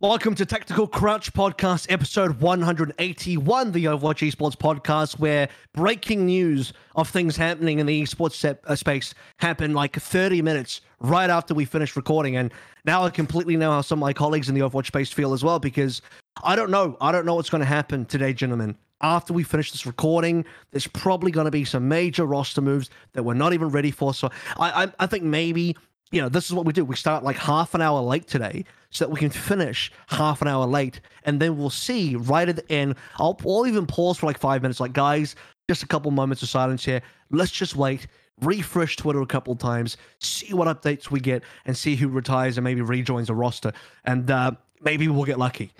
Welcome to Tactical Crouch Podcast, episode 181, the Overwatch Esports podcast, where breaking news of things happening in the esports set, uh, space happened like 30 minutes right after we finished recording. And now I completely know how some of my colleagues in the Overwatch space feel as well, because I don't know. I don't know what's going to happen today, gentlemen. After we finish this recording, there's probably going to be some major roster moves that we're not even ready for. So I, I, I think maybe you know, this is what we do. We start like half an hour late today so that we can finish half an hour late. And then we'll see right at the end. I'll, I'll even pause for like five minutes, like, guys, just a couple moments of silence here. Let's just wait, refresh Twitter a couple times, see what updates we get, and see who retires and maybe rejoins the roster. And uh, maybe we'll get lucky.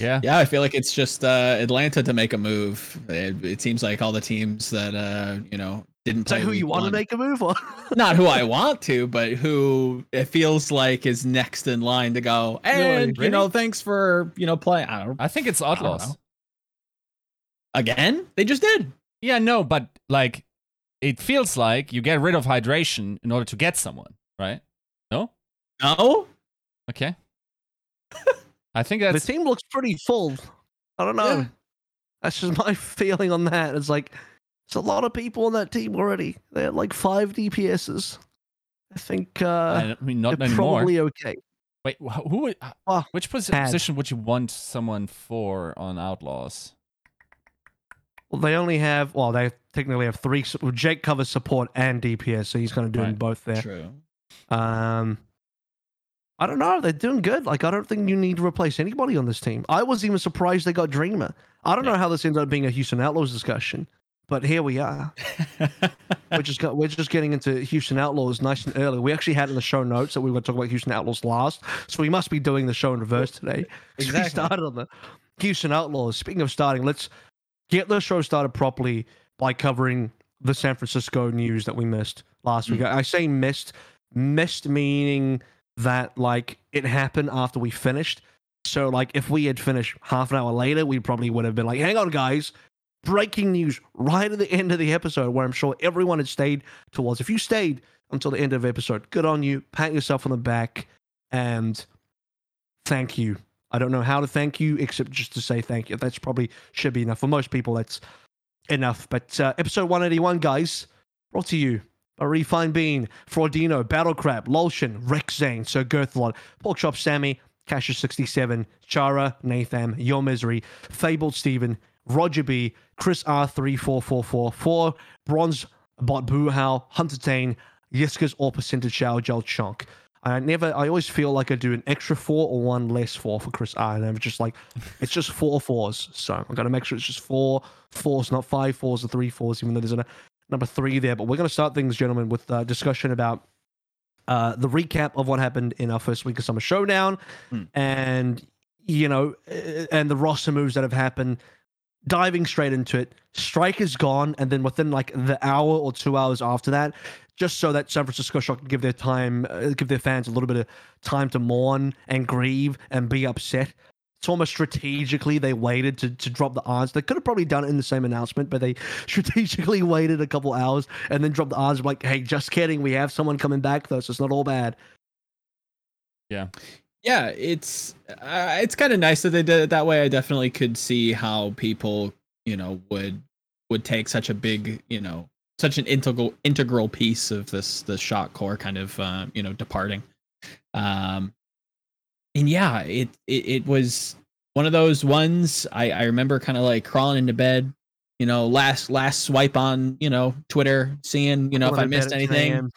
Yeah. Yeah, I feel like it's just uh, Atlanta to make a move. It, it seems like all the teams that uh, you know didn't play. who you want one. to make a move on? Not who I want to, but who it feels like is next in line to go. And really? you know, thanks for you know playing. I don't. I think it's Outlaws. Again, they just did. Yeah, no, but like, it feels like you get rid of hydration in order to get someone, right? No. No. Okay. I think that's the team looks pretty full. I don't know. Yeah. That's just my feeling on that. It's like it's a lot of people on that team already. They're like five DPSs. I think uh I mean not anymore. Probably okay. Wait, who? Uh, which position would you want someone for on Outlaws? Well, they only have. Well, they technically have three. Well, Jake covers support and DPS, so he's going to do right. both there. True. Um, I don't know. They're doing good. Like, I don't think you need to replace anybody on this team. I was even surprised they got Dreamer. I don't yeah. know how this ended up being a Houston Outlaws discussion, but here we are. we're just got, we're just getting into Houston Outlaws nice and early. We actually had in the show notes that we were going to talk about Houston Outlaws last, so we must be doing the show in reverse today. Exactly. we started on the Houston Outlaws. Speaking of starting, let's get the show started properly by covering the San Francisco news that we missed last mm. week. I say missed, missed meaning that like it happened after we finished. So like if we had finished half an hour later, we probably would have been like, "Hang on, guys." Breaking news right at the end of the episode, where I'm sure everyone had stayed towards. If you stayed until the end of the episode, good on you. Pat yourself on the back and thank you. I don't know how to thank you except just to say thank you. That's probably should be enough for most people. That's enough. But uh, episode 181, guys, brought to you a Refined Bean, Fraudino, Battle Crab, Lolshin, Rex Zane, Sir Girthlot, Porkchop Sammy, Casher67, Chara, Nathan, Your Misery, Fabled Steven, Roger B, Chris R3444, Bronze Bot Boohow, Hunter Tane, Yiskas or Percentage Shower Gel Chunk. I never, I always feel like I do an extra four or one less four for Chris R. And I'm just like, it's just four fours. So I'm going to make sure it's just four fours, not five fours or three fours, even though there's a number three there. But we're going to start things, gentlemen, with a discussion about uh, the recap of what happened in our first week of Summer Showdown, hmm. and you know, uh, and the roster moves that have happened. Diving straight into it, Strike is gone, and then within like the hour or two hours after that, just so that San Francisco Shock can give their time, uh, give their fans a little bit of time to mourn and grieve and be upset it's almost strategically they waited to, to drop the odds. They could have probably done it in the same announcement, but they strategically waited a couple hours and then dropped the odds. Like, hey, just kidding. We have someone coming back though, so it's not all bad. Yeah, yeah. It's uh, it's kind of nice that they did it that way. I definitely could see how people, you know, would would take such a big, you know, such an integral integral piece of this the shot core kind of, uh, you know, departing. Um, and yeah, it, it it was one of those ones I I remember kind of like crawling into bed, you know, last last swipe on you know Twitter, seeing you know if I missed anything,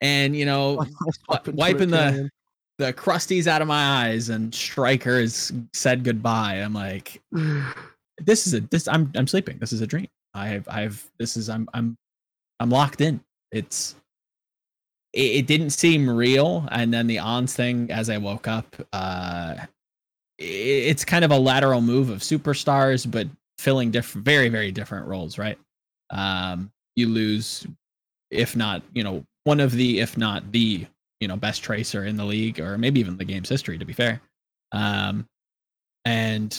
and you know wiping the the crusties out of my eyes, and Striker has said goodbye. I'm like, this is a this I'm I'm sleeping. This is a dream. I've I've this is I'm I'm I'm locked in. It's it, it, didn't seem real. And then the ANS thing, as I woke up, uh, it, it's kind of a lateral move of superstars, but filling different, very, very different roles, right? Um, you lose, if not, you know, one of the, if not the, you know, best tracer in the league, or maybe even the game's history, to be fair. Um, and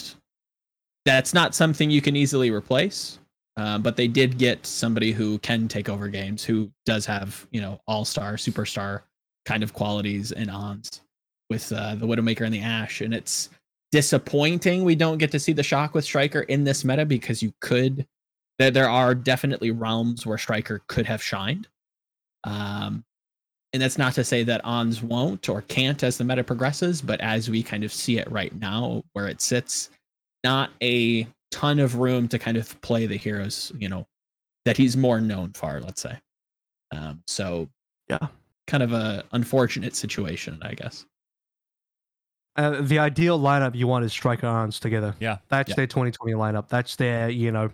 that's not something you can easily replace. Uh, but they did get somebody who can take over games, who does have you know all star, superstar kind of qualities and ANS. with uh, the Widowmaker and the Ashe, and it's disappointing we don't get to see the Shock with Striker in this meta because you could. There, there are definitely realms where Striker could have shined. Um, and that's not to say that ANS won't or can't as the meta progresses, but as we kind of see it right now, where it sits, not a ton of room to kind of play the heroes, you know, that he's more known for, let's say. Um, so Yeah. kind of a unfortunate situation, I guess. Uh, the ideal lineup you want is striker ANS together. Yeah. That's Yeah. their 2020 lineup. That's their, you know,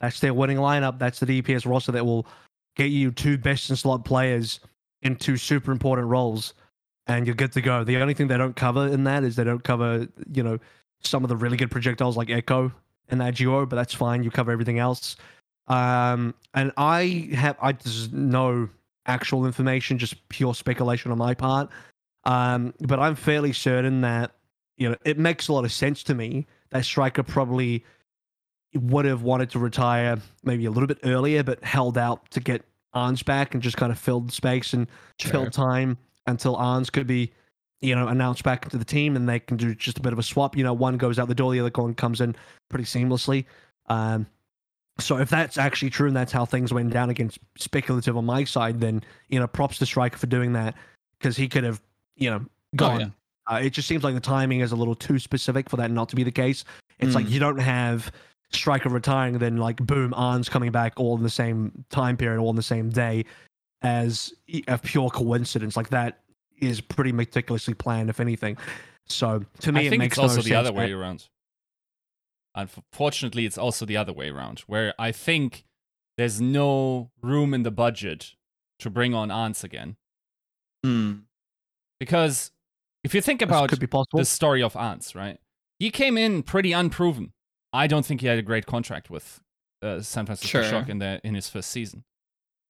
that's their winning lineup. That's the DPS roster that will get you two best in slot players into super important roles, and you're good to go. The only thing they don't cover in that is they don't cover, you know, some of the really good projectiles like Echo and duo, but that's fine. You cover everything else. Um, and I have, I just no actual information, just pure speculation on my part. Um, but I'm fairly certain that you know it makes a lot of sense to me that Striker probably would have wanted to retire maybe a little bit earlier, but held out to get ANS back and just kind of filled space and Sure. filled time until ANS could be, you know, announced back into the team and they can do just a bit of a swap. You know, one goes out the door, the other one comes in pretty seamlessly. Um, so if that's actually true and that's how things went down against speculative on my side, then you know, props to Striker for doing that because he could have, you know, gone. yeah. Uh, it just seems like the timing is a little too specific for that not to be the case. It's like Mm. you don't have Striker retiring, then like boom, Arn's coming back all in the same time period, all in the same day, as a pure coincidence. Like that is pretty meticulously planned, if anything. So to me, I it think makes it's also no the sense other that- way around. Unfortunately, it's also the other way around, where I think there's no room in the budget to bring on ANS again. Hmm. Because if you think about could be the story of ANS, right? He came in pretty unproven. I don't think he had a great contract with uh, San Francisco Sure. Shock in the in his first season.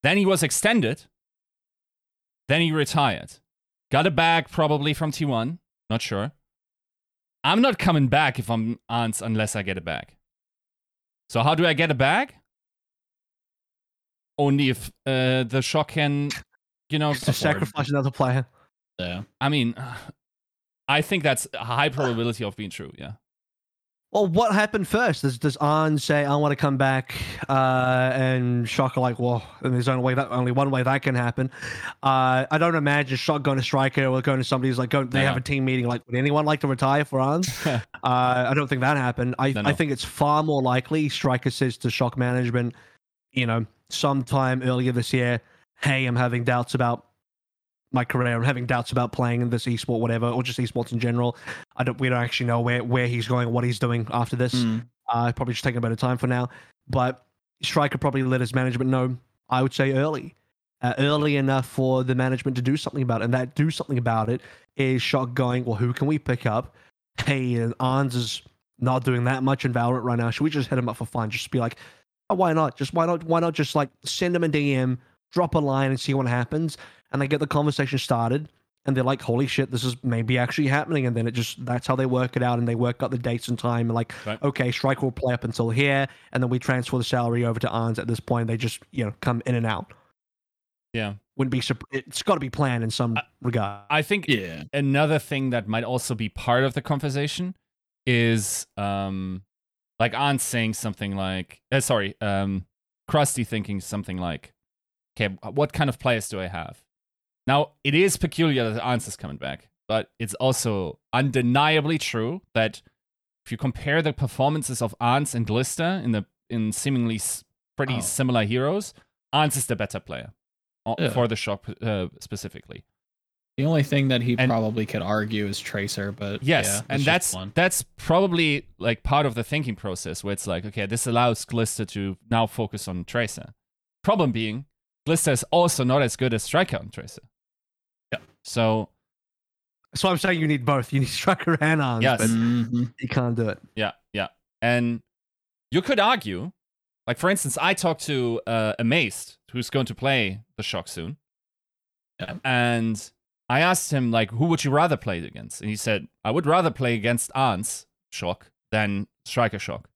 Then he was extended. Then he retired. Got a bag probably from T1. Not sure. I'm not coming back if I'm ANS unless I get a bag. So how do I get a bag? Only if uh, the Shock can, you know, to sacrifice another player. Yeah. I mean, I think that's a high probability of being true. Yeah. Well, what happened first? Does does Arn say I want to come back, uh, and Shock are like, well, and there's only way that only one way that can happen. Uh, I don't imagine Shock going to Striker or going to somebody who's like, going, they No, have no. a team meeting. Like, would anyone like to retire for Arn? uh, I don't think that happened. I No, I think it's far more likely Striker says to Shock management, you know, sometime earlier this year, hey, I'm having doubts about my career. I'm having doubts about playing in this esport, whatever, or just esports in general. I don't. We don't actually know where where he's going, what he's doing after this. Hmm. Uh, probably just taking a bit of time for now. But Striker probably let his management know. I would say early, uh, early enough for the management to do something about it. And that do something about it is Shock going. Well, who can we pick up? Hey, and ANS is not doing that much in Valorant right now. Should we just hit him up for fun? Just be like, oh, why not? Just why not? Why not just like send him a DM, drop a line, and see what happens. And they get the conversation started and they're like, "Holy shit, this is maybe actually happening." And then it just—that's how they work it out, and they work out the dates and time. And like, Right. okay, Striker will play up until here, and then we transfer the salary over to ANS. At this point, they just you know come in and out. Yeah. Wouldn't be. sup- It's got to be planned in some I- regard. I think Yeah. another thing that might also be part of the conversation is um like Aunt saying something like uh, sorry, um Crusty thinking something like, okay, what kind of players do I have? Now it is peculiar that is coming back, but it's also undeniably true that if you compare the performances of ANS and Glister in the in seemingly pretty Oh. similar heroes, ANS is the better player Yeah. for the shop uh, specifically. The only thing that he And- probably could argue is Tracer, but Yes, yeah, and that's one. that's probably like part of the thinking process where it's like, okay, this allows Glister to now focus on Tracer. Problem being, Glister is also not as good as Striker on Tracer. Yeah. So So I'm saying you need both. You need Striker and ANS, Yes. but you can't do it. yeah, yeah, and you could argue, like for instance, I talked to uh, Amazed, who's going to play the Shock soon, Yeah. and I asked him like, who would you rather play against? And he said, I would rather play against ANS Shock than Striker Shock,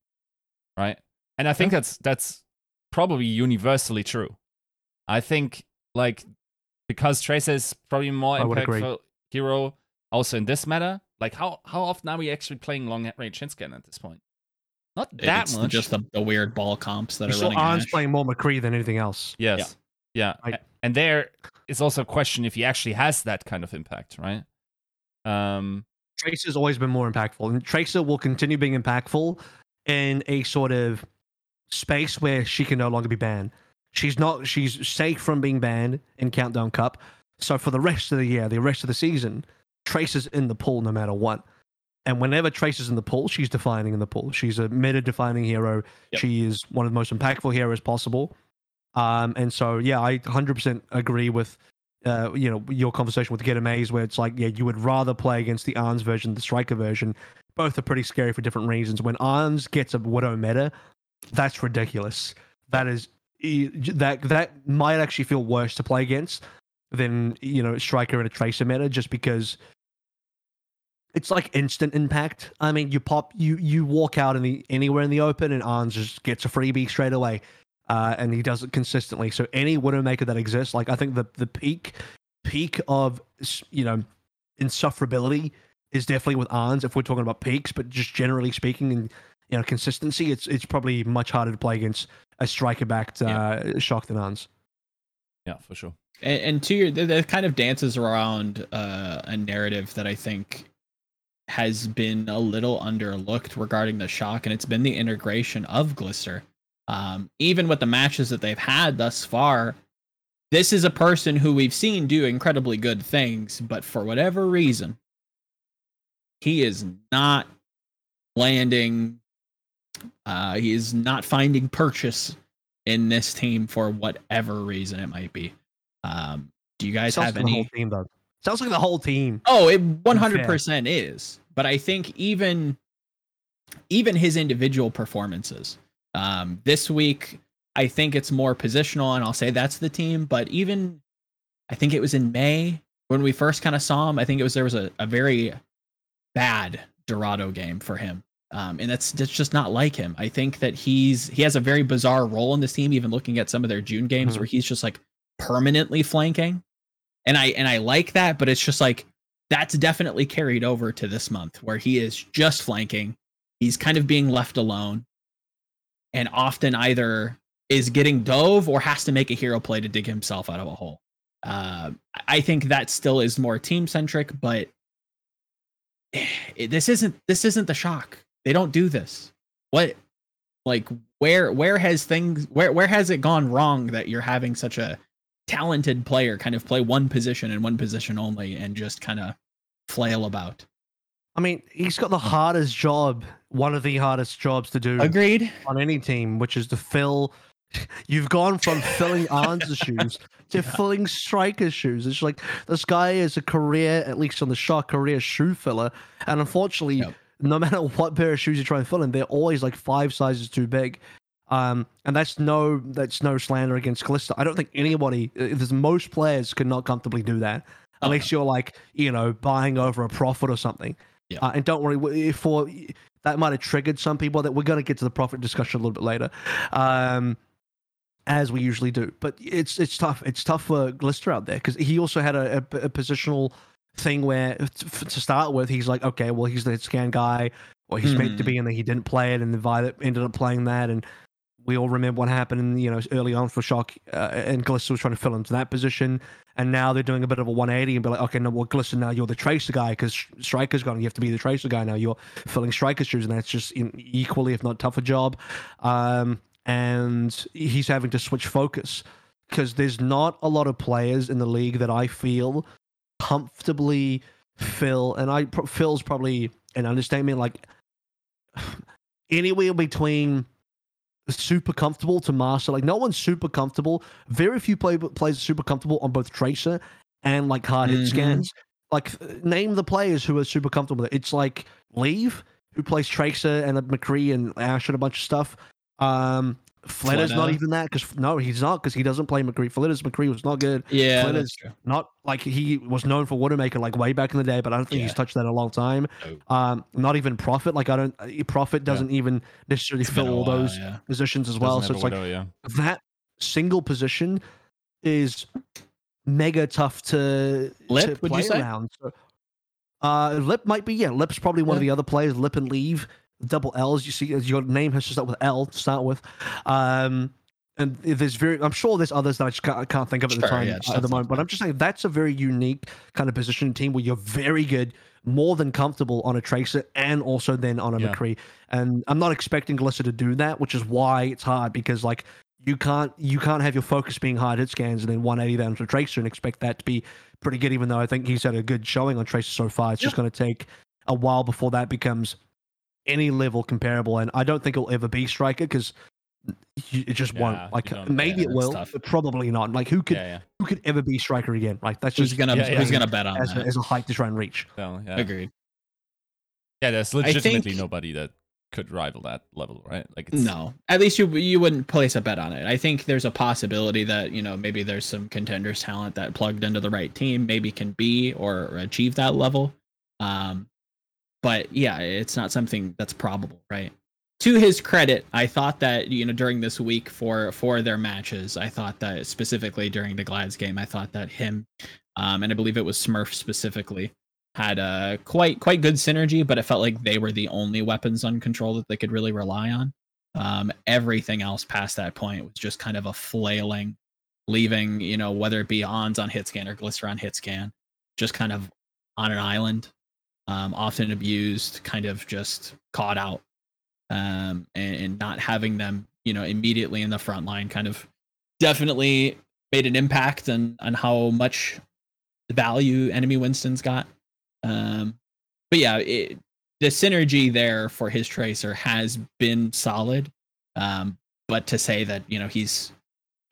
right? And I think that's that's probably universally true. I think like because Tracer is probably more I impactful hero, also in this meta. Like how how often are we actually playing long range hit at this point? Not that it's much. just the, the weird ball comps that You are saw running. ANS Ashe. playing more McCree than anything else. yes. Yeah. I- A- and there is also a question if he actually has that kind of impact, right? Um Tracer's always been more impactful, and Tracer will continue being impactful in a sort of space where she can no longer be banned. She's not. She's safe from being banned in Countdown Cup. So for the rest of the year, the rest of the season, Tracer's in the pool no matter what. And whenever Tracer's in the pool, she's defining in the pool. She's a meta defining hero. Yep. She is one of the most impactful heroes possible. Um, and so yeah, I 100% agree with uh, you know, your conversation with Get Amaze, where it's like, yeah, you would rather play against the ANS version, the Striker version. Both are pretty scary for different reasons. When ANS gets a Widow meta, that's ridiculous. That is that that might actually feel worse to play against than you know Striker and a Tracer meta, just because it's like instant impact. I mean, you pop, you you walk out in the anywhere in the open, and ANS just gets a freebie straight away uh, and he does it consistently. So any Widowmaker that exists, like I think the the peak peak of you know insufferability is definitely with ANS if we're talking about peaks, but just generally speaking and you know consistency, it's it's probably much harder to play against a striker backed uh, shock than ANS. yeah, for sure. and, and to your that- that kind of dances around uh, a narrative that I think has been a little underlooked regarding the shock, and it's been the integration of Glister. Um, even with the matches that they've had thus far, this is a person who we've seen do incredibly good things, but for whatever reason, he is not landing. Uh, he is not finding purchase in this team for whatever reason it might be. Um, do you guys Sounds have like the whole any? team though. Sounds like the whole team. Oh, it one hundred percent is. But I think even even his individual performances. Um, this week, I think it's more positional, and I'll say that's the team. But even I think it was in May when we first kind of saw him. I think it was there was a, a very bad Dorado game for him. Um, and that's that's just not like him. I think that he's he has a very bizarre role in this team. Even looking at some of their June games Mhm. where he's just like permanently flanking, and I and I like that. But it's just like that's definitely carried over to this month where he is just flanking. He's kind of being left alone, and often either is getting dove or has to make a hero play to dig himself out of a hole. Uh, I think that still is more team centric, but it- this isn't this isn't the shock. They don't do this. What like where where has things where where has it gone wrong that you're having such a talented player kind of play one position and one position only and just kind of flail about? I mean, he's got the hardest job, one of the hardest jobs to do Agreed. on any team, which is to fill. You've gone from filling ANS' shoes to filling Striker's shoes. It's like this guy is a career, at least on the shot, career shoe filler. And unfortunately, Yep. No matter what pair of shoes you try and fill in, they're always like five sizes too big. Um, and that's no that's no slander against Glister. I don't think anybody, there's most players could not comfortably do that Oh, unless you're like you know buying over a profit or something. Yeah. Uh, and don't worry, for that might have triggered some people. That we're going to get to the profit discussion a little bit later, um, as we usually do. But it's it's tough. It's tough for Glister out there because he also had a, a, a positional thing where to start with he's like, okay, well he's the scan guy, or he's meant to be, and then he didn't play it, and then Viol2t ended up playing that, and we all remember what happened, in, you know, early on for Shock, uh, and Glister was trying to fill into that position, and now they're doing a bit of a 180 and be like, okay, no, well, Glister, now you're the Tracer guy because Striker's gone, you have to be the Tracer guy now. You're filling Striker's shoes, and that's just equally, if not tougher, job. Um, and he's having to switch focus because there's not a lot of players in the league that I feel comfortably fill, and I Phil's probably an understatement, like anywhere between super comfortable to master. Like no one's super comfortable. Very few play, players are super comfortable on both Tracer and like hard hit Mhm. scans. Like name the players who are super comfortable with it. It's like Leave, who plays Tracer and McCree and Ash and a bunch of stuff. Um, Fleta's not even that because no, he's not because he doesn't play McCree. Fleta's McCree was not good. Yeah, true. Not like he was known for Widowmaker like way back in the day, but I don't think he's touched that in a long time. Um, not even Profit. Like I don't. uh, Profit doesn't even necessarily It's fill all while, those yeah. positions as well. So it's a like yeah. that single position is mega tough to Lip, to would you play say? around. So, Uh, Lip might be. Yeah, Lip's probably one of the other players. Lip and Leave, double L's. You see, as your name has to start with L to start with. Um, and there's very. I'm sure there's others that I just can't, I can't think of at the time yeah, at the moment. But I'm just saying that's a very unique kind of position team where you're very good, more than comfortable on a Tracer and also then on a Yeah. McCree. And I'm not expecting Glister to do that, which is why it's hard because like you can't you can't have your focus being hard hit scans and then 180 down to Tracer and expect that to be pretty good. Even though I think he's had a good showing on Tracer so far, it's just going to take a while before that becomes any level comparable. And I don't think it'll ever be Striker because it just Yeah, won't. Like maybe yeah, it will, tough. but probably not. Like who could yeah, yeah. who could ever be Striker again? Like that's Who's just gonna Yeah, yeah. who's gonna bet on as a, as a height to try and reach. So, yeah. Agreed. Yeah, there's legitimately think- nobody that could rival that level, right? Like it's No, at least you you wouldn't place a bet on it. I think there's a possibility that you know maybe there's some contenders talent that plugged into the right team maybe can be or achieve that level. Um, but yeah, it's not something that's probable, right? To his credit, I thought that you know during this week for for their matches, I thought that specifically during the Glads game, I thought that him, um, and I believe it was Smurf specifically, had a quite quite good synergy, but it felt like they were the only weapons on control that they could really rely on. Um, everything else past that point was just kind of a flailing, leaving you know whether it be ANS on hit scan or Glister on hit scan, just kind of on an island, um, often abused, kind of just caught out, um, and, and not having them you know immediately in the front line kind of definitely made an impact on on how much value enemy Winston's got. Um, but yeah, it, the synergy there for his tracer has been solid. Um, but to say that you know he's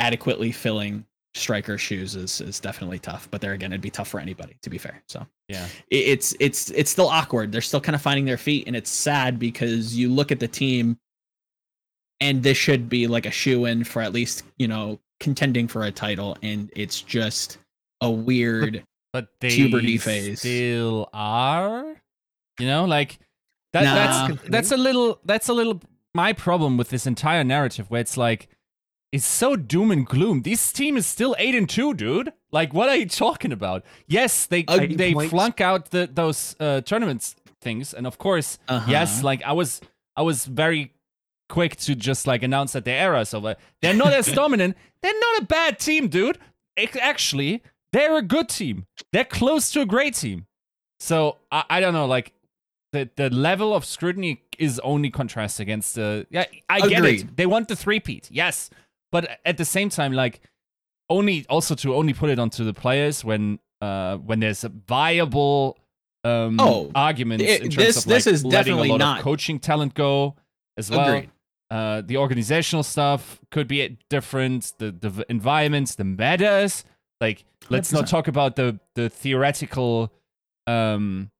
adequately filling striker shoes is is definitely tough. But there again, it'd be tough for anybody to be fair. So yeah. it, it's it's it's still awkward. They're still kind of finding their feet, and it's sad because you look at the team, and this should be like a shoe in for at least you know contending for a title, and it's just a weird. But they Puberty phase. still are. You know, like that Nah. that's that's a little that's a little my problem with this entire narrative where it's like it's so doom and gloom. This team is still eight and two, dude. Like, what are you talking about? Yes, they they points. flunk out the those uh, tournaments things, and of course, yes, Uh-huh. like I was I was very quick to just like announce that their era is over. They're not as dominant. They're not a bad team, dude. Ac- Actually, they're a good team. They're close to a great team. So I, I don't know, like the the level of scrutiny is only contrast against the yeah. I get it. They want the three peat, yes, but at the same time, like only also to only put it onto the players when uh when there's a viable um Oh, arguments it- in terms this- of like this is letting definitely a lot not- of coaching talent go as well. Agreed. Uh, the organizational stuff could be different. The the environments, the metas. Like, let's not 100%. talk about the the theoretical, um,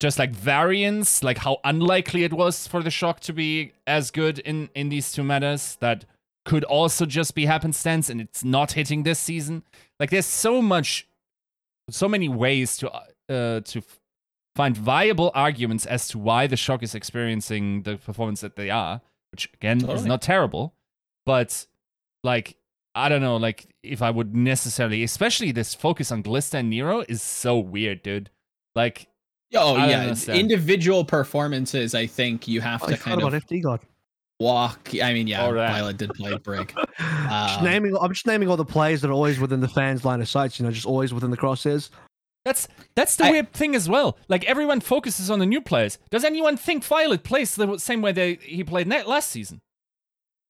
just like variance, like how unlikely it was for the shock to be as good in in these two metas. That could also just be happenstance, and it's not hitting this season. Like, there's so much, so many ways to uh to find viable arguments as to why the shock is experiencing the performance that they are which again is not terrible, but like I don't know, like if I would necessarily, especially this focus on Glister and Nero is so weird, dude. Like, Oh yeah, understand. individual performances. I think you have I to forgot kind of about FD God. Walk. I mean, yeah, All right. Viol2t did play break. just Um, naming, I'm just naming all the players that are always within the fans' line of sight. You know, just always within the crosshairs. that's that's the I- weird thing as well. Like everyone focuses on the new players. Does anyone think Viol2t plays the same way they, he played net last season?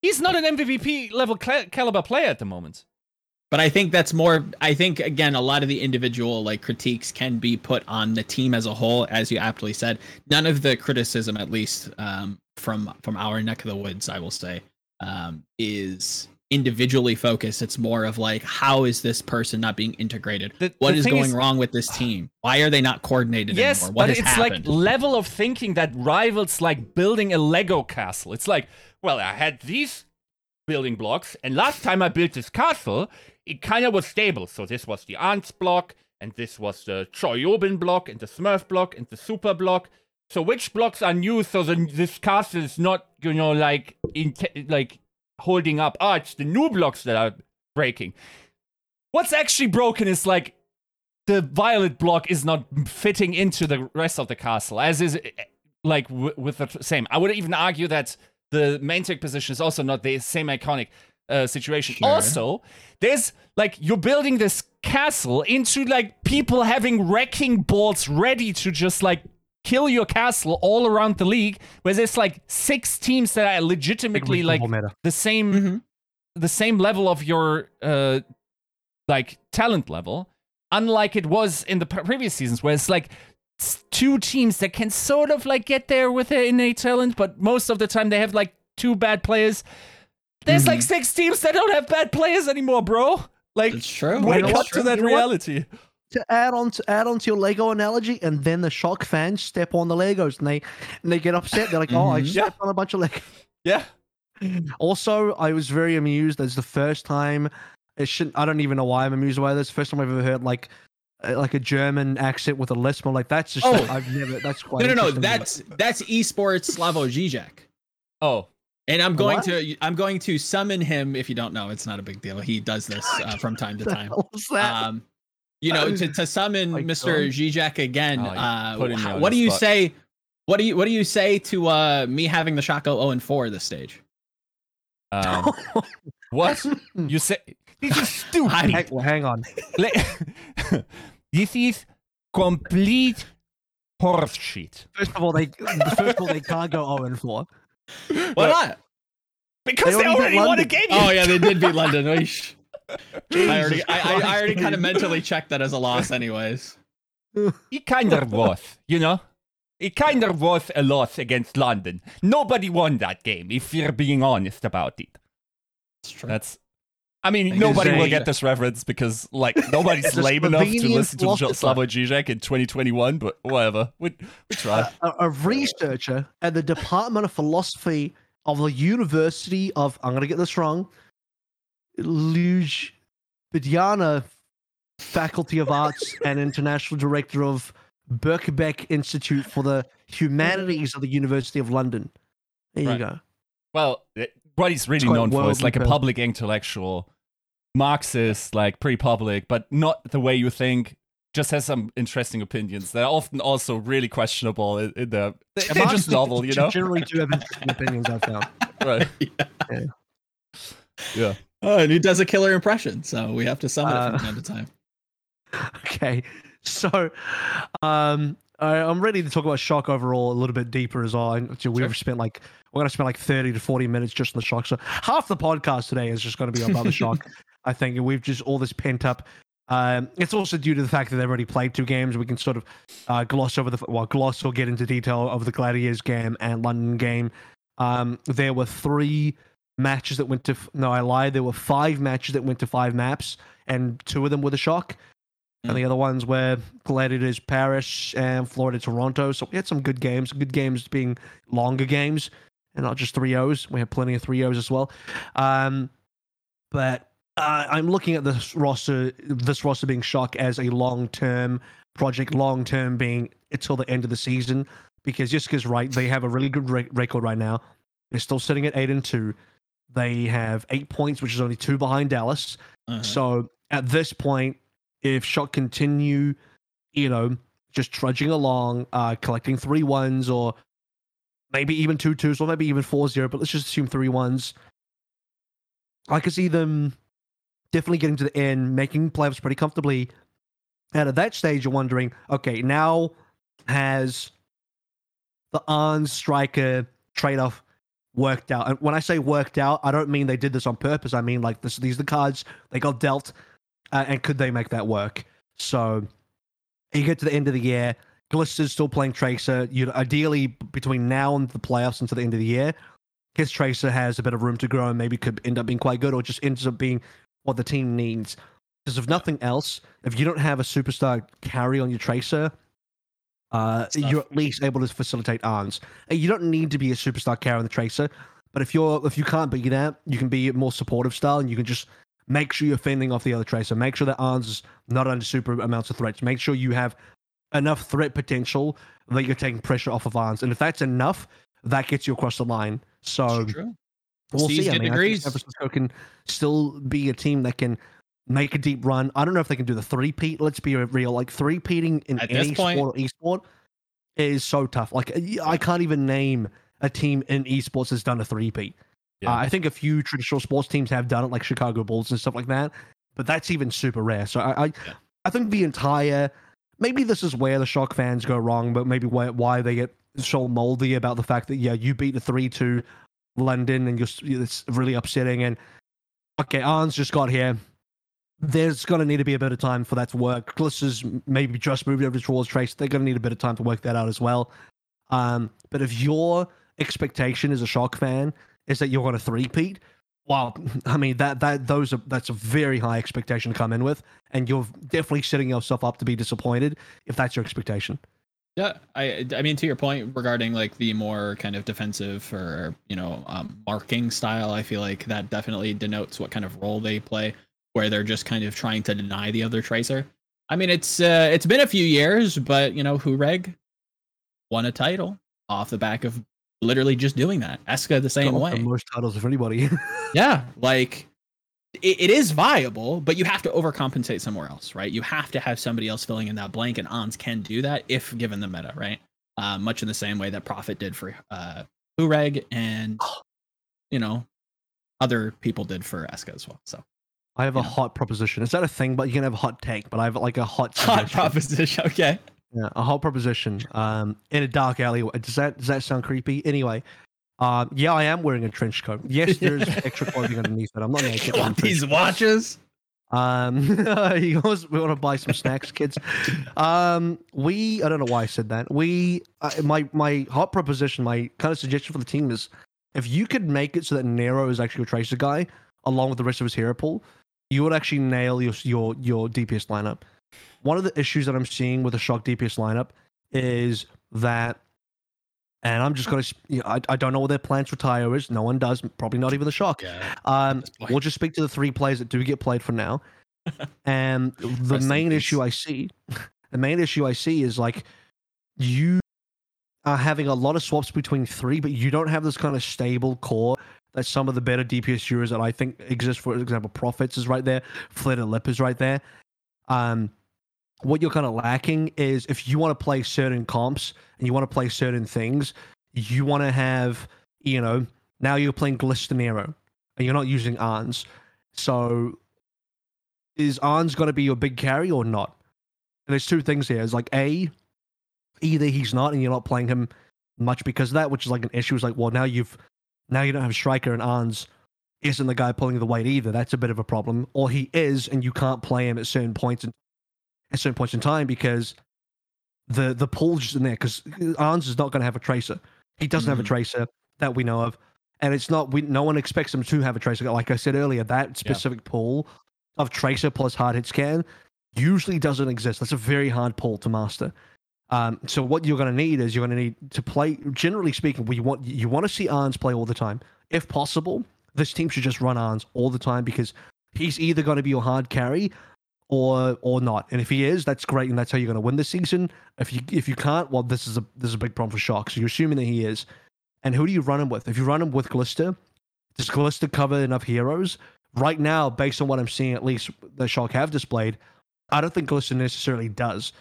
He's not an MVP level cla- caliber player at the moment. But I think that's more. I think again, a lot of the individual like critiques can be put on the team as a whole, as you aptly said. None of the criticism, at least um, from from our neck of the woods, I will say, um, is individually focused. It's more of like, how is this person not being integrated? The- What the is going is- wrong with this team? Why are they not coordinated Yes, anymore? What but it's happened? like level of thinking that rivals like building a Lego castle. It's like, well, I had these building blocks, and last time I built this castle, it kind of was stable. So this was the ANS block, and this was the ChoiHyoBin block, and the Smurf block, and the Super block. So which blocks are new so the, this castle is not, you know, like in like holding up? Ah, it's the new blocks that are breaking. What's actually broken is like the Viol2t block is not fitting into the rest of the castle, as is eh, like w- with the same. I would even argue that the main tech position is also not the same iconic uh, situation. Sure. Also, there's like you're building this castle into like people having wrecking balls ready to just like kill your castle all around the league, where there's like six teams that are legitimately like meta. the same Mm-hmm. the same level of your uh like talent level unlike it was in the pre- previous seasons where it's like two teams that can sort of like get there with their innate talent but most of the time they have like two bad players there's like six teams that don't have bad players anymore bro like It's true. wake know what? up to that You know what? Reality to add on to add on to your Lego analogy, and then the shock fans step on the Legos and they and they get upset. They're like, "Oh, I Mhm. stepped on a bunch of Legos." yeah Also, I was very amused. That's the first time. It shouldn't. I don't even know why I'm amused by this. First time I've ever heard like uh, like a German accent with a lisp. I'm like, that's just. Oh. I've never. That's quite. No, no, no. That's that's esports Slavoj Žižek. oh And I'm going What? to I'm going to summon him. If you don't know, it's not a big deal. He does this uh, from time to time. hell was that? Um, you know, to, to summon My Mr. God. Žižek again. Oh, uh, putting me how- on what do you spot. say? What do you what do you say to uh me having the shot go 0 and 4 this stage? um, what you say this is stupid hang, well, hang on. This is complete horseshit. First of all, they first of all they can't go 0 and 4. Why But- not? Because They they, already beat already won a game. Oh yeah, they did beat London. Oish. I already I, I, I already kind of mentally checked that as a loss anyways. It kind of was, you know? It kind of was a loss against London. Nobody won that game, if you're being honest about it. That's true. That's. I mean, Thank nobody will get this reference because, like, nobody's lame enough to listen to Jo- philosopher. Slavoj Žižek in 2021, but whatever. We, we tried. a, a researcher at the Department of Philosophy of the University of I'm gonna get this wrong, Ljubljana Faculty of Arts and International Director of Birkbeck Institute for the Humanities of the University of London. There you go. Well, eh, what he's really known for is like a public intellectual, Marxist, like pretty public, but not the way you think. Just has some interesting opinions that are often also really questionable in, in the. They, they're just novel, you know? Generally, do have interesting opinions. I found. Right. Yeah. Yeah. Oh, and he does a killer impression, so we have to summon it Uh, from time to time. Okay, so um, I, I'm ready to talk about shock overall a little bit deeper as well. So we've Sure. spent like we're gonna spend like 30 to 40 minutes just on the shock. So half the podcast today is just gonna be about the shock. I think, and we've just all this pent up. Um, it's also due to the fact that they've already played two games. We can sort of uh, gloss over the well, gloss or get into detail of the Gladiators game and London game. Um, there were three matches that went to no, I lied. There were five matches that went to five maps, and two of them were the shock and the other ones were Gladiators Paris and Florida Toronto. So we had some good games, good games being longer games and not just 3 O's. We had plenty of 3 O's as well. Um, but uh, I'm looking at this roster, this roster being shock as a long term project, long term being until the end of the season. Because Jessica's right, they have a really good re- record right now. They're still sitting at 8 and 2. They have eight points, which is only two behind Dallas. Uh-huh. So at this point, if Shock continue, you know, just trudging along, uh, collecting three ones or maybe even two twos or maybe even four zero, but let's just assume three ones. I could see them definitely getting to the end, making playoffs pretty comfortably. And at that stage, you're wondering, okay, now has the on striker trade off worked out? And when I say worked out, I don't mean they did this on purpose. I mean like this, these are the cards they got dealt, uh, and could they make that work? So you get to the end of the year, Glister's still playing Tracer. You ideally between now and the playoffs until the end of the year, his Tracer has a bit of room to grow and maybe could end up being quite good, or just ends up being what the team needs. Because if nothing else, if you don't have a superstar carry on your Tracer, uh, you're at least able to facilitate ANS. You don't need to be a superstar carry on the Tracer, but if you're if you can't be that, you can be a more supportive style, and you can just make sure you're fending off the other Tracer. Make sure that ANS is not under super amounts of threats. Make sure you have enough threat potential that you're taking pressure off of ANS, and if that's enough, that gets you across the line. So we'll see. I mean, I think degrees. San Francisco can still be a team that can make a deep run. I don't know if they can do the three peat. Let's be real. Like three peating in At any point- sport or esport is so tough. Like I can't even name a team in esports that's done a three peat. Yeah. Uh, I think a few traditional sports teams have done it, like Chicago Bulls and stuff like that. But that's even super rare. So I, I, Yeah. I think the entire maybe this is where the shock fans go wrong, but maybe why why they get so moldy about the fact that yeah, you beat the three two London and you're it's really upsetting. And okay, ANS just got here. There's going to need to be a bit of time for that to work. Glister's maybe just moved over to towards Trace. They're going to need a bit of time to work that out as well. Um, but if your expectation as a shock fan is that you're going to three-peat, well, I mean that that those are that's a very high expectation to come in with, and you're definitely setting yourself up to be disappointed if that's your expectation. Yeah, I I mean to your point regarding like the more kind of defensive or you know um, marking style, I feel like that definitely denotes what kind of role they play, where they're just kind of trying to deny the other tracer. I mean it's uh, it's been a few years, but you know Hureg won a title off the back of literally just doing that. Esca the same Got way. the most titles of anybody. Yeah, like it, it is viable, but you have to overcompensate somewhere else, right? You have to have somebody else filling in that blank, and ANS can do that if given the meta, right? Uh, much in the same way that Profit did for uh, Ureg and you know other people did for Esca as well. So I have a hot proposition. Is that a thing? But you can have a hot take. But I have like a hot hot suggestion. proposition. Okay. Yeah, a hot proposition. Um, in a dark alleyway. Does that does that sound creepy? Anyway, um, yeah, I am wearing a trench coat. Yes, there's extra clothing underneath it. I'm not naked. I'm Want these watches? Um, you guys, we want to buy some snacks, kids. Um, we, I don't know why I said that. We, uh, my, my hot proposition, my kind of suggestion for the team is if you could make it so that Nero is actually a tracer guy along with the rest of his hero pool, you would actually nail your, your, your DPS lineup. One of the issues that I'm seeing with the shock DPS lineup is that, and I'm just going to, you know, I, I don't know what their plans for Tayo is. No one does, probably not even the shock. Yeah. Um, we'll just speak to the three players that do get played for now. and the Rest main issue I see, the main issue I see is like you are having a lot of swaps between three, but you don't have this kind of stable core that some of the better DPS heroes that I think exist. For example, Profit's is right there, Fleta Lip is right there. Um, what you're kind of lacking is if you want to play certain comps and you want to play certain things, you want to have, you know, now you're playing Glister Nero and you're not using ANS. So is ANS going to be your big carry or not? And there's two things here. It's like A, either he's not and you're not playing him much because of that, which is like an issue. It's like, well, now you've now you don't have Striker and ANS isn't the guy pulling the weight either. That's a bit of a problem. Or he is and you can't play him at certain points in, at certain points in time because the the pull's just in there because ANS is not going to have a tracer. He doesn't have a Mhm. tracer that we know of and it's not we no one expects him to have a tracer like i said earlier that specific pool of tracer plus hard hit scan usually doesn't exist that's a very hard pull to master um, so what you're going to need is you're going to need to play generally speaking we want you want to see ANS play all the time if possible this team should just run ANS all the time because he's either going to be your hard carry or or not and if he is that's great and that's how you're going to win this season if you if you can't well this is a this is a big problem for shock so you're assuming that he is and who do you run him with? If you run him with Glister, does Glister cover enough heroes? Right now, based on what I'm seeing, at least the Shock have displayed, I don't think Glister necessarily does.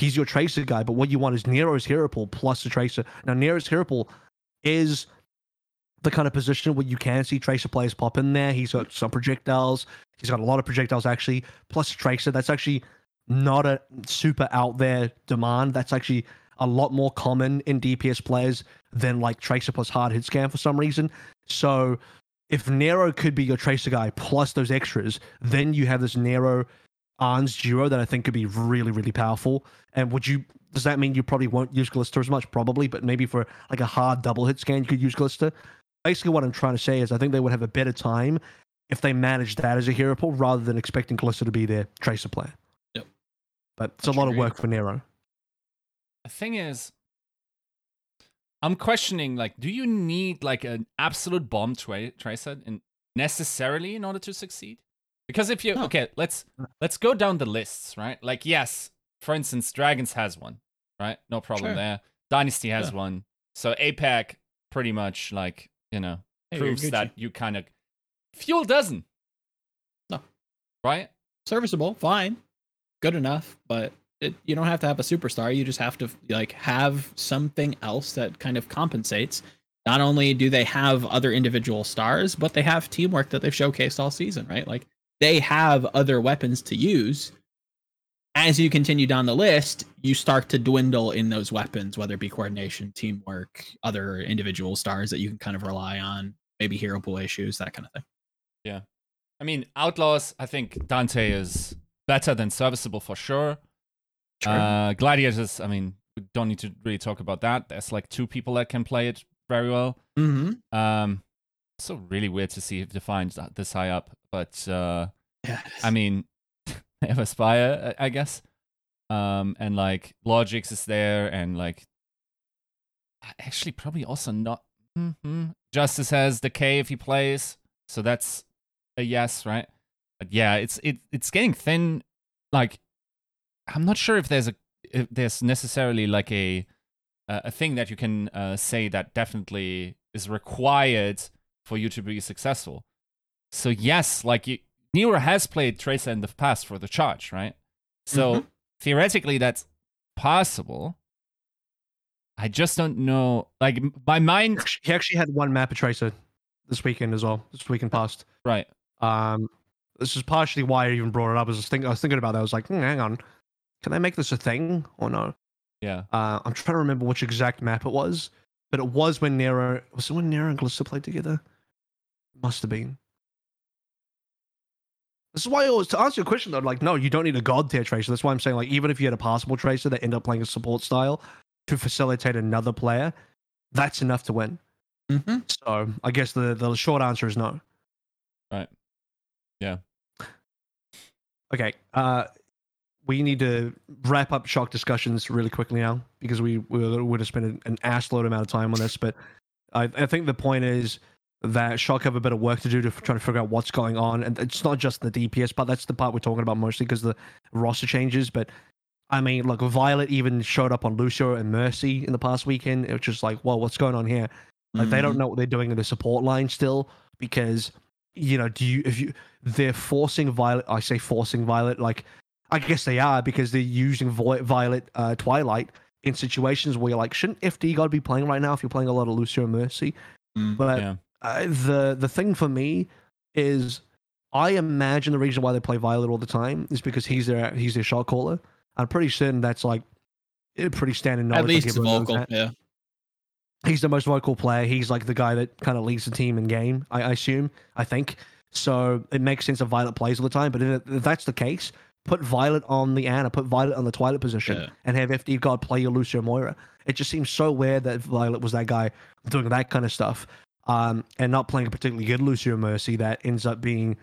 He's your Tracer guy, but what you want is Nero's hero pool plus the Tracer. Now, Nero's hero pool is the kind of position where you can see Tracer players pop in there. He's got some projectiles. He's got a lot of projectiles, actually, plus Tracer. That's actually not a super out there demand. That's actually a lot more common in DPS players than like Tracer plus hard hit scan for some reason. So if Nero could be your Tracer guy plus those extras, then you have this Nero ANS duo that I think could be really, really powerful. And would you does that mean you probably won't use Glister as much? Probably, but maybe for like a hard double hit scan, you could use Glister. Basically, what I'm trying to say is I think they would have a better time if they managed that as a hero pool rather than expecting Glister to be their Tracer player. Yep. But it's a lot of work for Nero. The thing is, I'm questioning like, do you need like an absolute bomb tra- tracer in necessarily in order to succeed? Because if you No. okay, let's let's go down the lists, right? Like, yes, for instance, Dragons has one, right? No problem Sure. there. Dynasty has Yeah. one. So APAC pretty much like you know Hey, proves that you kind of fuel doesn't. No. Right? serviceable, fine, good enough, but it, you don't have to have a superstar. You just have to like have something else that kind of compensates. Not only do they have other individual stars, but they have teamwork that they've showcased all season, right? Like they have other weapons to use. As you continue down the list, you start to dwindle in those weapons, whether it be coordination, teamwork, other individual stars that you can kind of rely on, maybe hero pool issues, that kind of thing. Yeah. I mean, Outlaws, I think Dante is better than serviceable for sure. Sure. Uh, Gladiators, I mean, we don't need to really talk about that. There's like two people that can play it very well. mm-hmm. Um, so really weird to see if Defiant this high up, but uh, Yeah. I mean, they have Aspire, I I guess. Um, and like Logix is there, and like actually probably also not. hmm Justice has Decay if he plays, so that's a yes, right? But yeah, it's it it's getting thin. Like, I'm not sure if there's a if there's necessarily like a a a thing that you can uh, say that definitely is required for you to be successful. So yes, like you, Nero has played Tracer in the past for the charge, right? So Mhm. theoretically, that's possible. I just don't know. Like my mind, He actually had one map of Tracer this weekend as well. This weekend past. right? Um, this is partially why I even brought it up. I was thinking, I was thinking about that. I was like, hmm, hang on, can I make this a thing or no? Yeah, Uh, I'm trying to remember which exact map it was, but it was when Nero was it when Nero and Glister played together. Must have been. This is why I always to answer your question though, like no, you don't need a god tier tracer. That's why I'm saying like even if you had a passable tracer that end up playing a support style to facilitate another player, that's enough to win. Mm-hmm. So I guess the the short answer is no. Right. Yeah. Okay. Uh, we need to wrap up shock discussions really quickly now because we we would have spent an, an ass load amount of time on this. But I, I think the point is that shock have a bit of work to do to try to figure out what's going on, and it's not just the DPS part. That's the part we're talking about mostly because the roster changes. But I mean, look, Viol2t even showed up on Lucio and Mercy in the past weekend. It was just like, well, what's going on here? Like they Mm-hmm. don't know what they're doing in the support line still because you know, do you if you they're forcing Viol2t? I say forcing Viol2t. Like I guess they are because they're using Vo- Viol2t uh, Twilight in situations where you're like, shouldn't FDGod be playing right now if you're playing a lot of Lucio and Mercy? Mm. But yeah, uh, the the thing for me is I imagine the reason why they play Viol2t all the time is because he's their he's their shot caller. I'm pretty certain that's like pretty standard knowledge. At least vocal. Yeah. he's the most vocal player. He's like the guy that kind of leads the team in game. I, I assume. I think so. It makes sense that Viol2t plays all the time. But if, if that's the case, put Viol2t on the Anna, put Viol2t on the Twilight position, Yeah. and have FDGod play your Lucio Moira. It just seems so weird that Violet was that guy doing that kind of stuff, um, and not playing a particularly good Lucio Mercy that ends up being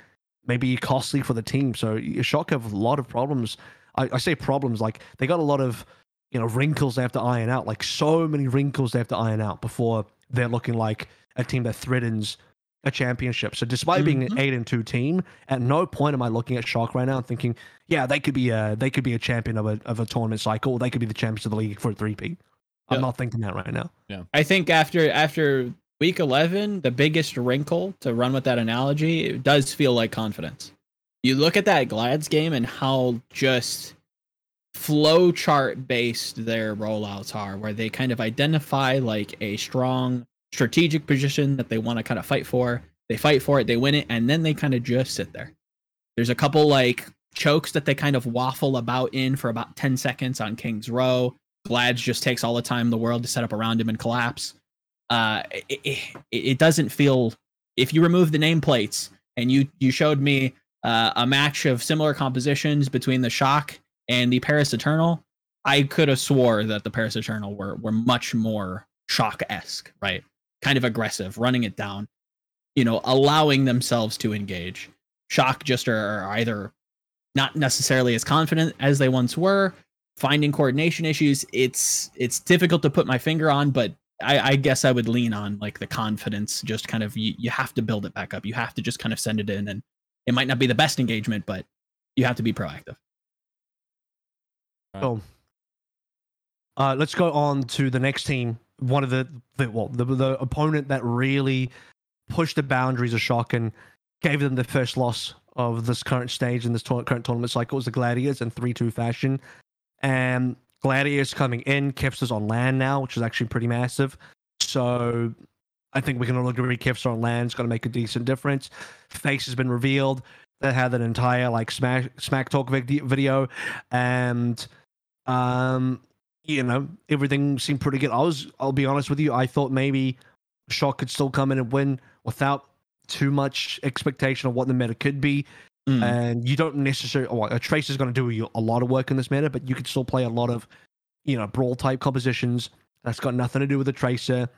maybe costly for the team. So Shock have a lot of problems. I, I say problems like they got a lot of you know wrinkles they have to iron out like so many wrinkles they have to iron out before they're looking like a team that threatens a championship so despite being an Mhm. 8 and 2 team at no point am i looking at shock right now and thinking yeah they could be a they could be a champion of a, of a tournament cycle or they could be the champions of the league for a 3p i'm Yeah. not thinking that right now Yeah. I think after after week eleven, the biggest wrinkle to run with that analogy, it does feel like confidence. You look at that Glads game and how just flow chart based their rollouts are, where they kind of identify like a strong strategic position that they want to kind of fight for. They fight for it, they win it, and then they kind of just sit there. There's a couple like chokes that they kind of waffle about in for about 10 seconds on King's Row. Glads just takes all the time in the world to set up around him and collapse. Uh, it, it, it doesn't feel. If you remove the nameplates and you you showed me uh, a match of similar compositions between the Shock and the Paris Eternal, I could have swore that the Paris Eternal were were much more Shock esque, right? Kind of aggressive, running it down, you know, allowing themselves to engage. Shock just are, are either not necessarily as confident as they once were, finding coordination issues. It's it's difficult to put my finger on, but I, I guess I would lean on like the confidence. Just kind of you, you have to build it back up. You have to just kind of send it in, and it might not be the best engagement, but you have to be proactive. Cool. Uh, let's go on to the next team. One of the, the well, the, the opponent that really pushed the boundaries of shock and gave them the first loss of this current stage in this tour- current tournament cycle. It was the Gladiators in 3 2 fashion. And Gladiators coming in, Kevs is on land now, which is actually pretty massive. So I think we can all agree Kevs on land is going to make a decent difference. Face has been revealed. They had an entire like smack smack talk video, and um, you know everything seemed pretty good. I was, I'll be honest with you, I thought maybe Shock could still come in and win without too much expectation of what the meta could be. Mm. And you don't necessarily, well, a Trace is going to do a lot of work in this meta, but you could still play a lot of, you know, brawl type compositions. That's got nothing to do with the Tracer.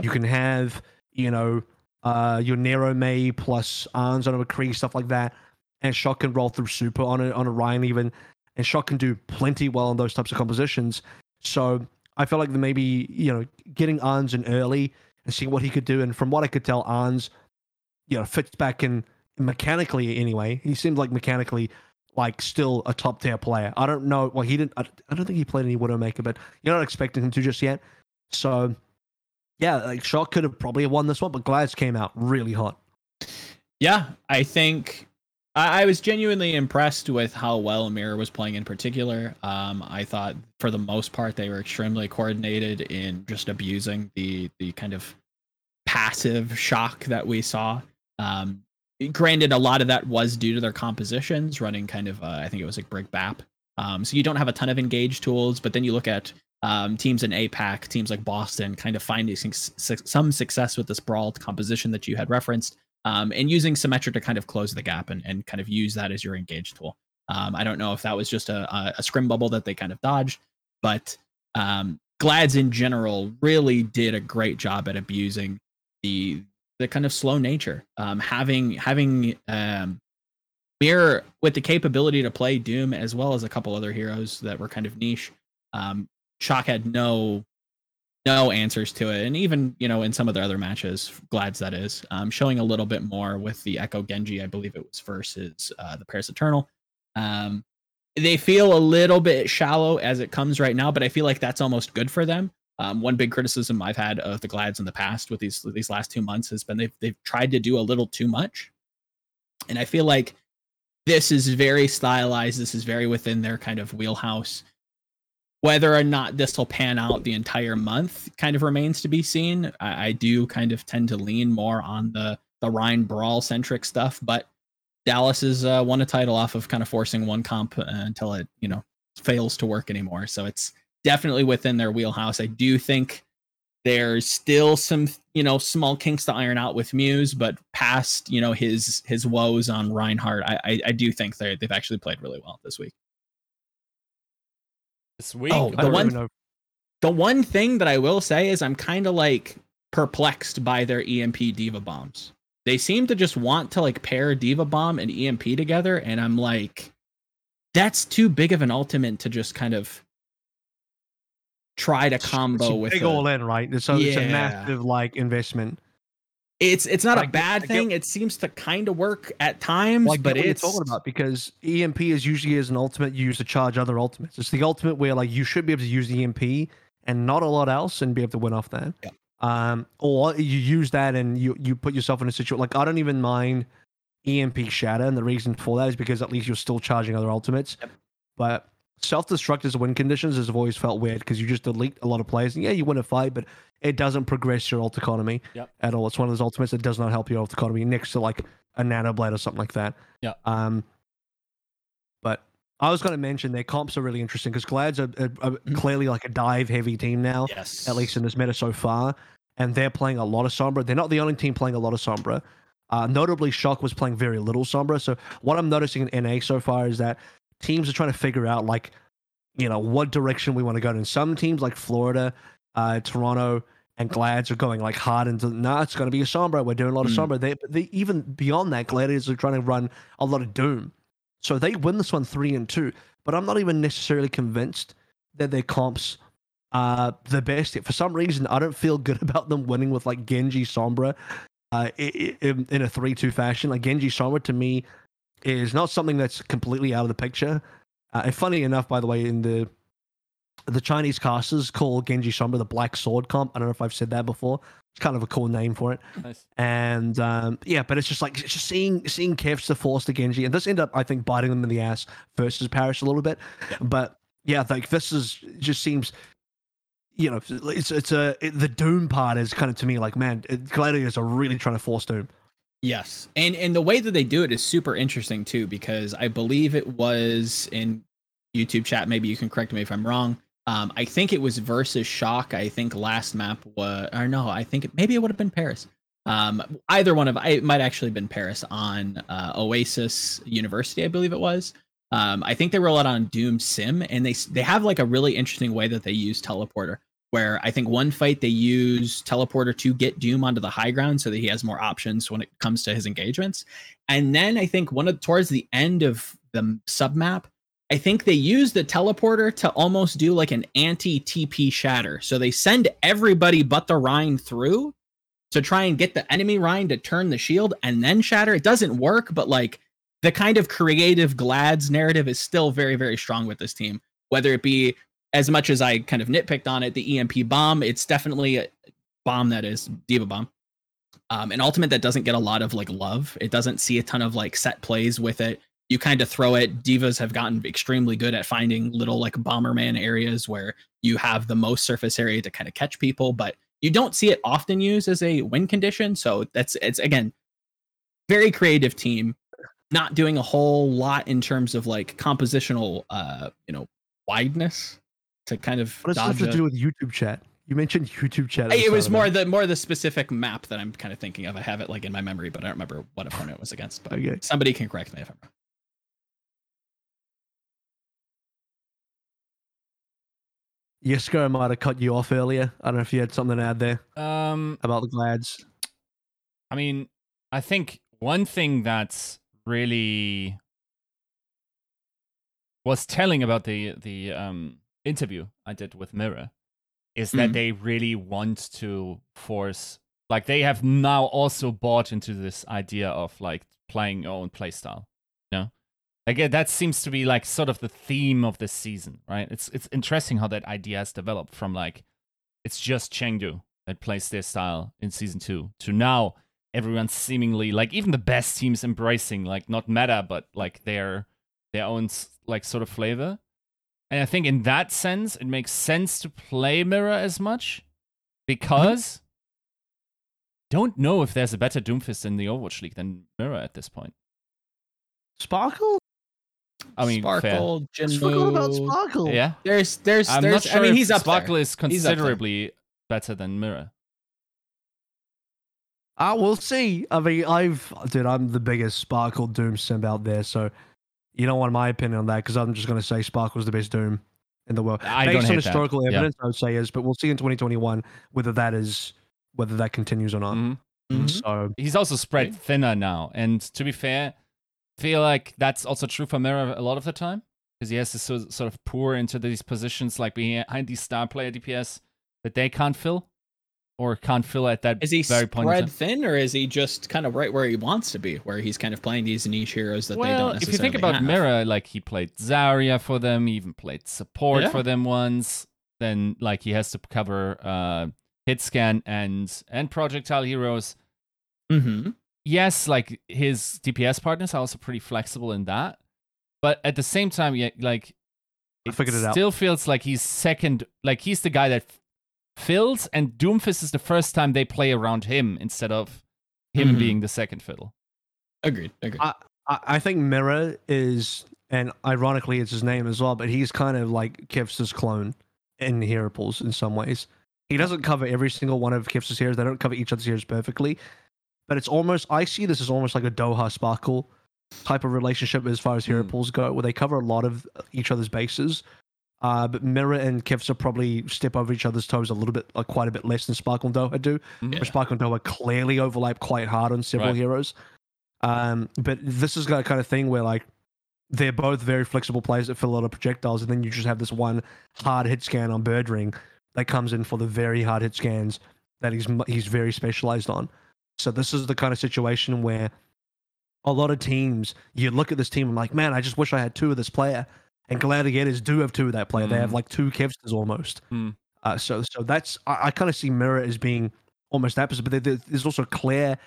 You can have, you know, uh, your Nero May plus ANS on a McCree, stuff like that. And Shock can roll through super on a, on a Rein even. And Shock can do plenty well on those types of compositions. So I feel like maybe, you know, getting ANS in early and seeing what he could do. And from what I could tell, ANS, you know, fits back in mechanically anyway. He seemed like mechanically like still a top tier player. I don't know. Well, he didn't. I, I don't think he played any Widowmaker, but you're not expecting him to just yet. So yeah, like Shock could have probably won this one, but Glads came out really hot. Yeah, I think I, I was genuinely impressed with how well Mirror was playing in particular. Um, I thought for the most part they were extremely coordinated in just abusing the the kind of passive shock that we saw. Um, granted, a lot of that was due to their compositions running kind of, uh, I think it was like Brig Bap. Um, so you don't have a ton of engage tools, but then you look at um, teams in APAC, teams like Boston, kind of finding some success with this brawled composition that you had referenced, um, and using Symmetra to kind of close the gap and, and kind of use that as your engage tool. Um, I don't know if that was just a, a, a scrim bubble that they kind of dodged, but um, Glads in general really did a great job at abusing the the kind of slow nature. Um, having having um, Mirror with the capability to play Doom as well as a couple other heroes that were kind of niche. Um, Shock had no no answers to it, and even you know in some of the other matches, Glads that is um, showing a little bit more with the Echo Genji. I believe it was versus uh, the Paris Eternal. Um, they feel a little bit shallow as it comes right now, but I feel like that's almost good for them. Um, one big criticism I've had of the Glads in the past with these these last two months has been they've they've tried to do a little too much, and I feel like this is very stylized. This is very within their kind of wheelhouse. Whether or not this will pan out the entire month kind of remains to be seen. I, I do kind of tend to lean more on the the Rein brawl centric stuff, but Dallas has uh, won a title off of kind of forcing one comp uh, until it you know fails to work anymore. So it's definitely within their wheelhouse. I do think there's still some you know small kinks to iron out with Muse, but past you know his his woes on Reinhardt, I I, I do think they they've actually played really well this week. This week, Oh, the one- The one thing that I will say is I'm kind of like perplexed by their EMP D.Va bombs. They seem to just want to like pair D.Va Bomb and EMP together, and I'm like, that's too big of an ultimate to just kind of try to combo it's a with. big a- all in, right? So it's a massive like investment. It's it's not I a get- bad get- thing. It seems to kind of work at times, Like but it's talking about because EMP is usually as an ultimate used to charge other ultimates. It's the ultimate where like you should be able to use EMP and not a lot else and be able to win off that. Yeah. Um, or you use that and you you put yourself in a situation like I don't even mind EMP shatter, and the reason for that is because at least you're still charging other ultimates. Yep. But self destruct as win conditions has always felt weird because you just delete a lot of players. And yeah, you win a fight, but it doesn't progress your ult economy Yep. at all. It's one of those ultimates that does not help your ult economy next to like a nano blade or something like that. Yeah. Um. But I was going to mention their comps are really interesting because Glad's are, are, are clearly like a dive heavy team now yes, at least in this meta so far. And they're playing a lot of Sombra. They're not the only team playing a lot of Sombra. Uh, notably, Shock was playing very little Sombra. So what I'm noticing in NA so far is that teams are trying to figure out like, you know, what direction we want to go. And some teams like Florida, uh, Toronto, and Glads are going like hard into. Nah, it's going to be a Sombra. We're doing a lot of Mm. Sombra. They, they even beyond that, Gladiators are trying to run a lot of Doom. So they win this one three and two. But I'm not even necessarily convinced that their comps are the best. For some reason, I don't feel good about them winning with like Genji Sombra uh, in, in a 3 2 fashion. Like Genji Sombra to me is not something that's completely out of the picture. Uh, and funny enough, by the way, in the the Chinese casters call Genji Sombra the Black Sword comp. I don't know if I've said that before. It's kind of a cool name for it. Nice. And um, yeah, but it's just like it's just seeing seeing Kevs to force the Genji, and this ended up I think biting them in the ass versus Paris a little bit. But yeah, like this is just seems, you know, it's it's a it, the Doom part is kind of to me like man, it, Gladiators are really trying to force Doom. Yes, and and the way that they do it is super interesting too because I believe it was in YouTube chat. Maybe you can correct me if I'm wrong. Um, I think it was versus Shock. I think last map was, or no, I think it, maybe it would have been Paris. Um, either one of it might actually have been Paris on uh, Oasis University, I believe it was. Um, I think they roll it on Doom Sim, and they they have like a really interesting way that they use teleporter. Where I think one fight they use teleporter to get Doom onto the high ground so that he has more options when it comes to his engagements. And then I think one of towards the end of the sub map, I think they use the teleporter to almost do like an anti TP shatter. So they send everybody but the Rein through to try and get the enemy Rein to turn the shield and then shatter. It doesn't work, but like the kind of creative Glads narrative is still very, very strong with this team. Whether it be as much as I kind of nitpicked on it, the EMP bomb, it's definitely a bomb that is D.Va bomb. Um, an ultimate that doesn't get a lot of like love. It doesn't see a ton of like set plays with it. You kind of throw it. D.Vas have gotten extremely good at finding little like bomberman areas where you have the most surface area to kind of catch people, but you don't see it often used as a win condition. So that's it's again very creative team, not doing a whole lot in terms of like compositional uh you know wideness to kind of What does this have dodge to do with YouTube chat? You mentioned YouTube chat. it was more of the more the specific map that I'm kind of thinking of. I have it like in my memory, but I don't remember what opponent it was against. But Okay. somebody can correct me if I'm wrong. Yesko might have cut you off earlier. I don't know if you had something to add there Um, about the Glads. I mean, I think one thing that's really was telling about the the um interview I did with Mirror is that Mhm. they really want to force like they have now also bought into this idea of like playing your own playstyle. You know? Like uh, that seems to be like sort of the theme of this season, right? It's it's interesting how that idea has developed from like it's just Chengdu that plays their style in season two to now everyone's seemingly like even the best teams embracing like not meta but like their their own like sort of flavor and i think in that sense it makes sense to play mirror as much mm-hmm. because don't know if there's a better doomfist in the overwatch league than mirror at this point Sparkle? i mean fair. Sparkle, I forgot about Sparkle. yeah There's there's i'm there's not sure I mean he's up sparkle there. is He's up there. considerably better than mirror I will see. I mean, I've dude, I'm the biggest Sparkle Doom simp out there, so you don't want my opinion on that because I'm just gonna say Sparkle's the best Doom in the world. i Based don't on hate that. historical Yeah. evidence, I would say is, but we'll see in 2021 whether that is whether that continues or not. Mhm. Mhm. So he's also spread thinner now. And to be fair, feel like that's also true for Mirror a lot of the time because he has to sort of pour into these positions like behind these star player DPS that they can't fill or can't fill at that Is he very point. in spread time. thin, or is he just kind of right where he wants to be, where he's kind of playing these niche heroes that they Well, don't if necessarily you think about have? Mirror, like he played Zarya for them, he even played support Yeah. for them once. Then like he has to cover uh, hit scan and and projectile heroes. Mm-hmm. yes, like his DPS partners are also pretty flexible in that. But at the same time, yeah, like I figured it out. still feels like he's second, like he's the guy that f- fills, and Doomfist is the first time they play around him instead of him Mhm. being the second fiddle. Agreed. Agreed. I, I I think Mirror is, and ironically, it's his name as well. But he's kind of like Kev's clone in Hero in some ways. He doesn't cover every single one of Kev's heroes. They don't cover each other's heroes perfectly, but it's almost. I see this as almost like a Doha Sparkle type of relationship as far as Hero Hmm. Pools go, where they cover a lot of each other's bases. Uh, but Mirror and Kevster probably step over each other's toes a little bit, like quite a bit less than Sparkle and Doha do. Mhm. Where Sparkle and Doha clearly overlap quite hard on several Right. heroes. Um, but this is that kind of thing where like they're both very flexible players that fill a lot of projectiles, and then you just have this one hard hit scan on birdring that comes in for the very hard hit scans that he's he's very specialized on. So this is the kind of situation where a lot of teams you look at this team and like, man, I just wish I had two of this player. And Gladiators do have two of that player. They have Mm. like two Kevsters almost. Mm. Uh, so so that's I, I kind of see Mirror as being almost opposite. But there- there- there's also clear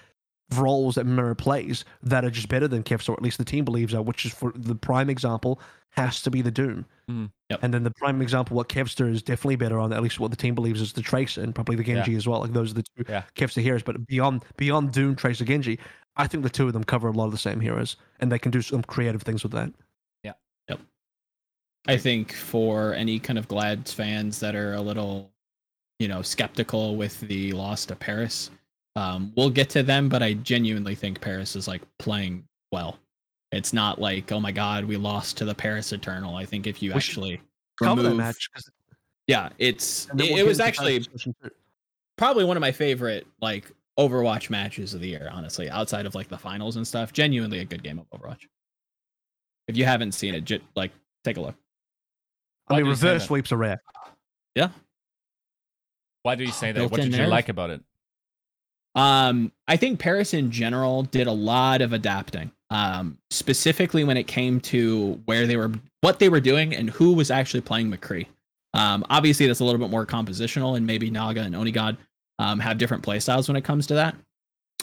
roles that Mirror plays that are just better than Kev's, or at least the team believes are. Which is for the prime example has to be the Doom. Mm. Yep. And then the prime example, what Kevster is definitely better on, at least what the team believes is the Tracer and probably the Genji as well. Like those are the two Yeah. Kevster heroes. But beyond beyond Doom, Tracer, Genji, I think the two of them cover a lot of the same heroes, and they can do some creative things with that. I think for any kind of Glads fans that are a little, you know, skeptical with the loss to Paris, um, we'll get to them, but I genuinely think Paris is like playing well. It's not like, oh my god, we lost to the Paris Eternal. I think if you We actually Cover that remove, match yeah, it's it, we'll it was actually probably one of my favorite like Overwatch matches of the year, honestly, outside of like the finals and stuff. Genuinely a good game of Overwatch. If you haven't seen it, like take a look. I Why mean, do you say reverse that? sweeps are rare. Yeah. Why do you say that? Built What in did you nerve. like about it? Um, I think Paris in general did a lot of adapting. Um, specifically when it came to where they were, what they were doing, and who was actually playing McCree. Um, obviously that's a little bit more compositional, and maybe Naga and Onigod um, have different playstyles when it comes to that.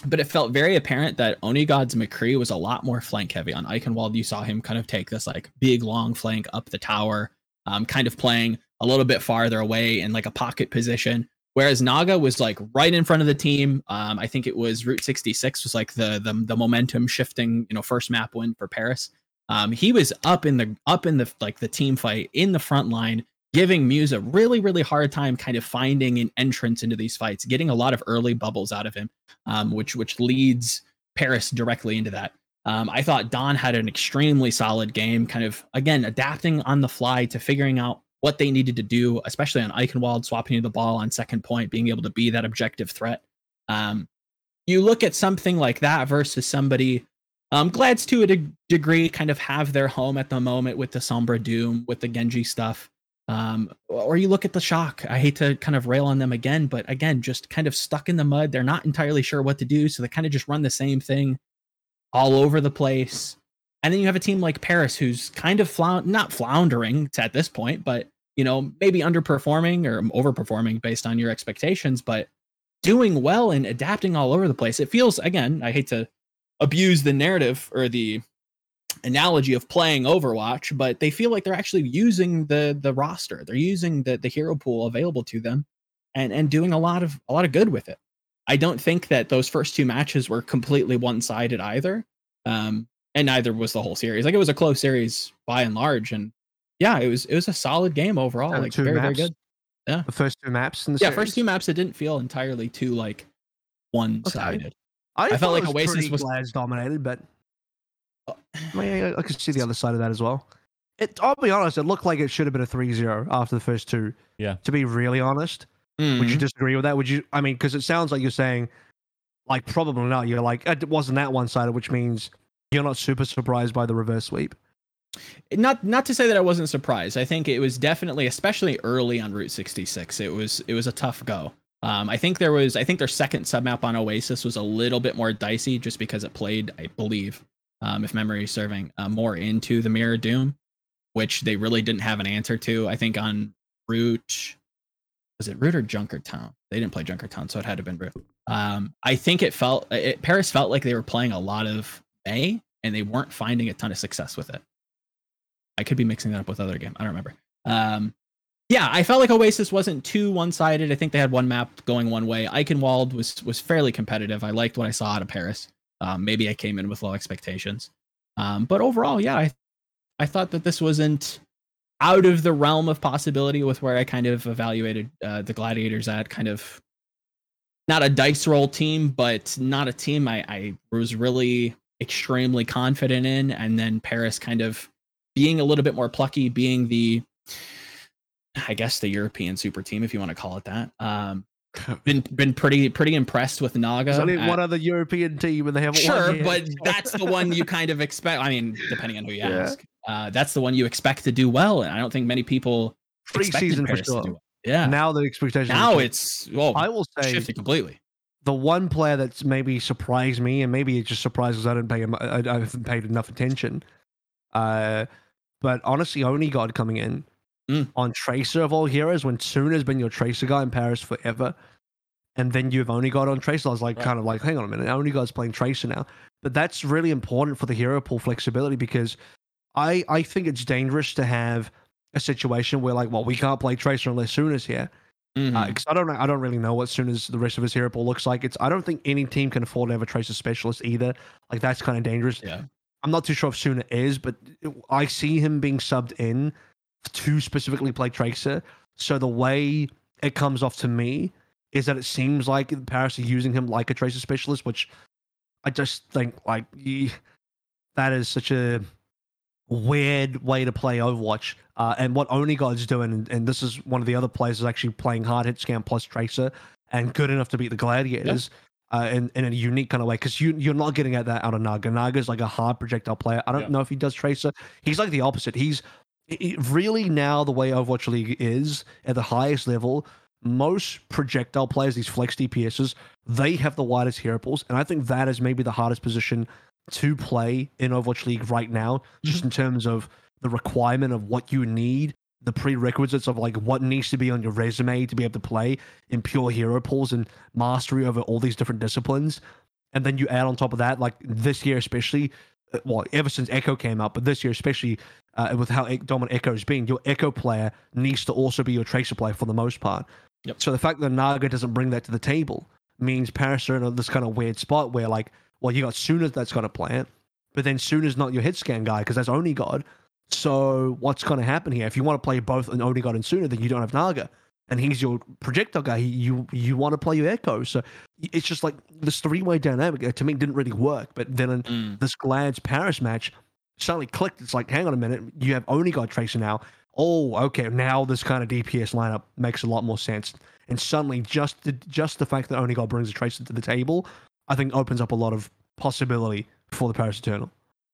But it felt very apparent that Onigod's McCree was a lot more flank heavy. On Eichenwald, you saw him kind of take this like big long flank up the tower, um, kind of playing a little bit farther away in like a pocket position. Whereas Naga was like right in front of the team. Um, I think it was Route 66 was like the the the momentum shifting, you know, first map win for Paris. Um, he was up in the up in the like the team fight in the front line, giving Muse a really really hard time, kind of finding an entrance into these fights, getting a lot of early bubbles out of him, um, which which leads Paris directly into that. Um, I thought Don had an extremely solid game, kind of again adapting on the fly to figuring out what they needed to do, especially on Eichenwald, swapping the ball on second point, being able to be that objective threat. Um, you look at something like that versus somebody, um, Glads to a de- degree kind of have their home at the moment with the Sombra Doom, with the Genji stuff. Um, or you look at the Shock. I hate to kind of rail on them again, but again, just kind of stuck in the mud. They're not entirely sure what to do, so they kind of just run the same thing all over the place. And then you have a team like Paris who's kind of flound not floundering at this point, but you know, maybe underperforming or overperforming based on your expectations, but doing well and adapting all over the place. It feels again, I hate to abuse the narrative or the analogy of playing Overwatch, but they feel like they're actually using the the roster. They're using the the hero pool available to them and and doing a lot of a lot of good with it. I don't think that those first two matches were completely one-sided either. Um and neither was the whole series. Like it was a close series by and large and yeah, it was it was a solid game overall. And Like two very very maps. good. The first two maps in the Yeah, series. first two maps it didn't feel entirely too like one-sided. I, felt like was Oasis was- Glads dominated, but Oh. I, mean, I, I could see the other side of that as well. It, I'll be honest, it looked like it should have been a 3-0 after the first two. Yeah. To be really honest, would Mm-hmm. you disagree with that? Would you? I mean, because it sounds like you're saying, like probably not. You're like it wasn't that one-sided, which means you're not super surprised by the reverse sweep. not not to say that I wasn't surprised. I think it was definitely, especially early on Route 66, it was it was a tough go. Um, I think there was I think their second submap on Oasis was a little bit more dicey just because it played, I believe, um, if memory is serving, uh, more into the Mirror Doom, which they really didn't have an answer to. I think on Route was it Route or Junkertown? They didn't play Junkertown, so it had to have been Route. Um, I think it felt it, Paris felt like they were playing a lot of May and they weren't finding a ton of success with it. I could be mixing that up with other game. I don't remember. Um, yeah, I felt like Oasis wasn't too one-sided. I think they had one map going one way. Eichenwald was was fairly competitive. I liked what I saw out of Paris. Um, maybe I came in with low expectations, um, but overall, yeah, I I thought that this wasn't out of the realm of possibility with where I kind of evaluated uh, the Gladiators at kind of not a dice roll team, but not a team I, I was really extremely confident in. And then Paris kind of being a little bit more plucky, being the, I guess the European super team, if you want to call it that. Um, been been pretty pretty impressed with Naga. There's only at- one other European team, and they haven't Sure, but that's the one you kind of expect. I mean, depending on who you Yeah. ask, uh, that's the one you expect to do well. And I don't think many people preseason for sure. well. Yeah. Now the expectation. Now it's well I will say shifted completely. the one player that's maybe surprised me, and maybe it just surprises I didn't pay him. I, I haven't paid enough attention. Uh, but honestly, Onigod coming in Mm. on Tracer of all heroes when Soon has been your Tracer guy in Paris forever. and then you've only got on Tracer. I was like, Right. kind of like, hang on a minute, Onigod's playing Tracer now. But that's really important for the hero pool flexibility because I I think it's dangerous to have a situation where like, well, we can't play Tracer unless Suna's here. Mm-hmm. Uh, because I don't know, I don't really know what soon as the rest of his hero pool looks like. It's I don't think any team can afford to have a Tracer specialist either. Like that's kind of dangerous. yeah. I'm not too sure if Suna is, but I see him being subbed in to specifically play Tracer. So the way it comes off to me is that it seems like Paris are using him like a Tracer specialist, which I just think like ye- that is such a weird way to play Overwatch. Uh, and what Onigod's doing, and, and this is one of the other players is actually playing hard hit scan plus Tracer and good enough to beat the Gladiators. Uh, in, in a unique kind of way, because you you're not getting at that out of Naga. Naga's like a hard projectile player. I don't Yeah. know if he does Tracer. He's like the opposite. He's it really now the way Overwatch League is at the highest level. Most projectile players, these flex DPSs, they have the widest hero pools, and I think that is maybe the hardest position to play in Overwatch League right now, just in terms of the requirement of what you need, the prerequisites of like what needs to be on your resume to be able to play in pure hero pools and mastery over all these different disciplines. And then you add on top of that, like this year especially, uh, well, ever since Echo came out, but this year especially uh, with how dominant Echo's been, your Echo player needs to also be your Tracer player for the most part. Yep. So the fact that Naga doesn't bring that to the table means Paris are in this kind of weird spot where, like, well, you got Suna that's going to play it, but then Suna's not your hit scan guy because that's Onigod. So what's going to happen here? If you want to play both an Onigod and Suna, then you don't have Naga, and he's your projectile guy. You you want to play your Echo, so it's just like this three way dynamic uh, to me didn't really work. But then in Mm. this Glad's Paris match suddenly clicked. It's like, hang on a minute, you have Onigod Tracer now. Oh, okay, now this kind of DPS lineup makes a lot more sense. And suddenly, just the, just the fact that Onigod brings a Tracer to the table, I think opens up a lot of possibility for the Paris Eternal.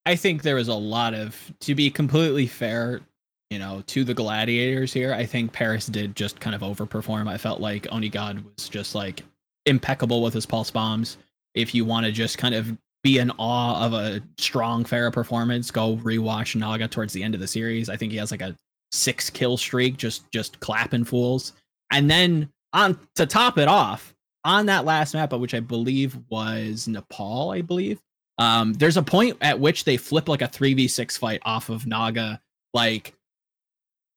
I think there was a lot of, to be completely fair, you know, to the gladiators here. I think Paris did just kind of overperform. I felt like Onigod was just like impeccable with his pulse bombs. If you want to just kind of be in awe of a strong Pharah performance, go rewatch Naga towards the end of the series. I think he has like a six kill streak, just just clapping fools. And then on to top it off, on that last map, which I believe was Nepal, I believe. Um, there's a point at which they flip like a 3v6 fight off of Naga, like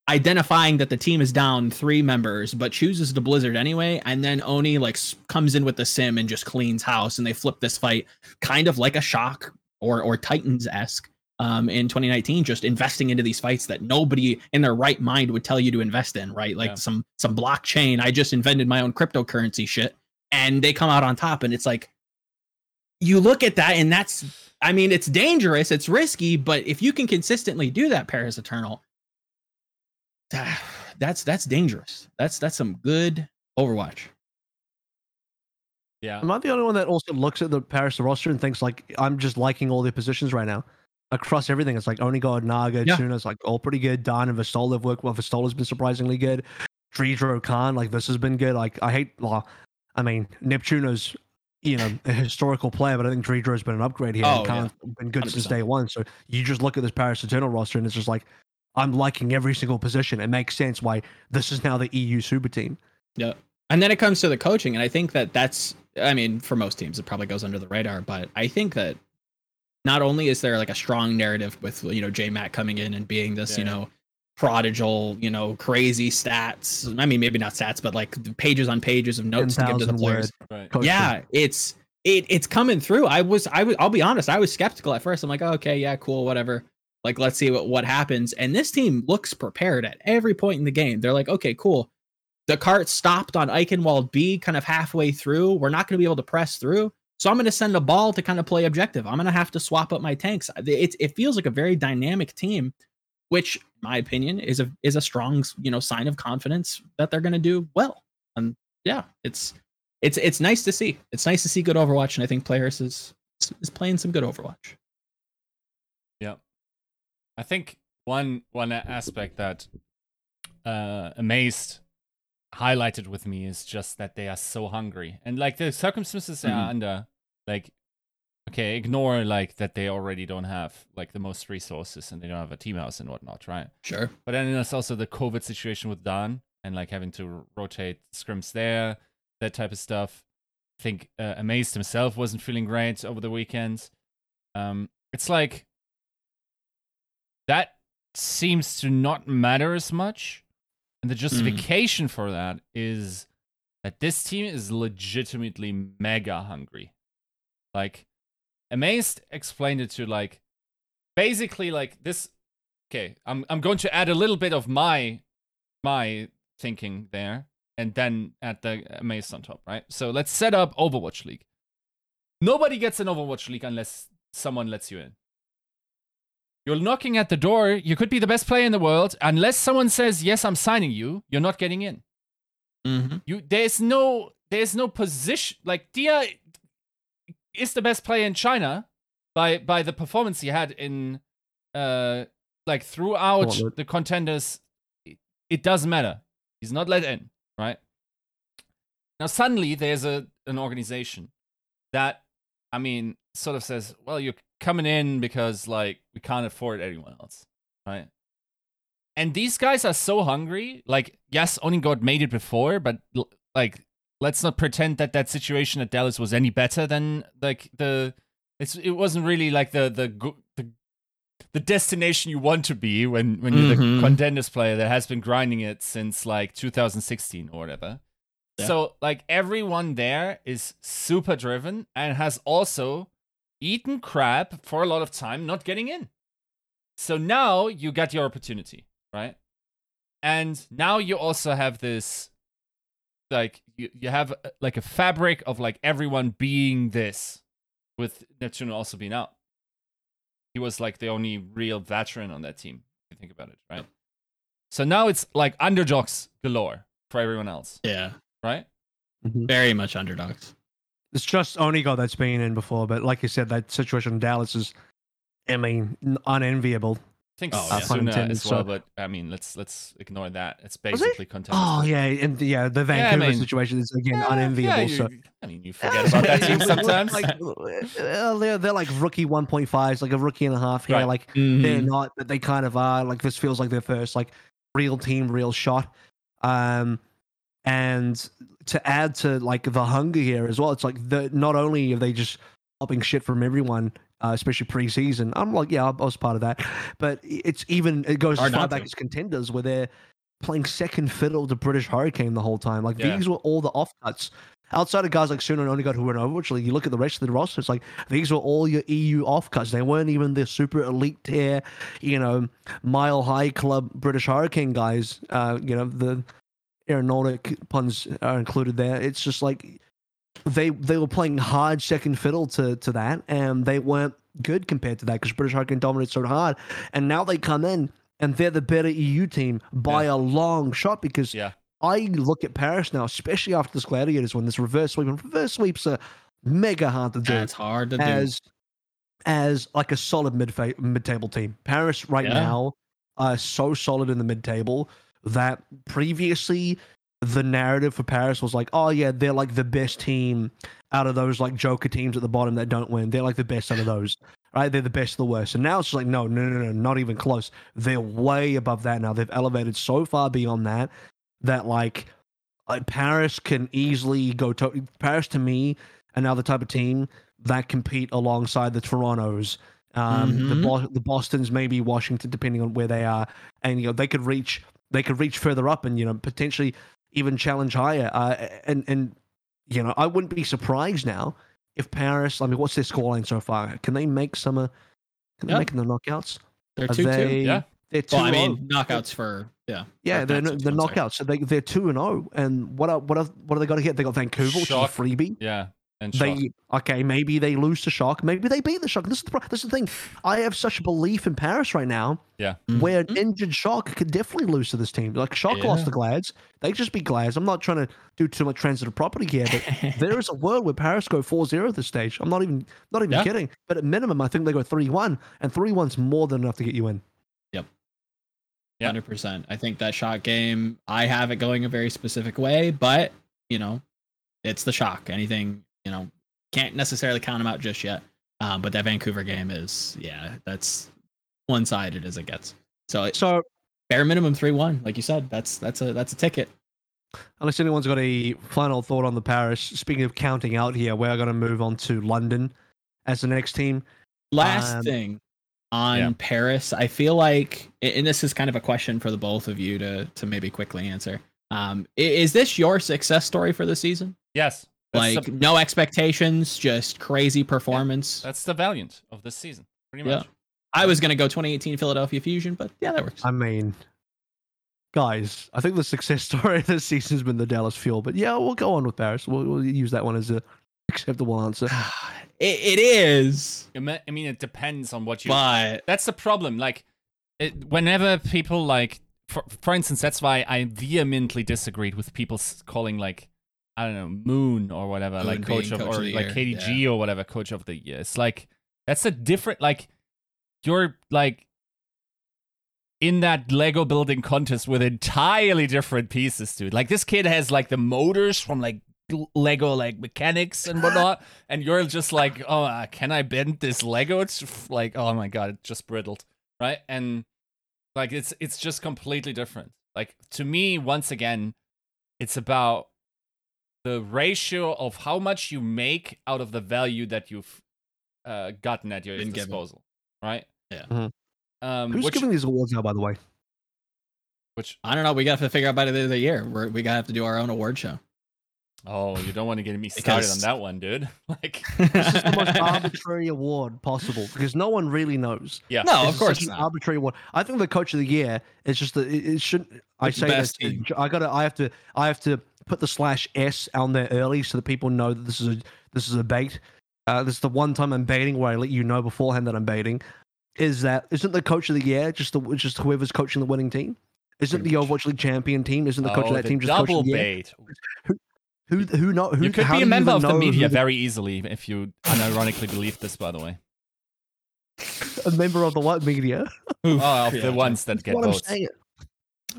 identifying that the team is down three members, but chooses the Blizzard anyway. And then Oni like comes in with the sim and just cleans house, and they flip this fight kind of like a shock or or Titans esque. Um, in 2019, just investing into these fights that nobody in their right mind would tell you to invest in, right? Like Yeah. some some blockchain. I just invented my own cryptocurrency shit, and they come out on top, and it's like you look at that, and that's I mean, it's dangerous, it's risky, but if you can consistently do that, Paris Eternal, that's that's dangerous. That's that's some good Overwatch. Yeah. Am I the only one that also looks at the Paris roster and thinks like I'm just liking all their positions right now? Across everything, it's like Onigod, Naga, Yeah. Tuna's like all pretty good. Dan and Vistol have worked well. Vestola's been surprisingly good. Dridro Khan, like this has been good. Like I hate, well, I mean Neptuno's, you know, a historical player, but I think Dridro's been an upgrade here. Oh, and Khan's been good since 100%. day one. So you just look at this Paris Eternal roster and it's just like I'm liking every single position. It makes sense why this is now the EU super team. Yeah. And then it comes to the coaching, and I think that that's, I mean, for most teams, it probably goes under the radar, but I think that not only is there like a strong narrative with, you know, J Matt coming in and being this, you know, prodigal, you know, crazy stats. I mean, maybe not stats, but like pages on pages of notes to give to the players. Right. Yeah, it's it it's coming through. I was I was I'll be honest, I was skeptical at first. I'm like, oh, okay, yeah, cool, whatever. Like, let's see what what happens. And this team looks prepared at every point in the game. They're like, okay, cool. The cart stopped on Eichenwald B kind of halfway through. We're not going to be able to press through. So I'm going to send a ball to kind of play objective. I'm going to have to swap up my tanks. It, it feels like a very dynamic team, which, in my opinion, is a is a strong you know sign of confidence that they're going to do well. And yeah, it's it's it's nice to see. It's nice to see good Overwatch, and I think players is is playing some good Overwatch. Yeah. I think one one aspect that uh, amazed highlighted with me is just that they are so hungry and like the circumstances they are Mhm. under like okay ignore like that they already don't have like the most resources and they don't have a team house and whatnot right Sure. but then there's also the covid situation with dan and like having to rotate scrims there that type of stuff. I think uh, Amazed himself wasn't feeling great over the weekend. Um, it's like that seems to not matter as much. And the justification for that is that this team is legitimately mega hungry. Like, Amazed explained it to like basically like this okay, I'm I'm going to add a little bit of my my thinking there and then add the Amazed on top, right? So let's set up Overwatch League. Nobody gets an Overwatch League unless someone lets you in. You're knocking at the door. You could be the best player in the world. Unless someone says, "Yes, I'm signing you," you're not getting in. Mm-hmm. You there's no there's no position like Dia is the best player in China by by the performance he had in uh like throughout the contenders. It, it doesn't matter. He's not let in, right? Now suddenly there's a an organization that I mean sort of says, well, you're coming in because like we can't afford anyone else, right? And these guys are so hungry. Like, yes, Onigod made it before, but like, let's not pretend that that situation at Dallas was any better than like the. It's it wasn't really like the the the the destination you want to be when when you're Mhm. the contenders player that has been grinding it since like 2016 or whatever. Yeah. So like everyone there is super driven and has also eaten crap for a lot of time not getting in. So now you got your opportunity, right? And now you also have this like you, you have uh, like a fabric of like everyone being this with Neptune also being out. He was like the only real veteran on that team, if you think about it, right? So now it's like underdogs galore for everyone else, Yeah, right? very much underdogs. It's just Onigod that's been in before, but like you said, that situation in Dallas is, I mean, unenviable. I think Oh, yeah. Pun Suna as well, so- but I mean, let's let's ignore that. It's basically contenders. Oh yeah, and yeah, the Vancouver mean- situation is again Yeah, unenviable. yeah, so I mean, you forget about that team sometimes. like, uh, they're they're like rookie 1.5s, like a rookie and a half here. Right. Like they're Mhm. not, but they kind of are. Like this feels like their first like real team, real shot. Um, and to add to like the hunger here as well, it's like the not only are they just popping shit from everyone, uh, especially preseason. I'm like, yeah, I was part of that, but it's even it goes as far back to. as contenders where they're playing second fiddle to British Hurricane the whole time. Like Yeah. these were all the offcuts. Outside of guys like Suna and Onigod who were in Overwatch League, you look at the rest of the roster, it's like these were all your EU offcuts. They weren't even the super elite tier, you know, mile high club British Hurricane guys. Uh, you know, the aeronautic puns are included there. It's just like they they were playing hard second fiddle to to that, and they weren't good compared to that because British Hurricane dominated so hard. And now they come in and they're the better EU team by a long shot because Yeah. I look at Paris now, especially after this Gladiators one, this reverse sweep, and reverse sweeps are mega hard to do That's hard to do. as as like a solid mid mid table team. Paris right Yeah. now are so solid in the mid table that previously the narrative for Paris was like, oh yeah, they're like the best team out of those like Joker teams at the bottom that don't win. They're like the best out of those. Right? They're the best of the worst. And now it's just like, no, no, no, no, not even close. They're way above that now. They've elevated so far beyond that that like like Paris can easily go to Paris to me another type of team that compete alongside the Torontos, um, the Mhm. Bo- the Boston's, maybe Washington, depending on where they are, and you know they could reach they could reach further up and you know potentially even challenge higher. Uh, and and you know I wouldn't be surprised now if Paris. I mean, what's their scoreline so far? Can they make some? Uh, can they Yeah. make the knockouts? They're Are two two. Yeah. They're two. Well, I oh. mean, knockouts for yeah. Yeah, they're the what I'm sorry. knockouts. So they they're two and zero. And what are, what are, what are they got to get? They got Vancouver, which is a freebie. Yeah. And shock. They okay, maybe they lose to Shock. Maybe they beat the Shock. This is the pro- this is the thing. I have such a belief in Paris right now, Yeah. where an Mhm. injured Shock could definitely lose to this team. Like Shock Yeah. lost the Glads. They just beat Glads. I'm not trying to do too much transitive property here, but there is a world where Paris go 4-0 at this stage. I'm not even not even Yeah. kidding. But at minimum, I think they go 3-1, and 3-1's more than enough to get you in. Yeah. Hundred percent. I think that shot game. I have it going a very specific way, but you know, it's the shock. Anything you know, can't necessarily count them out just yet. Um, but that Vancouver game is, yeah, that's one sided as it gets. So it- So bare minimum three one, like you said. That's that's a that's a ticket. unless anyone's got a final thought on the Paris. Speaking of counting out here, we're going to move on to London as the next team. Last Um, thing on yeah. Paris, I feel like, and this is kind of a question for the both of you to to maybe quickly answer. Um, is this your success story for the season? Yes. That's Like the, no expectations, just crazy performance. that's the valiant of this season, pretty Yeah. I was gonna go 2018 Philadelphia Fusion, but yeah, that works. I mean, guys, I think the success story this season has been the Dallas Fuel, but yeah, we'll go on with Paris. We'll, we'll use that one as a acceptable answer. it, it is, I mean, it depends on what you. but that's the problem. Like, it, whenever people like, for, for instance, that's why I vehemently disagreed with people calling like, I don't know, Moon or whatever, Moon like coach of coach or of like year, KDG or whatever, coach of the year. It's like that's a different like, you're like in that Lego building contest with entirely different pieces, dude. Like this kid has like the motors from like Lego like mechanics and whatnot, and you're just like, oh, uh, can I bend this Lego? It's like, oh my god, it just brittled, right? And like it's it's just completely different. Like to me, once again, it's about the ratio of how much you make out of the value that you've uh, gotten at your Been given. disposal, right? Yeah. Mhm. Um, Who's which, giving these awards now, by the way? which I don't know. We got to figure out by the end of the year. We're, we got to have to do our own award show. Oh, you don't want to get me started on that one, dude. Like, This is the most arbitrary award possible because no one really knows. yeah, no, This of course such an not. arbitrary award. I think the coach of the year is just that it, it shouldn't. I It's the say best this. team. I gotta. I have to. I have to put the slash s on there early so that people know that this is a this is a bait. Uh, this is the one time I'm baiting where I let you know beforehand that I'm baiting. Is that isn't the coach of the year just the just whoever's coaching the winning team? Isn't the much. Overwatch League champion team? Isn't the coach oh, of that the team just coach double of the year? bait. Who who not? Who You could be a member of the media the- very easily if you unironically believe this, by the way. a member of the what media? Oh, of Yeah. the ones that That's get what I'm votes.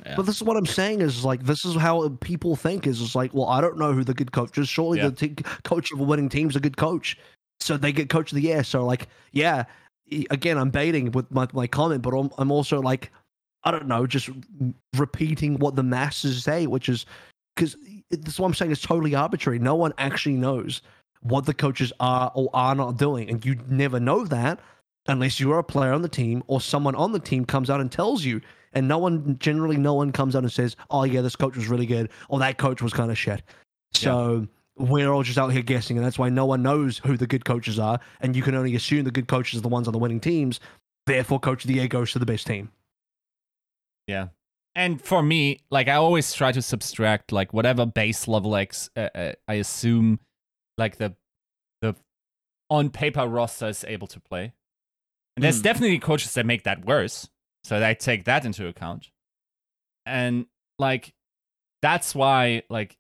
Yeah. But this is what I'm saying is like this is how people think is it's like well I don't know who the good coach is. Surely Yeah. the te- coach of a winning team's a good coach. So they get coach of the year. So like yeah again I'm baiting with my, my comment but I'm, I'm also like I don't know just repeating what the masses say which is because this is what I'm saying is totally arbitrary. No one actually knows what the coaches are or are not doing and you never know that unless you're a player on the team or someone on the team comes out and tells you and no one generally no one comes out and says oh yeah this coach was really good or that coach was kind of shit so we're all just out here guessing and that's why no one knows who the good coaches are and you can only assume the good coaches are the ones on the winning teams therefore coach of the year goes to the best team Yeah. And for me, like I always try to subtract like whatever base level X uh, uh, I assume like the the on paper roster is able to play. And there's Mm. definitely coaches that make that worse. So I take that into account. And like that's why like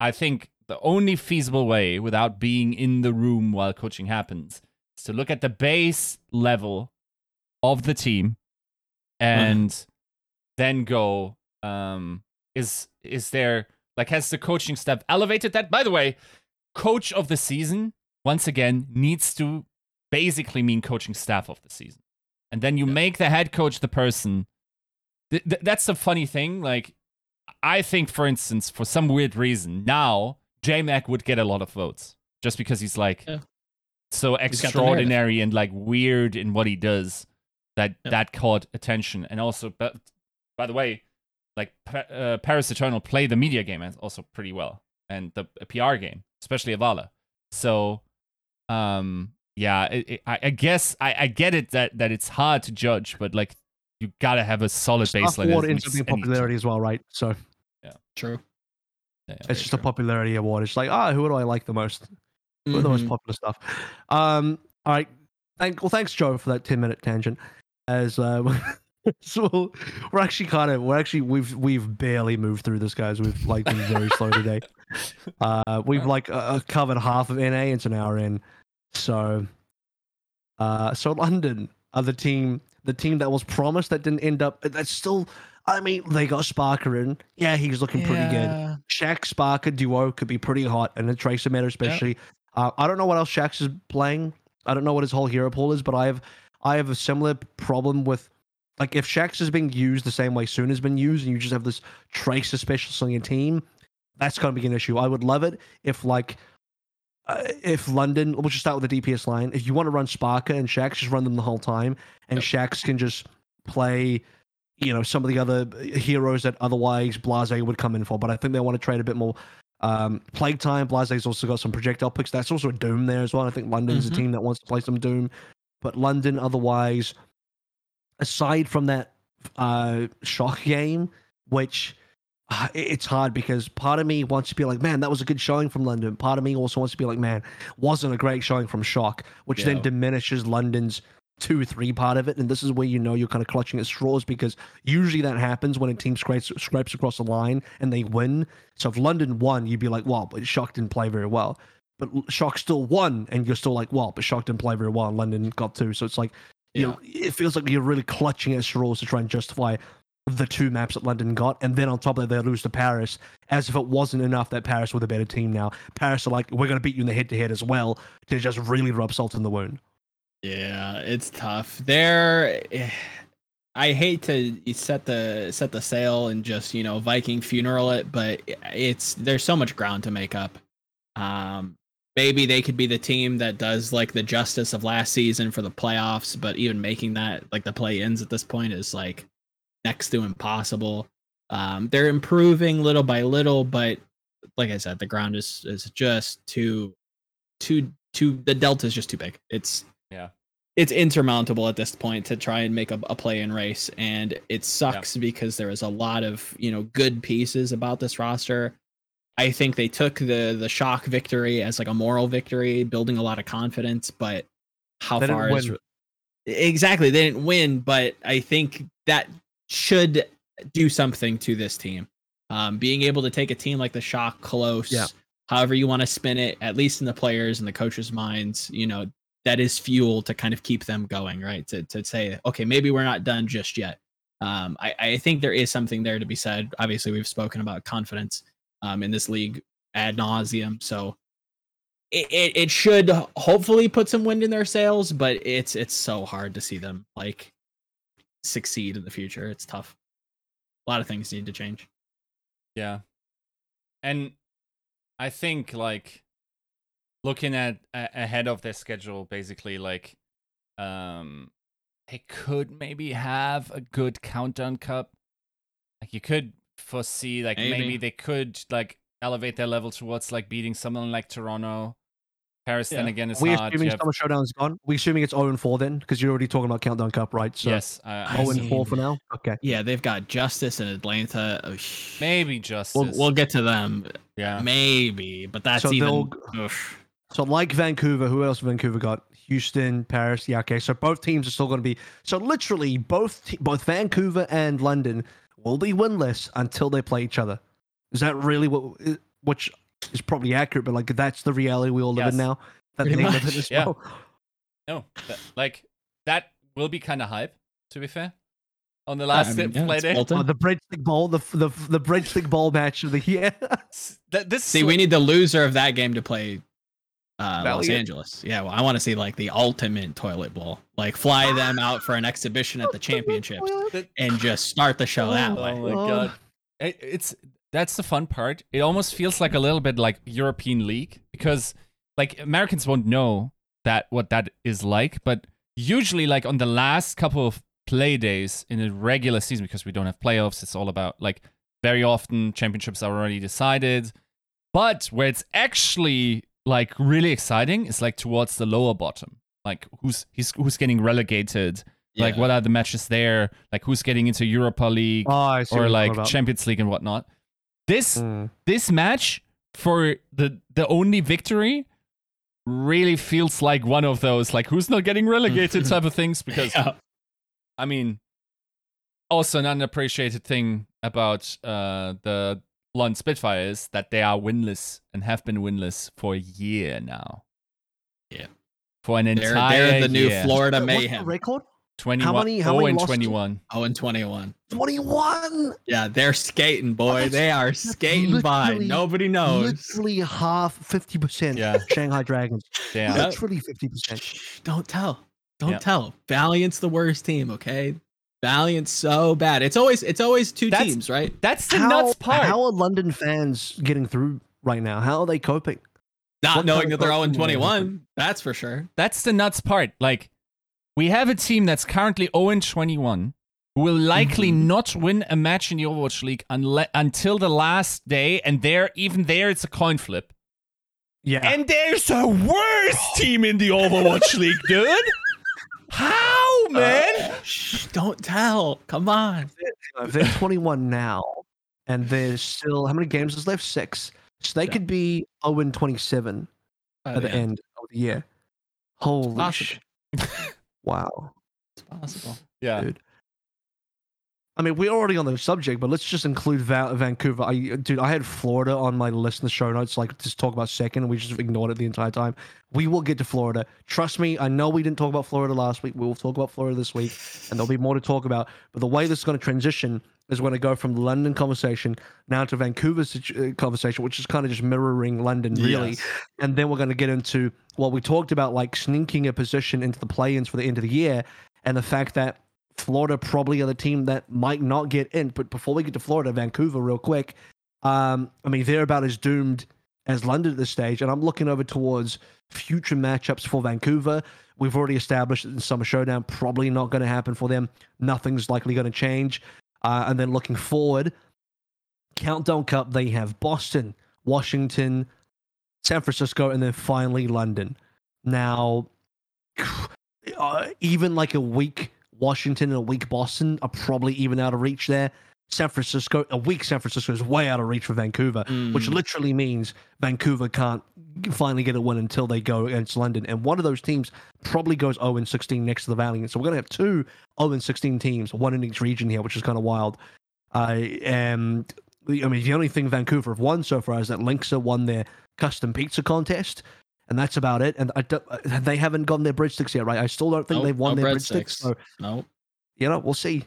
I think the only feasible way without being in the room while coaching happens is to look at the base level of the team and then go um is is there like has the coaching staff elevated that? By the way coach of the season once again needs to basically mean coaching staff of the season and then you Yeah. make the head coach the person th- th- that's the funny thing like i think for instance for some weird reason now j-mac would get a lot of votes just because he's like Yeah. so extraordinary and like weird in what he does that Yep. that caught attention and also but by the way like uh, paris eternal play the media game also pretty well and the pr game especially avala so um yeah it, it, I, I guess I, I get it that that it's hard to judge but like you gotta have a solid Stuff baseline award that ends up being popularity as well right so yeah, True. yeah. it's Very just a popularity award it's like ah who do i like the most Who are the most Mhm. popular stuff. Um, all right. Thank, well, thanks, Joe, for that ten minute tangent. As uh, so, we're actually kind of we're actually we've we've barely moved through this, guys. We've like been very slow today. Uh, we've like uh, covered half of NA. It's an hour in. So, uh, so London are the team, the team that was promised that didn't end up. That's still. I mean, they got Sparker in. Yeah, he's looking pretty good. Yeah. Shax Sparker duo could be pretty hot, and the Tracer meta especially. Uh, I don't know what else Shax is playing. I don't know what his whole hero pool is, but I have I have a similar problem with like if Shax is being used the same way Soon has been used, and you just have this Tracer specialist on your team. That's going to be an issue. I would love it if like uh, if London, we'll just start with the DPS line. If you want to run Sparker and Shax, just run them the whole time, and Yep. Shax can just play, you know, some of the other heroes that otherwise Blase would come in for. But I think they want to trade a bit more um, Plague Time. Blase's also got some projectile picks. That's also a Doom there as well. I think London's Mhm. a team that wants to play some Doom, but London otherwise, aside from that uh, shock game, which Uh, it's hard because part of me wants to be like, man, that was a good showing from London. Part of me also wants to be like, man, wasn't a great showing from Shock, which then diminishes London's two three part of it. And this is where you know you're kind of clutching at straws because usually that happens when a team scrapes scrapes across the line and they win. So if London won, you'd be like, wow, but Shock didn't play very well. But Shock still won, and you're still like, well, but Shock didn't play very well. And London got two, so it's like, you know, it feels like you're really clutching at straws to try and justify the two maps that London got, and then on top of that, they lose to Paris, as if it wasn't enough that Paris were the better team. Now Paris are like, we're going to beat you in the head-to-head as well to just really rub salt in the wound. Yeah, it's tough. There, I hate to set the set the sail and just you know Viking funeral it, but it's there's so much ground to make up. Um, maybe they could be the team that does like the justice of last season for the playoffs, but even making that like the play-ins at this point is like next to impossible. Um, they're improving little by little, but like I said, the ground is is just too, too, too. The delta is just too big. It's Yeah. it's insurmountable at this point to try and make a, a play in race, and it sucks because there is a lot of you know good pieces about this roster. I think they took the the shock victory as like a moral victory, building a lot of confidence, but how They far is exactly they didn't win, but I think that should do something to this team. Um, being able to take a team like the Shock close, Yeah. however you want to spin it, at least in the players and the coaches' minds, you know, that is fuel to kind of keep them going, right? To to say, okay, maybe we're not done just yet. Um, I, I think there is something there to be said. Obviously, we've spoken about confidence um, in this league ad nauseum, so it, it, it should hopefully put some wind in their sails, but it's it's so hard to see them like succeed in the future. It's tough. A lot of things need to change. Yeah. And I think like looking at a- ahead of their schedule basically like um they could maybe have a good countdown cup. Like you could foresee like maybe, Maybe. they could like elevate their level towards like beating someone like Toronto. Paris then again is we hard. assuming You have- Summer Showdown's gone. We assuming it's 0 and 4 then, because you're already talking about Countdown Cup, right? So yes, I, I 0 and mean- 4 for now. Okay. Yeah, they've got Justice and Atlanta. Oh, sh- maybe justice. We'll, we'll get to them. yeah. Maybe, but that's So even. they'll- So like Vancouver, who else Vancouver got? Houston, Paris. Yeah, okay. So both teams are still going to be. So literally, both te- both Vancouver and London will be winless until they play each other. Is that really what? Which is probably accurate, but like that's the reality we all live Yes. in now. That Pretty they live in much, as yeah. well. No, that, like that will be kind of hype. To be fair, on the last I mean, yeah, play day. Oh, the breadstick bowl, the the the breadstick bowl match of the year. That, this See, we need the loser of that game to play uh, Los Angeles. Yeah, well, I want to see like the ultimate toilet bowl. Like fly them out for an exhibition at the championships and just start the show that way. Oh my Oh. god, it, it's that's the fun part. It almost feels like a little bit like European League because like Americans won't know that what that is like, but usually like on the last couple of play days in a regular season because we don't have playoffs, it's all about like very often championships are already decided. But where it's actually like really exciting is like towards the lower bottom. Like who's he's who's getting relegated, like what are the matches there like who's getting into europa league Oh, I see what or like champions league and whatnot this Mm. this match for the the only victory really feels like one of those like who's not getting relegated type of things because Yeah. i mean also an unappreciated thing about uh the London Spitfire is that they are winless and have been winless for a year now. Yeah. For an They're, entire they're the new year. Florida What's the Mayhem. record? 21 many- how oh, many and losses? 21. Oh, and 21. 21. Yeah, they're skating, boy. that's- they are skating by. Nobody knows. Literally half, 50%. Yeah. Shanghai Dragons. Yeah. Yep. Literally 50%. Shh, Don't tell. Don't Yep. tell. Valiant's the worst team, okay? Valiant so bad. It's always it's always two That's- teams, right? That's the how, nuts part. How are London fans getting through right now? How are they coping? Not What knowing that they're 0 coaching will they 21. That's for sure. That's the nuts part. Like, we have a team that's currently 0 21 who will likely Mm-hmm. not win a match in the Overwatch League unle- until the last day. And there, even there, it's a coin flip. Yeah. And there's a worse team in the Overwatch League, dude. How, man? Shh, don't tell. Come on. if they're 21 now, and there's still how many games is left? Six. So they Yeah. could be 0 and 27 Oh, at the yeah, end of the year. Holy possible. Sh- Wow. It's possible. yeah. dude. I mean, we're already on the subject, but let's just include Va- Vancouver. I, dude, I had Florida on my list in the show notes, like just talk about second, and we just ignored it the entire time. We will get to Florida. Trust me, I know we didn't talk about Florida last week. We will talk about Florida this week, and there'll be more to talk about. But the way this is going to transition is when I go from the London conversation now to Vancouver situ- uh, conversation, which is kind of just mirroring London, really Yes. and then we're going to get into what we talked about, like sneaking a position into the play-ins for the end of the year, and the fact that Florida probably are the team that might not get in. But before we get to Florida, Vancouver, real quick, um, I mean they're about as doomed as London at this stage, and I'm looking over towards future matchups for Vancouver. We've already established that in Summer Showdown probably not going to happen for them. Nothing's likely going to change. Uh, and then looking forward, Countdown Cup, they have Boston, Washington, San Francisco, and then finally London. Now, uh, even like a week Washington and a week Boston are probably even out of reach there. San Francisco, a week San Francisco is way out of reach for Vancouver, which Mm. literally means Vancouver can't finally get a win until they go against London. And one of those teams probably goes 0 and 16 next to the Valiant. So we're going to have two 0 and 16 teams, one in each region here, which is kind of wild. Uh, and I mean, the only thing Vancouver have won so far is that Lynx have won their custom pizza contest, and that's about it. And I they haven't gotten their breadsticks yet, right? I still don't think they've won no their breadsticks. breadsticks. So, Nope. you know, we'll see.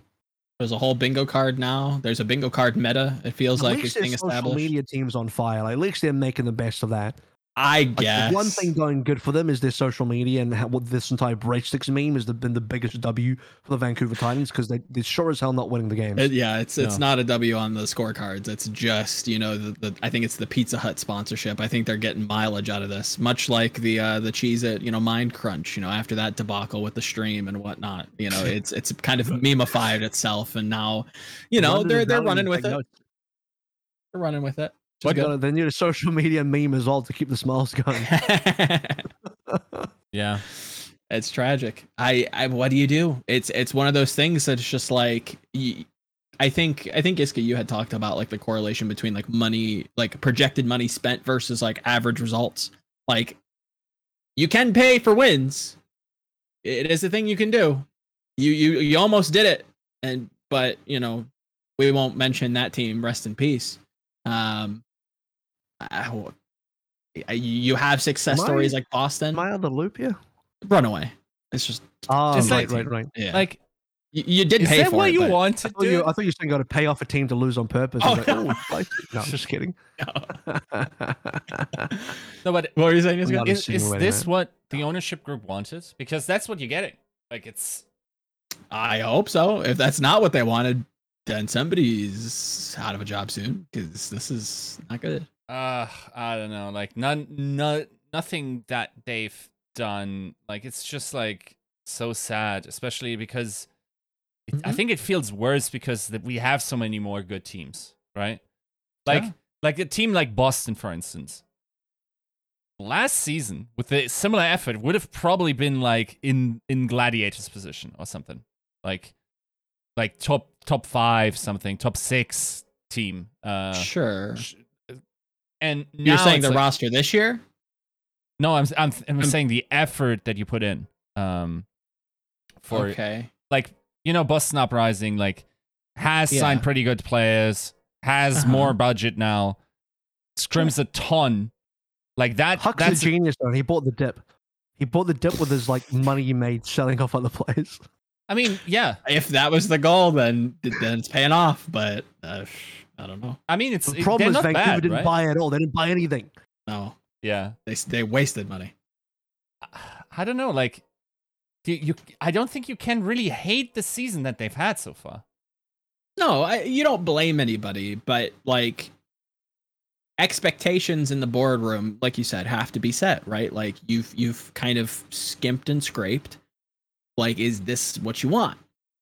There's a whole bingo card now. There's a bingo card meta. It feels At like least it's being social established. media team's on fire. Like, at least they're making the best of that. I guess. the one thing going good for them is their social media and how, what this entire breadsticks meme has been the biggest W for the Vancouver Titans because they, they're sure as hell not winning the game. It- yeah, it's it's No. not a W on the scorecards. It's just you know the, the I think it's the Pizza Hut sponsorship. I think they're getting mileage out of this, much like the uh, the cheese at you know Mind Crunch. You know after that debacle with the stream and whatnot. You know it's it's kind of memeified itself, and now you know they're they're running with it. notes. They're running with it. Is gotta- They need a social media meme as well to keep the smiles going. Yeah. it's tragic. I, I what do you do? It's it's one of those things that's just like I think I think Esca you had talked about like the correlation between like money like projected money spent versus like average results. Like you can pay for wins. It is a thing you can do. You you you almost did it and but you know we won't mention that team rest in peace. Um Ah, I- I- you have success Am I- stories like Boston. Am I on the loop here? Runaway. It's just Oh, It's right, like- right, right. yeah. Like, You, you did is pay that for what it. you but- wanted, I thought, you, dude? I thought you were saying got to pay off a team to lose on purpose. I was Oh, like, oh, I- no, I'm just kidding. No, but What were you saying? I'm Esca? not is, is this that. what the ownership group wanted? Because that's what you're getting. Like, it's I hope so. If that's not what they wanted, then somebody's out of a job soon because this is not good. Uh i don't know like none no nothing that they've done like it's just like so sad especially because it, i Mhm. think it feels worse because that we have so many more good teams right like Yeah. like a team like boston for instance last season with a similar effort would have probably been like in in gladiators position or something like like top top five something top six team uh sure. And now You're saying the like- roster this year? no, I'm I'm I'm saying the effort that you put in. Um, for okay. like you know, Boston Uprising like has Yeah. signed pretty good players, has Uh-huh. more budget now, scrims a ton. Like that. Huck's that's a genius, though. He bought the dip. He bought the dip with his like money he made selling off other players. I mean, yeah. If that was the goal, then then it's paying off. But uh, I don't know. I mean, it's The they're problem is Vancouver bad, didn't right? buy at all. They didn't buy anything. No, Yeah. they they wasted money. I don't know. Like, do you I don't think you can really hate the season that they've had so far. No, I, you don't blame anybody, but like expectations in the boardroom, like you said, have to be set, right? Like you've you've kind of skimped and scraped. Like, is this what you want?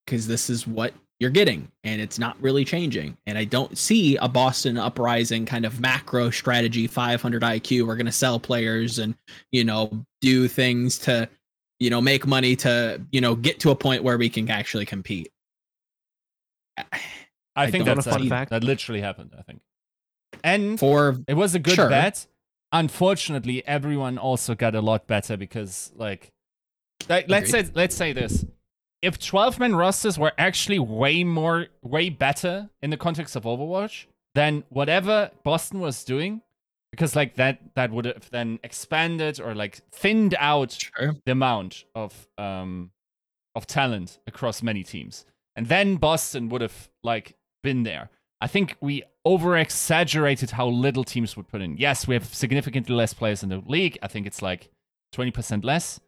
Because this is what you're getting, and it's not really changing. And I don't see a Boston uprising kind of macro strategy, 500 IQ. We're gonna sell players and you know do things to you know make money to you know get to a point where we can actually compete. I I think that's a, fun fact. that literally happened. I think, and For it was a good Sure. bet. Unfortunately, everyone also got a lot better because, like, like let's say let's say this: if twelve man rosters were actually way more, way better in the context of Overwatch than whatever Boston was doing, because like that that would have then expanded or like thinned out sure. the amount of um of talent across many teams. And then Boston would have like been there. I think we over exaggerated how little teams would put in. Yes, we have significantly less players in the league. I think it's like 20% less,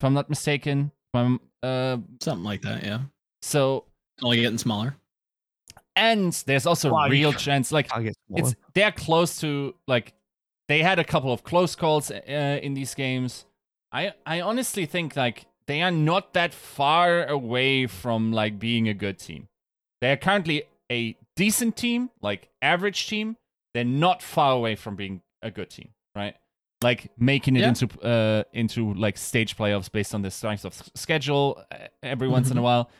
if I'm not mistaken. If I'm, uh, something like that. Yeah, so, only getting smaller. and there's also Why? real chance, like, I guess more. it's they're close to like they had a couple of close calls uh, in these games. I I honestly think like they are not that far away from like being a good team. They are currently a decent team, like average team. They're not far away from being a good team, right? Like making it Yeah. into uh into like stage playoffs based on the strength of schedule uh, every once in a while.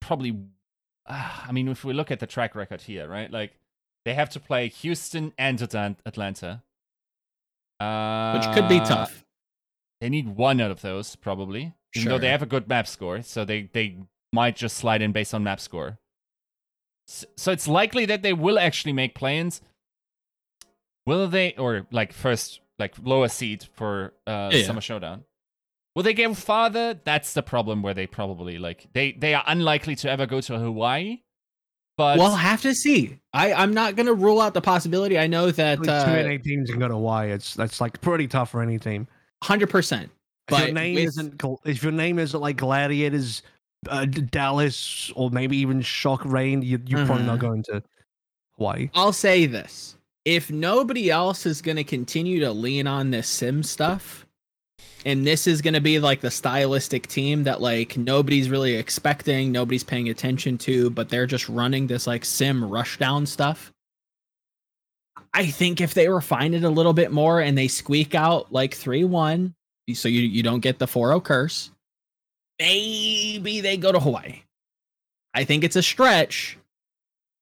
Probably, uh, I mean, if we look at the track record here, right? Like they have to play Houston and Atlanta, uh, which could be tough. They need one out of those probably, even though they have a good map score, so they they might just slide in based on map score. So it's likely that they will actually make plans. Will they, or like first, like lower seed for uh, Yeah, yeah. Summer Showdown? Will they go farther? That's the problem where they probably like they they are unlikely to ever go to Hawaii. But We'll have to see. I I'm not gonna rule out the possibility. I know that Only two uh, NA teams can go to Hawaii. It's that's like pretty tough for any team. hundred percent. If your But name with- isn't if your name isn't like Gladiators, uh, Dallas, or maybe even Shock Rain, you, you're probably not Mhm. going to Hawaii. I'll say this: if nobody else is gonna continue to lean on this sim stuff, and this is gonna be like the stylistic team that like nobody's really expecting, nobody's paying attention to, but they're just running this like sim rushdown stuff. I think if they refine it a little bit more and they squeak out like 3 1, so you, you don't get the 4 0 curse, maybe they go to Hawaii. I think it's a stretch.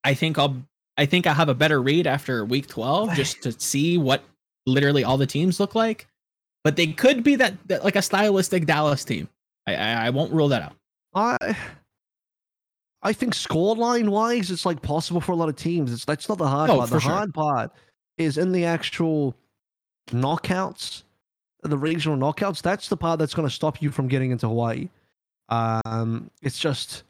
I think I'll I think I have a better read after week 12 just to see what literally all the teams look like. But they could be that, that like a stylistic Dallas team. I, I I won't rule that out. I I think scoreline wise, it's like possible for a lot of teams. It's that's not the hard Oh, part. The sure. hard part is in the actual knockouts, the regional knockouts. That's the part that's going to stop you from getting into Hawaii. Um, it's just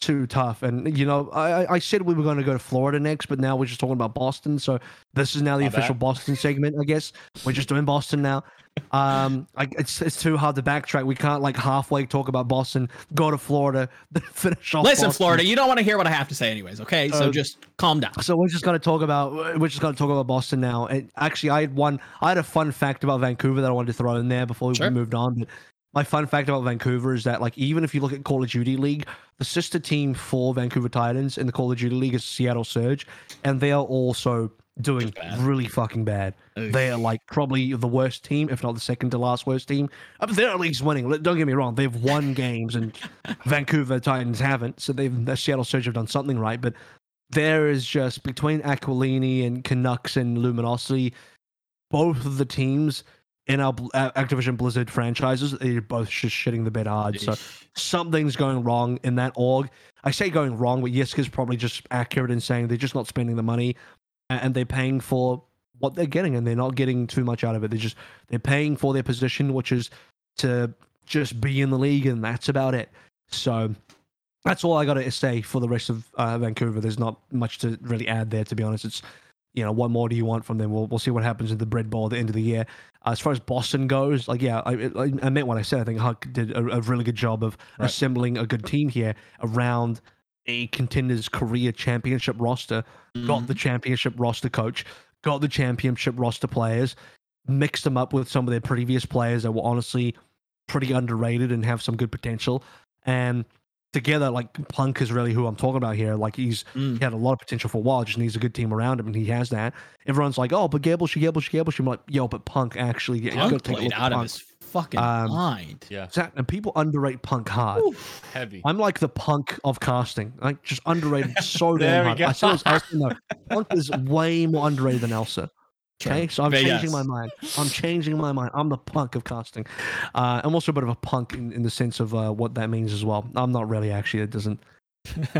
too tough. And you know, I I- said we were going to go to Florida next, but now we're just talking about Boston. So this is now the My official bad. Boston segment. I guess we're just doing Boston now. Um, I, it's it's too hard to backtrack. We can't like halfway talk about Boston, go to Florida, finish off. Listen, Boston. Florida, you don't want to hear what I have to say anyways, okay? So Uh, just calm down. So we're just gonna talk about we're just gonna talk about Boston now. And actually, I had one. I had a fun fact about Vancouver that I wanted to throw in there before Sure. we moved on. But my fun fact about Vancouver is that like even if you look at Call of Duty League, the sister team for Vancouver Titans in the Call of Duty League is Seattle Surge, and they are also doing really fucking bad. They are like probably the worst team, if not the second to last worst team. Uh, but They're at least winning. Don't get me wrong; they've won games, and Vancouver Titans haven't. So they've the Seattle Surge have done something right. But there is just between Aquilini and Canucks and Luminosity, both of the teams in our uh, Activision Blizzard franchises, they're both just shitting the bed hard. So something's going wrong in that org. I say going wrong, but Esca's probably just accurate in saying they're just not spending the money and they're paying for what they're getting and they're not getting too much out of it. They're just they're paying for their position, which is to just be in the league, and that's about it. So that's all I got to say for the rest of uh, Vancouver. There's not much to really add there, to be honest. It's you know, what more do you want from them? We'll we'll see what happens in the bread bowl at the end of the year. Uh, as far as Boston goes, like yeah, I, I, I meant what I said. I think Huck did a, a really good job of Right. assembling a good team here around a contenders career championship roster. Got the championship roster coach, got the championship roster players, mixed them up with some of their previous players that were honestly pretty underrated and have some good potential. And together, like Punk is really who I'm talking about here. Like he's Mm. he had a lot of potential for a while, just needs a good team around him, and he has that. Everyone's like, oh, but Gableshy, Gableshy, Gableshy. I'm like, yo, but Punk actually, yeah, Punk take played look at out of Punk. his fucking Um, mind. Yeah. Exact- And people underrate Punk hard. Oof. Heavy. I'm like the Punk of casting, like just underrated so There damn we hard. go. I said it was Elsa, no, Punk is way more underrated than Elsa. Okay, so I'm But changing yes. my mind. I'm changing my mind. I'm the punk of casting. Uh, I'm also a bit of a punk in, in the sense of uh, what that means as well. I'm not really actually. It doesn't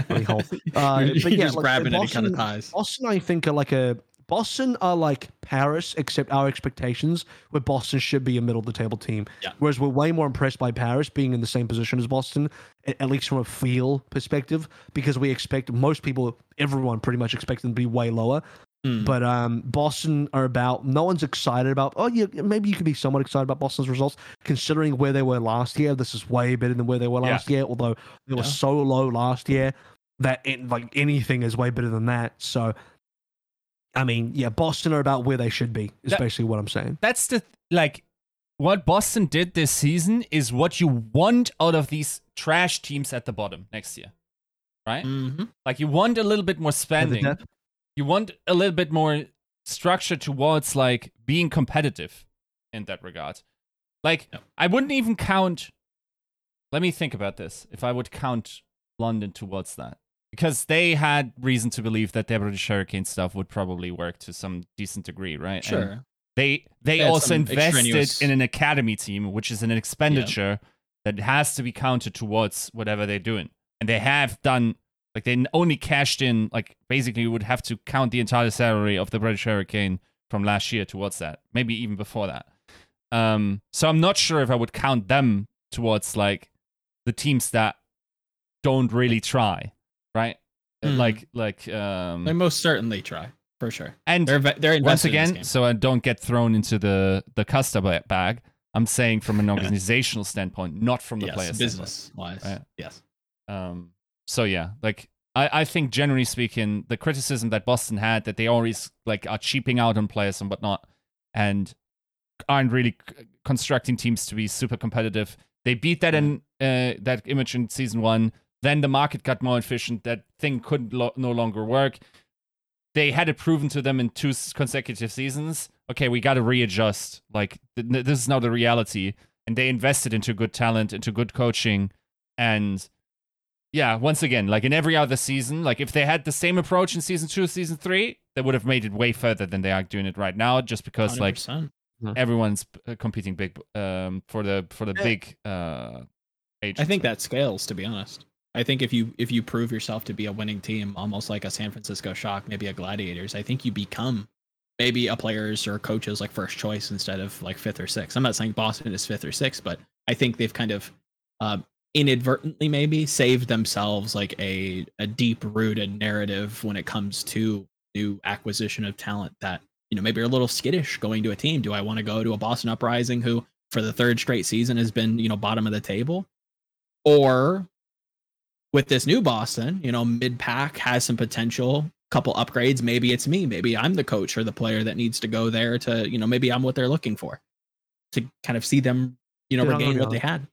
really hold. Uh, You're, but yeah, just like, grabbing any kind of Boston- ties. Boston, I think, are like a Boston are like Paris, except our expectations, where Boston should be a middle of the table team. Yeah. Whereas we're way more impressed by Paris being in the same position as Boston, a- at least from a feel perspective, because we expect most people, everyone pretty much expect them to be way lower. Mm. But um, Boston are about. No one's excited about. Oh, yeah, maybe you could be somewhat excited about Boston's results, considering where they were last year. This is way better than where they were Yeah. last year. Although they were Yeah. so low last year that it, like anything is way better than that. So, I mean, yeah, Boston are about where they should be. Is That- basically what I'm saying. That's the like what Boston did this season is what you want out of these trash teams at the bottom next year. Right? Mhm. Like you want a little bit more Yeah, spending. You want a little bit more structure towards like being competitive in that regard. Like Yep. I wouldn't even count let me think about this. If I would count London towards that. Because they had reason to believe that their British Hurricane stuff would probably work to some decent degree, right? And Sure. they they They also invested extraneous- in an academy team, which is an expenditure that has to be counted towards whatever they're doing. And they have done like they only cashed in like basically you would have to count the entire salary of the British Hurricane from last year towards that, maybe even before that. Um, so I'm not sure if I would count them towards like the teams that don't really try, right? Mm. Like like um They most certainly try for sure. and They're they're once invested in this again, so I don't get thrown into the the customer bag. I'm saying from an organizational standpoint, not from the yes, player business wise. Right. Yes. Um, so yeah, like I, I think generally speaking, the criticism that Boston had that they always like are cheaping out on players and whatnot, and aren't really c- constructing teams to be super competitive. They beat that in uh, that image in season one. Then the market got more efficient. That thing couldn't lo- no longer work. They had it proven to them in two consecutive seasons. Okay, we got to readjust. Like th- this is now the reality, and they invested into good talent, into good coaching, and yeah, once again, like in every other season, like if they had the same approach in season two, season three, they would have made it way further than they are doing it right now. Just because like 100%. everyone's uh, competing big um for the for the Yeah. big uh age I think that scales to be honest. I think if you if you prove yourself to be a winning team, almost like a San Francisco Shock, maybe a Gladiators, I think you become maybe a players or coaches like first choice instead of like fifth or sixth. I'm not saying Boston is fifth or sixth, but I think they've kind of uh, inadvertently maybe saved themselves like a a deep rooted narrative when it comes to new acquisition of talent that you know maybe are a little skittish going to a team. Do I want to go to a Boston Uprising who for the third straight season has been you know bottom of the table, or with this new Boston, you know, mid pack has some potential, couple upgrades. Maybe it's me. Maybe I'm the coach or the player that needs to go there to, you know, maybe I'm what they're looking for to kind of see them, you know, regain what they had.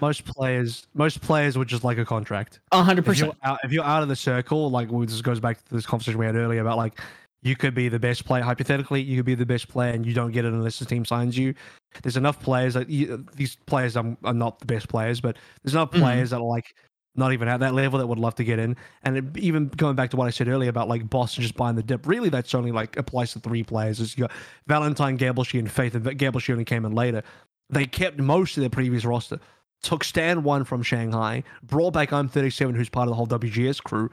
Most players, most players would just like a contract. Hundred If you're, percent. out, if you're out of the circle, like well, this goes back to this conversation we had earlier about like you could be the best player hypothetically, you could be the best player and you don't get it unless the team signs you. There's enough players that you, these players are, are not the best players, but there's enough Mhm. players that are like not even at that level that would love to get in. And it, even going back to what I said earlier about like Boston just buying the dip, really that's only like applies to three players. Is you got Valentine, and Faith, and only came in later. They kept most of their previous roster took Stan one from Shanghai, brought back I'm 37, who's part of the whole WGS crew.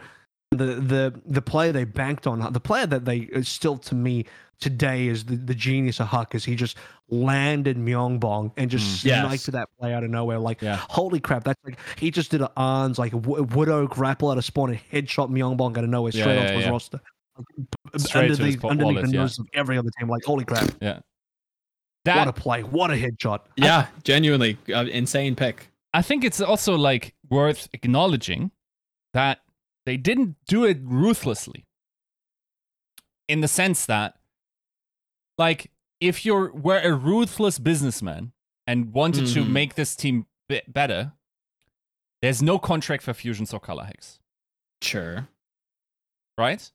The the the player they banked on, the player that they is still to me today is the, the genius of Huck, is he just landed Myeongbong and just Mm. Yes. sniped that play out of nowhere. Like, Yeah. holy crap, that's like he just did an arms like a w- widow grapple out of spawn and headshot Myeongbong out of nowhere straight yeah, onto his yeah. roster. Straight under to the, underneath the yeah. nose of every other team. Like, holy crap! That what a play! What a headshot! Yeah, genuinely uh, insane pick. I think it's also like worth acknowledging that they didn't do it ruthlessly. In the sense that, like, if you're were a ruthless businessman and wanted to Mhm. make this team be- better, there's no contract for fusions or Colourhex, Sure. right?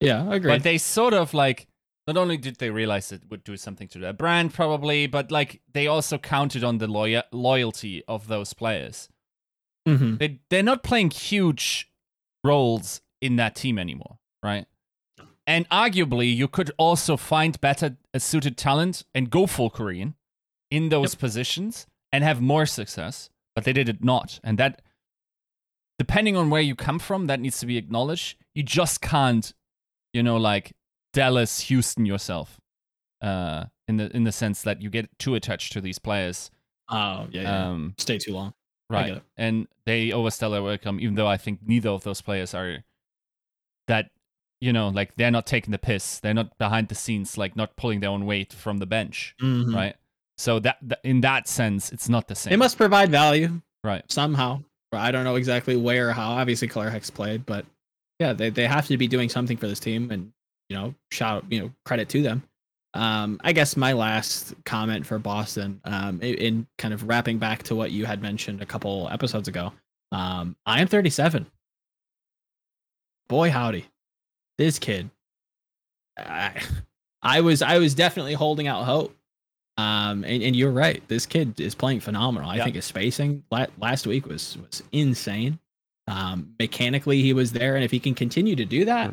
Yeah, I agree. But they sort of like not only did they realize it would do something to their brand probably, but like they also counted on the loya- loyalty of those players. Mhm. They they're not playing huge roles in that team anymore, right? And arguably, you could also find better uh, suited talent and go full Korean in those positions and have more success, but they did it not. And that, depending on where you come from, that needs to be acknowledged. You just can't, you know, like Dallas, Houston yourself, uh, in the in the sense that you get too attached to these players. Oh yeah, yeah. Um, Stay too long. Right. And they overstay their welcome, even though I think neither of those players are that, you know, like they're not taking the piss. They're not behind the scenes, like not pulling their own weight from the bench. Mhm. Right. So that, that in that sense, it's not the same. They must provide value right. somehow. I don't know exactly where or how. Obviously, Colourhex played, but yeah, they they have to be doing something for this team, and you know, shout you know credit to them. Um, I guess my last comment for Boston, um, in, in kind of wrapping back to what you had mentioned a couple episodes ago, um, I am 37. Boy, howdy, this kid. I, I was I was definitely holding out hope. Um, and, and you're right. This kid is playing phenomenal. I Yeah. think his spacing la- last week was was insane. Um, mechanically, he was there, and if he can continue to do that,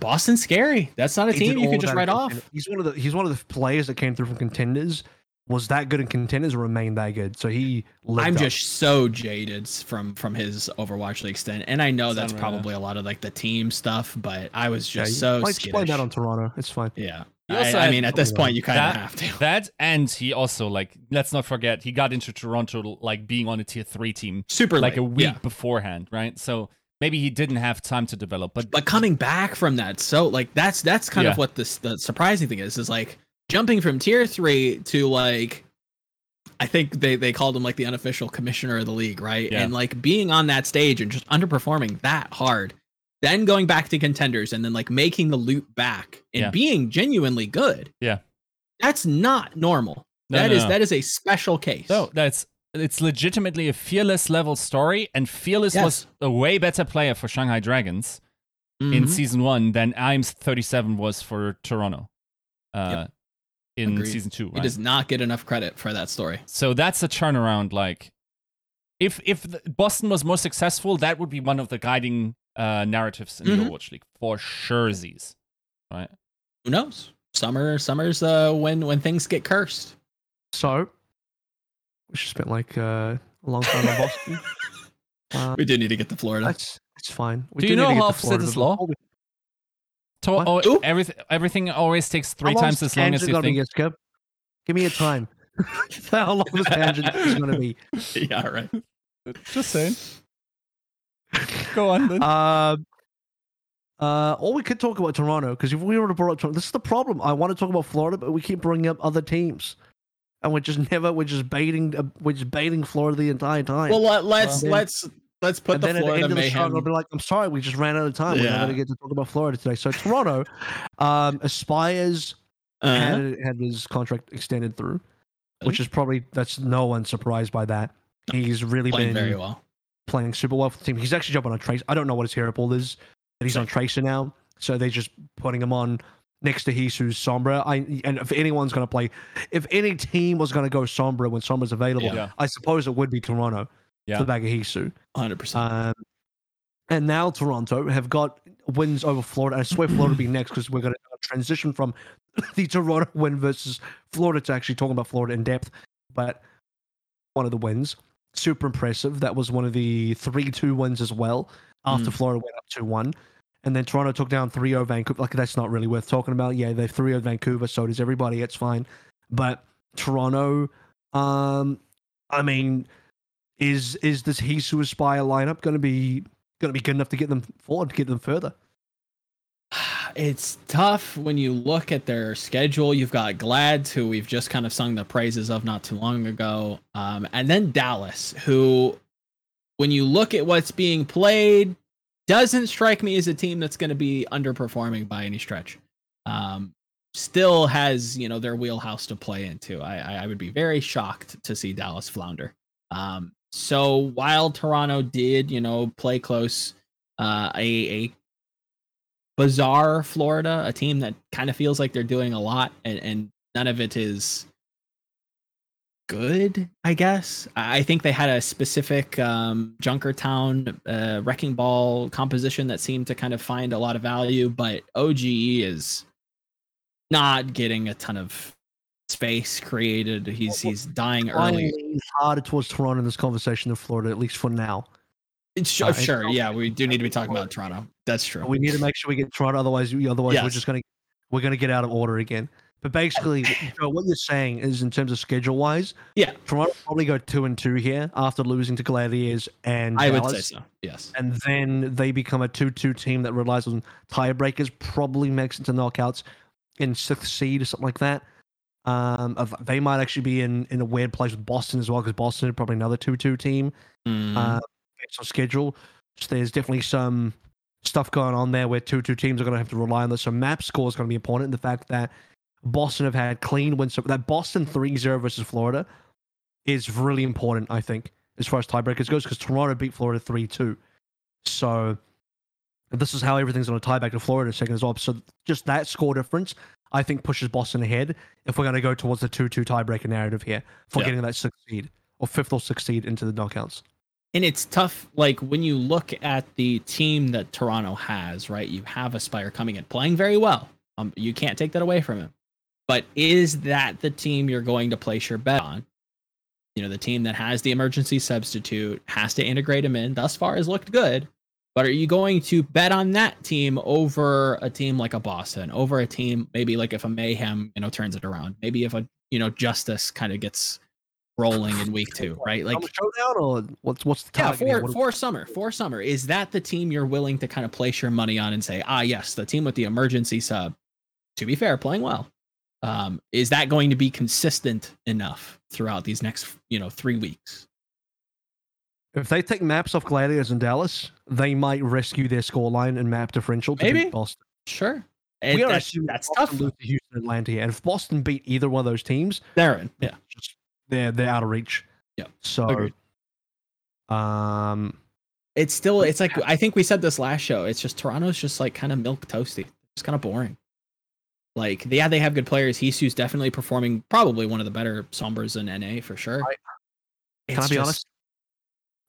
Boston's scary. That's not a team you can just write off. He's one of the he's one of the players that came through from contenders. Was that good in contenders and remained that good? So he. I'm up. just so jaded from from his Overwatch League stint, and I know that's unreal. probably a lot of like the team stuff, but I was just you so might just blame that on Toronto. It's fine. yeah, I, also I mean, at this point, you kind of have to. That and he also like let's not forget he got into Toronto like being on a tier three team Super like a week yeah. beforehand, right? So maybe he didn't have time to develop, but but coming back from that so like that's that's kind Yeah. of what this the surprising thing is is like jumping from tier three to like i think they they called him like the unofficial commissioner of the league right Yeah. and like being on that stage and just underperforming that hard then going back to contenders and then like making the loop back and Yeah. being genuinely good Yeah. that's not normal No, That no, is no. that is a special case No, that's it's legitimately a fearless level story, and fearless Yes. was a way better player for Shanghai Dragons in Mhm. season one than Imes thirty seven was for Toronto. Uh, in Agreed. season two, he does not get enough credit for that story So that's a turnaround. Like, if if Boston was more successful, that would be one of the guiding uh, narratives in Mhm. the Overwatch League for sure. Z's, right? who knows summer summer's uh when when things get cursed So we just spent like uh, a long time in Boston. Uh, we do need to get to florida that's it's fine. We Do you need know to get to half Florida Citislaw? before we- To- oh, everything everything always takes three How long's times as long as tangent you gonna think. Be, Skip? Give me a time. How long this tangent is going to be? yeah right Just saying. Go on then. Uh, uh, or we could talk about Toronto because if we were to brought up Toronto, this is the problem. I want to talk about Florida, but we keep bringing up other teams, and we're just never. We're just baiting. Uh, we're just baiting Florida the entire time. Well, let, let's Well, then- let's let's put and the then at the Florida end of the show, mayhem. I'll be like, "I'm sorry, we just ran out of time. We're not going to get to talk about Florida today." So Toronto, um, aspires Uh-huh. had had his contract extended through, which is probably that's no one surprised by that. He's really playing been very well. playing super well for the team. He's actually jumping on Trace. I don't know what his hero pool is, but he's on Tracer now. So they're just putting him on next to Jecse Sombra. I and if anyone's going to play, if any team was going to go Sombra when Sombra's available, Yeah. I suppose it would be Toronto Yeah. for the bag of Jecse. 100. percent Um, and now Toronto have got wins over Florida. And I swear Florida will be next because we're going to transition from the Toronto win versus Florida to actually talking about Florida in depth. But one of the wins, super impressive. That was one of the 3 2 wins as well after Florida went up 2 1. And then Toronto took down 3 0 Vancouver. Like, that's not really worth talking about. Yeah, they 3 0 Vancouver. So does everybody. It's fine. But Toronto, um, I mean, is is this Jecse Aspire lineup going to be going to be good enough to get them forward, to get them further? it's tough when you look at their schedule. You've got Glads, who we've just kind of sung the praises of not too long ago, um, and then Dallas, who, when you look at what's being played, doesn't strike me as a team that's going to be underperforming by any stretch. Um, still has you know their wheelhouse to play into. I, I, would be very shocked to see Dallas flounder. Um, so while Toronto did you know play close, uh, a, a bizarre Florida, a team that kind of feels like they're doing a lot, and, and none of it is good, I guess. I think they had a specific um, Junkertown uh, Wrecking Ball composition that seemed to kind of find a lot of value, but OGE is not getting a ton of space created. He's he's dying early. harder towards Toronto in this conversation than Florida, at least for now. It's, uh, sure, it's yeah, we do need to be talking about Toronto. That's true. We need to make sure we get Toronto, otherwise, otherwise we're just gonna we're gonna get out of order again. But basically, so what you're saying is, in terms of schedule wise, Yeah. Toronto probably go two and two here after losing to Gladiators and I would say so. Yes. and then they become a 2-2 team that relies on tiebreakers, probably makes it to knockouts in sixth seed or something like that. Um, of, they might actually be in, in a weird place with Boston as well, because Boston is probably another 2-2 team Mm, uh, based on schedule. So there's definitely some stuff going on there where 2-2 teams are going to have to rely on this. So map score is going to be important. The fact that Boston have had clean wins, that Boston 3-0 versus Florida is really important, I think, as far as tiebreakers goes, because Toronto beat Florida 3-2. So this is how everything's going to tie back to Florida second as well. So just that score difference, I think, pushes Boston ahead if we're going to go towards the 2-2 tiebreaker narrative here for Yeah. getting that sixth seed or fifth or sixth seed into the knockouts. and it's tough like when you look at the team that toronto has right you have aspire coming in playing very well um, you can't take that away from him but is that the team you're going to place your bet on? You know the team that has the emergency substitute has to integrate him in thus far has looked good. But are you going to bet on that team over a team like a boston over a team maybe like if a mayhem you know turns it around? Maybe if a you know justice kind of gets rolling in week two right? Like showdown or what's what's the yeah, for What- for summer, for summer, is that the team you're willing to kind of place your money on and say, ah, yes, the team with the emergency sub, to be fair, playing well. Um, is that going to be consistent enough throughout these next, you know, three weeks? If they take maps off Gladiators and Dallas, they might rescue their scoreline and map differential to Maybe. beat Boston. Sure, We and gotta that's, assume that's Boston tough. lose to Houston, Atlanta, here. and if Boston beat either one of those teams, They're in, yeah, just they're they're out of reach. Yeah, So, agreed. um, it's still, it's like I think we said this last show. It's just Toronto's just like kind of milk toasty. It's kind of boring. Like, yeah, they have good players. Heesu's definitely performing, probably one of the better Sombras in NA for sure. I- can It's I be just- honest?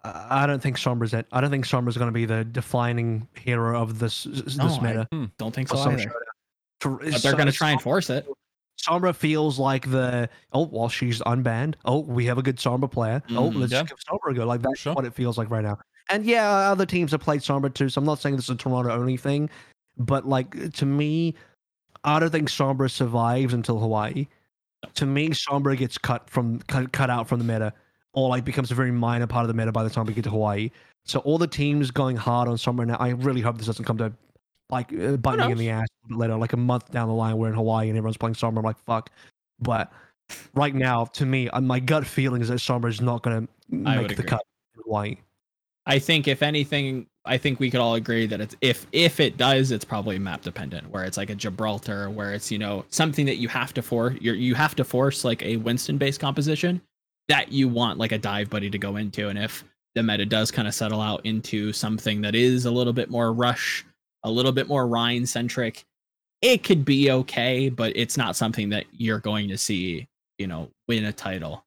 I I don't think Sombra's it. I don't think Sombra's going to be the defining hero of this this No, I- meta. Don't think for so either. Showdown. To- But they're going to try and force it. Sombra feels like the oh well she's unbanned. Oh, we have a good Sombra player. Oh, Mhm. let's Yeah. give Sombra a go. Like that's Sure. what it feels like right now. And yeah, other teams have played Sombra too. So I'm not saying this is a Toronto only thing, but like to me, I don't think Sombra survives until Hawaii. To me, Sombra gets cut from cut, cut out from the meta, or like becomes a very minor part of the meta by the time we get to Hawaii. So all the teams going hard on Sombra now. I really hope this doesn't come to like uh, biting me in the ass later, like a month down the line, we're in Hawaii and everyone's playing Sombra. I'm like, fuck. But right now, to me, uh, my gut feeling is that Sombra is not going to make the agree. cut in Hawaii. I think if anything, I think we could all agree that it's if if it does, it's probably map dependent, where it's like a Gibraltar, where it's you know something that you have to force, you you have to force like a Winston based composition that you want like a dive buddy to go into, and if the meta does kind of settle out into something that is a little bit more rush, a little bit more Rein centric, it could be okay, but it's not something that you're going to see, you know, win a title.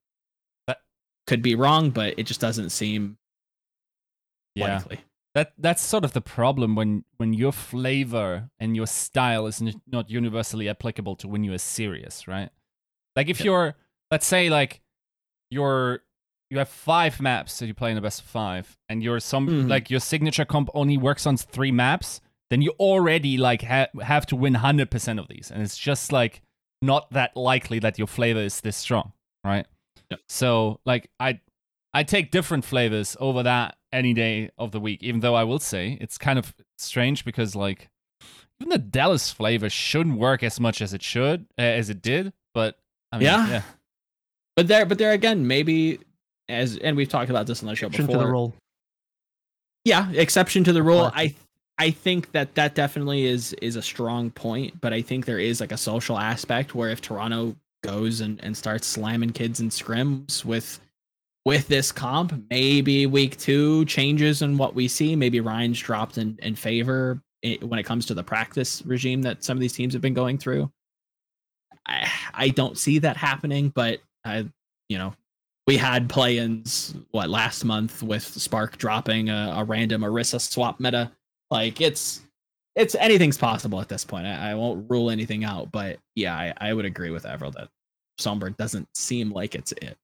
That- could be wrong, but it just doesn't seem Yeah. likely. That that's sort of the problem when when your flavor and your style is n- not universally applicable to when you are serious, right? Like if Yeah. you're let's say like you're you have five maps that you play in the best of five, and your some Mhm. like your signature comp only works on three maps, then you already like ha- have to win hundred percent of these, and it's just like not that likely that your flavor is this strong, right? So like I I take different flavors over that any day of the week, even though I will say it's kind of strange because like even the Dallas flavor shouldn't work as much as it should, uh, as it did. But I mean, Yeah. yeah. But there, but there again, maybe as and we've talked about this on the show Exception before. to the rule. Yeah, exception to the rule. I I think that that definitely is is a strong point, but I think there is like a social aspect where if Toronto goes and, and starts slamming kids in scrims with with this comp, maybe week two changes in what we see. Maybe Reins dropped in, in favor when it comes to the practice regime that some of these teams have been going through. I, I don't see that happening, but I, you know, we had play-ins what last month with Spark dropping a, a random Orisa swap meta. Like it's it's anything's possible at this point. I, I won't rule anything out, but yeah, I, I would agree with Avril that Sombra doesn't seem like it's it.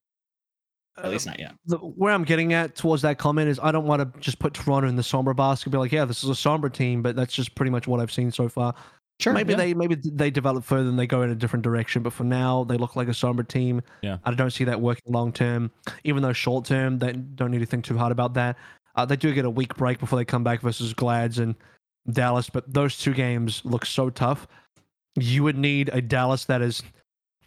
At least not yet. the, where I'm getting at towards that comment is I don't want to just put Toronto in the Sombra basket and be like, yeah, this is a Sombra team, but that's just pretty much what I've seen so far. Sure. maybe yeah. they maybe they develop further and they go in a different direction, but for now they look like a Sombra team. Yeah. I don't see that working long term. Even though short term, they don't need to think too hard about that. Uh, they do get a week break before they come back versus Glads and Dallas, but those two games look so tough. You would need a Dallas that is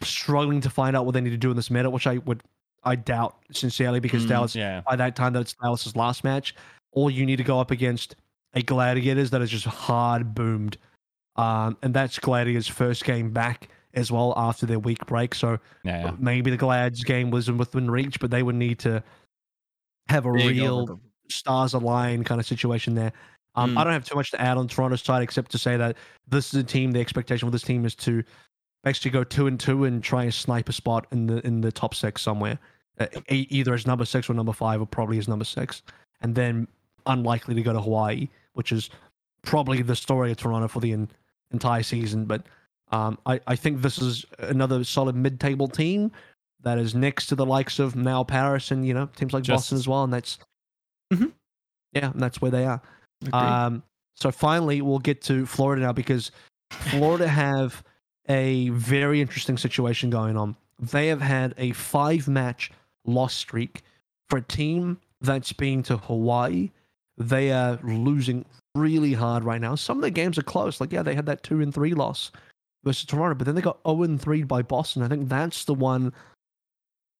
struggling to find out what they need to do in this meta, which I would I doubt sincerely because Mm, Dallas Yeah. by that time that's Dallas's last match, All you need to go up against a Gladiators that is just hard boomed. Um, and that's Gladiators' first game back as well after their week break. So Yeah. yeah. maybe the Glads game wasn't within reach, but they would need to have a Big real stars align kind of situation there. Um, Mm. I don't have too much to add on Toronto's side except to say that this is a team. The expectation for this team is to basically go two and two and try and snipe a spot in the in the top six somewhere, either as number six or number five, or probably as number six, and then unlikely to go to Hawaii, which is probably the story of Toronto for the en- entire season. But um, I I think this is another solid mid-table team that is next to the likes of now Paris and you know teams like Just- Boston as well, and that's Mhm. yeah, and that's where they are. Agreed. Um, so finally, we'll get to Florida now because Florida have a very interesting situation going on. They have had a five match loss streak for a team that's been to Hawaii. They are losing really hard right now. Some of the games are close. Like, yeah, they had that two and three loss versus Toronto, but then they got 0 and 3 by Boston. I think that's the one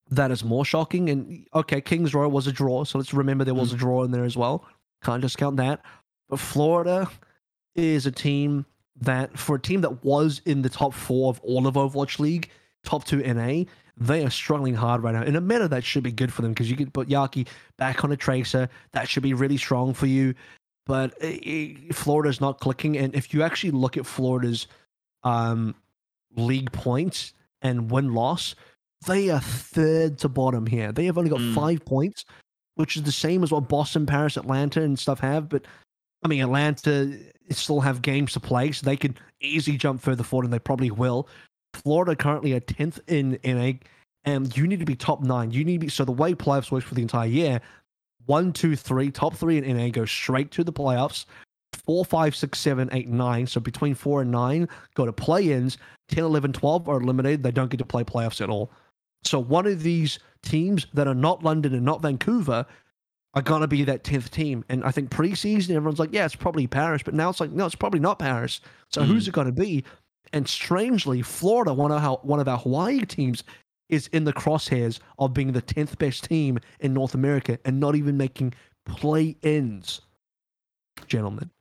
that is more shocking. And okay, Kings Row was a draw, so let's remember there was mm. a draw in there as well. Can't discount that. But Florida is a team that, for a team that was in the top four of all of Overwatch League, top two NA, they are struggling hard right now. In a meta, that should be good for them because you could put Yaki back on a tracer. That should be really strong for you. But uh, uh, Florida's not clicking. And if you actually look at Florida's um, league points and win loss, they are third to bottom here. They have only got Mm. five points, which is the same as what Boston, Paris, Atlanta, and stuff have. But I mean, Atlanta still have games to play, so they could easily jump further forward, and they probably will. Florida currently are tenth in NA, and you need to be top nine. You need to be so the way playoffs works for the entire year. One, two, three, top three in NA go straight to the playoffs. Four, five, six, seven, eight, nine. So between four and nine go to play-ins. 10, 11, 12 are eliminated. They don't get to play playoffs at all. So one of these teams that are not London and not Vancouver are gonna be that tenth team. And I think preseason everyone's like, yeah, it's probably Paris, but now it's like, no, it's probably not Paris. So hmm. who's it gonna be? And strangely, Florida, one of our one of our Hawaii teams, is in the crosshairs of being the tenth best team in North America and not even making play-ins. Gentlemen,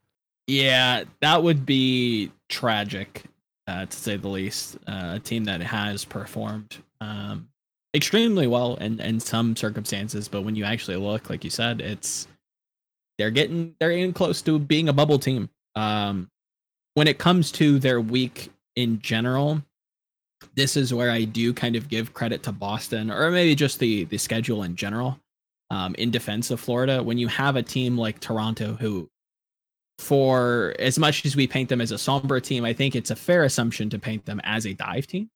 Yeah, that would be tragic, uh, to say the least. Uh, a team that has performed um, extremely well in, in some circumstances, but when you actually look, like you said, it's they're getting they're getting close to being a bubble team. Um, when it comes to their week in general, this is where I do kind of give credit to Boston, or maybe just the the schedule in general. Um, in defense of Florida, when you have a team like Toronto who for as much as we paint them as a Sombra team, I think it's a fair assumption to paint them as a dive team.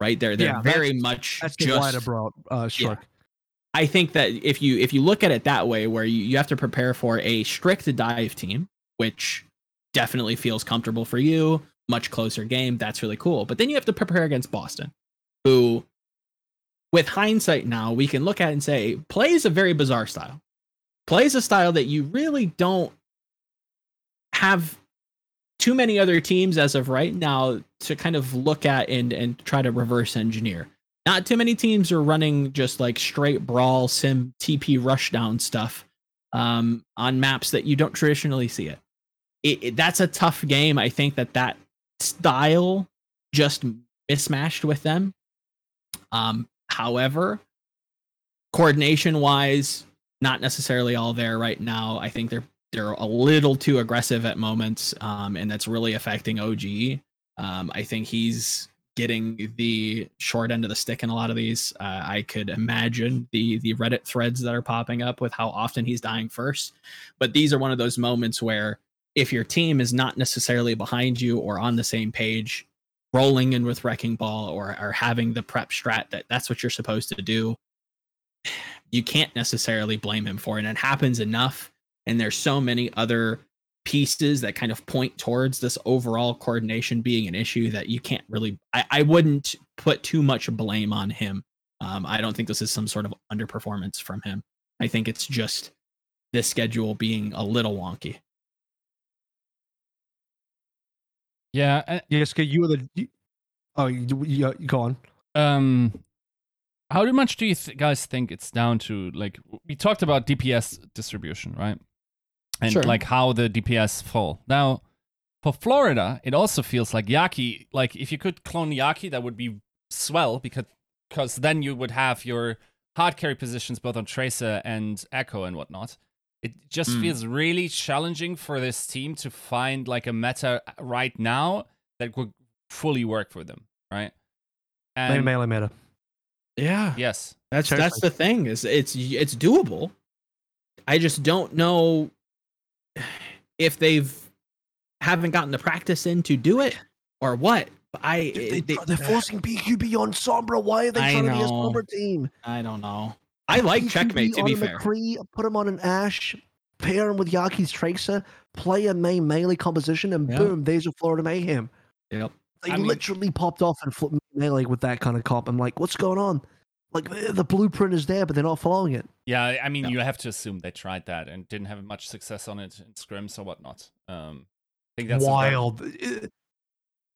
Right? They're they're Yeah, very that's- much that's just wider broad uh, stroke. I think that if you if you look at it that way, where you, you have to prepare for a strict dive team, which definitely feels comfortable for you, much closer game, that's really cool. But then you have to prepare against Boston, who, with hindsight now, we can look at and say plays a very bizarre style. Plays a style that you really don't have too many other teams as of right now to kind of look at and and try to reverse engineer. Not too many teams are running just like straight brawl sim TP rushdown stuff um, on maps that you don't traditionally see it. It, it. That's a tough game. I think that that style just mismatched with them. Um, however, coordination wise, not necessarily all there right now. I think they're they're a little too aggressive at moments, um, and that's really affecting OG. Um, I think he's getting the short end of the stick in a lot of these. Uh, I could imagine the the Reddit threads that are popping up with how often he's dying first. But these are one of those moments where if your team is not necessarily behind you or on the same page, rolling in with wrecking ball or, or having the prep strat that that's what you're supposed to do, you can't necessarily blame him for it. And it happens enough. And there's so many other pieces that kind of point towards this overall coordination being an issue that you can't really I, I wouldn't put too much blame on him. Um, I don't think this is some sort of underperformance from him. I think it's just this schedule being a little wonky. Yeah. Uh, yes, you were the. You, oh, you, you, you go on. Um, how much do you th- guys think it's down to? Like we talked about DPS distribution, right? and sure. like how the DPS fall. Now, for Florida, it also feels like Yaki. Like if you could clone Yaki, that would be swell because because then you would have your hard carry positions both on Tracer and Echo and whatnot. It just mm. feels really challenging for this team to find like a meta right now that would fully work for them, right? And melee meta. Yeah. Yes. That's Seriously. that's the thing is it's it's doable. I just don't know if they've haven't gotten the practice in to do it or what. I they, they, are forcing BQB on Sombra. Why are they trying to be a Sombra team? I don't know. I like BQB checkmate to be fair. McCree, put him on an Ashe, pair him with Yaki's Tracer, play a main melee composition, and yep. boom, there's a Florida Mayhem. Yep. They I literally mean, popped off and flipped melee with that kind of comp. I'm like, what's going on? Like the blueprint is there, but they're not following it. Yeah, I mean, you have to assume they tried that and didn't have much success on it in scrims or whatnot. Um, I think that's wild.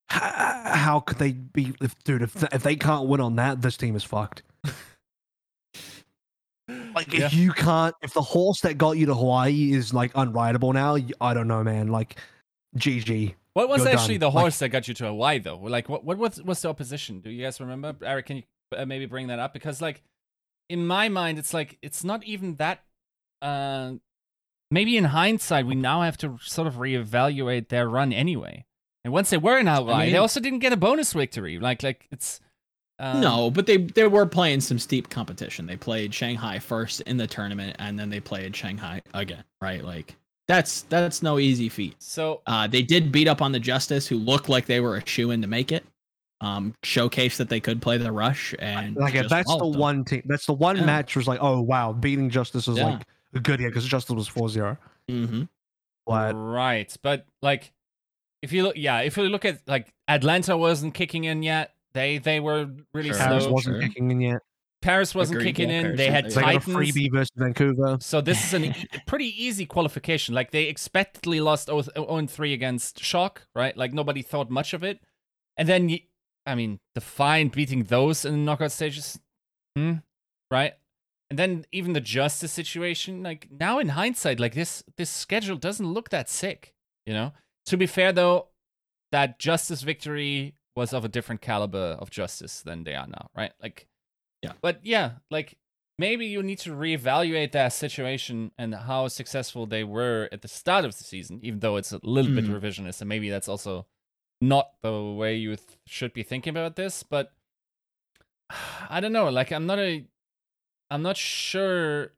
How could they be, if, dude? If if they can't win on that, this team is fucked. like if yeah. you can't, if the horse that got you to Hawaii is like unrideable now, I don't know, man. Like, GG. What was actually done. the horse like, that got you to Hawaii, though? Like, what what was what's the opposition? Do you guys remember? Eric, can you uh, maybe bring that up because like in my mind it's like it's not even that uh maybe in hindsight we now have to sort of reevaluate their run anyway and once they were in Hawaii, I mean, they also didn't get a bonus victory like like it's um, no, but they they were playing some steep competition. They played Shanghai first in the tournament, and then they played Shanghai again. Right, like that's that's no easy feat. So uh, they did beat up on the Justice, who looked like they were a shoe in to make it um, showcase that they could play the rush and like that's the them. one team that's the one yeah. match was like oh wow beating justice was yeah. like a good year because justice was 4-0 mm-hmm. but right but like if you look yeah if you look at like atlanta wasn't kicking in yet they they were really sure. slow Paris wasn't sure. kicking in yet Paris wasn't Agreed, kicking yeah, in. Paris they had they Titans. Got a freebie versus Vancouver. So this is a pretty easy qualification. Like they expectedly lost 0 3 against Shock, right? Like nobody thought much of it. And then I mean, Defiant beating those in the knockout stages, hmm, right? And then even the justice situation, like now in hindsight, like this this schedule doesn't look that sick, you know. To be fair though, that justice victory was of a different caliber of justice than they are now, right? Like, yeah. But yeah, like maybe you need to reevaluate that situation and how successful they were at the start of the season, even though it's a little mm. bit revisionist, and maybe that's also not the way you th- should be thinking about this but i don't know like i'm not a i'm not sure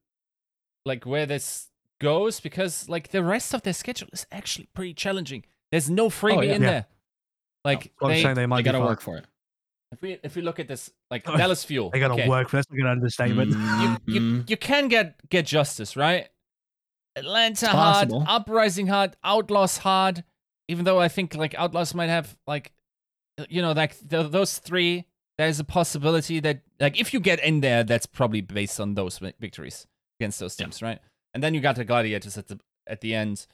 like where this goes because like the rest of their schedule is actually pretty challenging there's no freebie oh, yeah. in yeah. there like no, they, they, might they gotta work for it if we if we look at this like Dallas Fuel, they gotta okay. work. For that's a good understatement. Mm-hmm. You, you you can get get justice right. Atlanta hard, uprising hard, outlaws hard even though I think like Outlaws might have like, you know, like the, those three. There's a possibility that like if you get in there, that's probably based on those victories against those teams, yeah. right? And then you got the Gladiators at the at the end.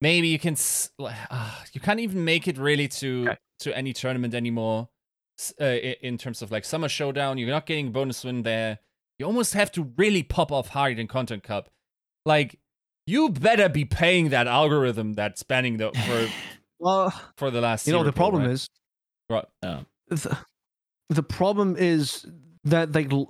Maybe you can uh, you can't even make it really to Okay. to any tournament anymore uh, in terms of like summer showdown you're not getting a bonus win there you almost have to really pop off hard in Countdown Cup like you better be paying that algorithm that's banning the for Well, for the last you know the pool, problem right? is Right. the, the problem is that they l-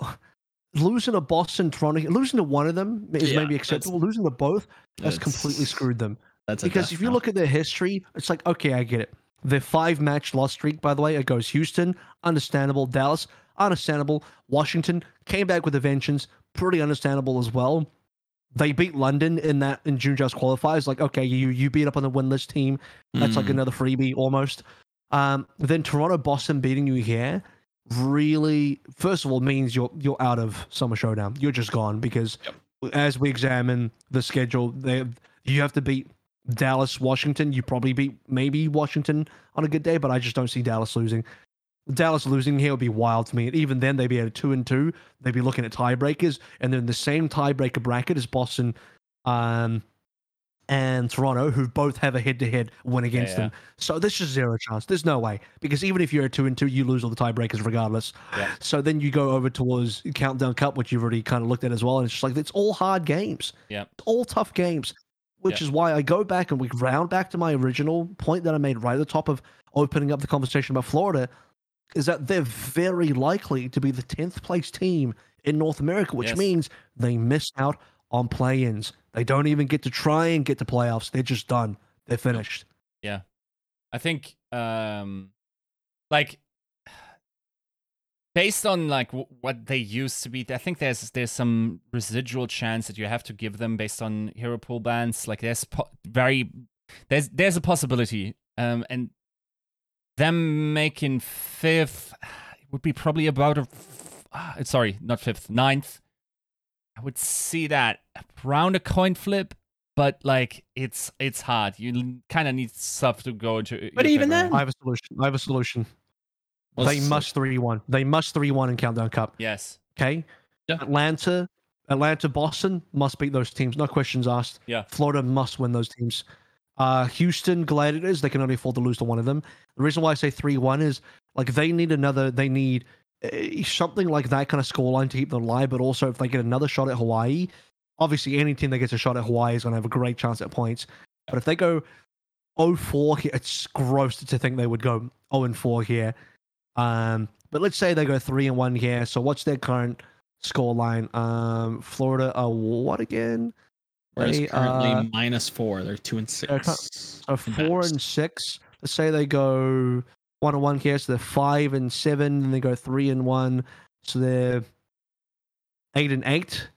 losing to Boston, Toronto, losing to one of them is Yeah, maybe acceptable. Losing to both, that's That's- completely screwed them. That's Because if you look at their history, it's like okay, I get it. Their five match loss streak, by the way, it goes Houston, understandable. Dallas, understandable. Washington came back with a vengeance, pretty understandable as well. They beat London in that in June Joust qualifiers. Like, okay, you you beat up on the winless team. That's like Mm. another freebie almost. Um, then Toronto, Boston beating you here really, first of all, means you're you're out of Summer Showdown. You're just gone because as we examine the schedule, they you have to beat Dallas, Washington. You probably beat maybe Washington on a good day, but I just don't see Dallas losing. Dallas losing here would be wild to me. And even then, they'd be at a two and two. They'd be looking at tiebreakers, and then the same tiebreaker bracket as Boston, um, and Toronto, who both have a head-to-head win against yeah. them. So there's just zero chance. There's no way because even if you're a two and two, you lose all the tiebreakers regardless. Yeah. So then you go over towards Countdown Cup, which you've already kind of looked at as well, and it's just like it's all hard games. Yeah. All tough games, which Yeah. is why I go back and we round back to my original point that I made right at the top of opening up the conversation about Florida, is that they're very likely to be the tenth place team in North America, which Yes. means they miss out on play-ins. They don't even get to try and get to playoffs. They're just done. They're finished. Yeah. I think um like based on like w- what they used to be I think there's there's some residual chance that you have to give them based on hero pool bans like there's po- very there's there's a possibility um and them making fifth would be probably about a f- ah, sorry not fifth ninth I would see that around a coin flip but like it's it's hard. You kind of need stuff to go into. But even favor. then- I have a solution. I have a solution. Well, they must three one. They must three one in Countdown Cup. yes, Okay. Yeah. Atlanta, Atlanta, Boston must beat those teams. No questions asked. Yeah. Florida must win those teams. Uh, Houston Gladiators, they can only afford to lose to one of them. The reason why I say three one is like they need another. They need uh, something like that kind of scoreline to keep them alive. But also, if they get another shot at Hawaii, obviously any team that gets a shot at Hawaii is going to have a great chance at points. But if they go 0-4 here, it's gross to think they would go 0 and 4 here. Um, but let's say they go three and one here. So what's their current score line? Um, Florida are what again? They, currently uh, minus four, they're two and they're six. So four max. and six. Let's say they go one and one here. So they're five and seven, and they go three and one. So they're eight and eight.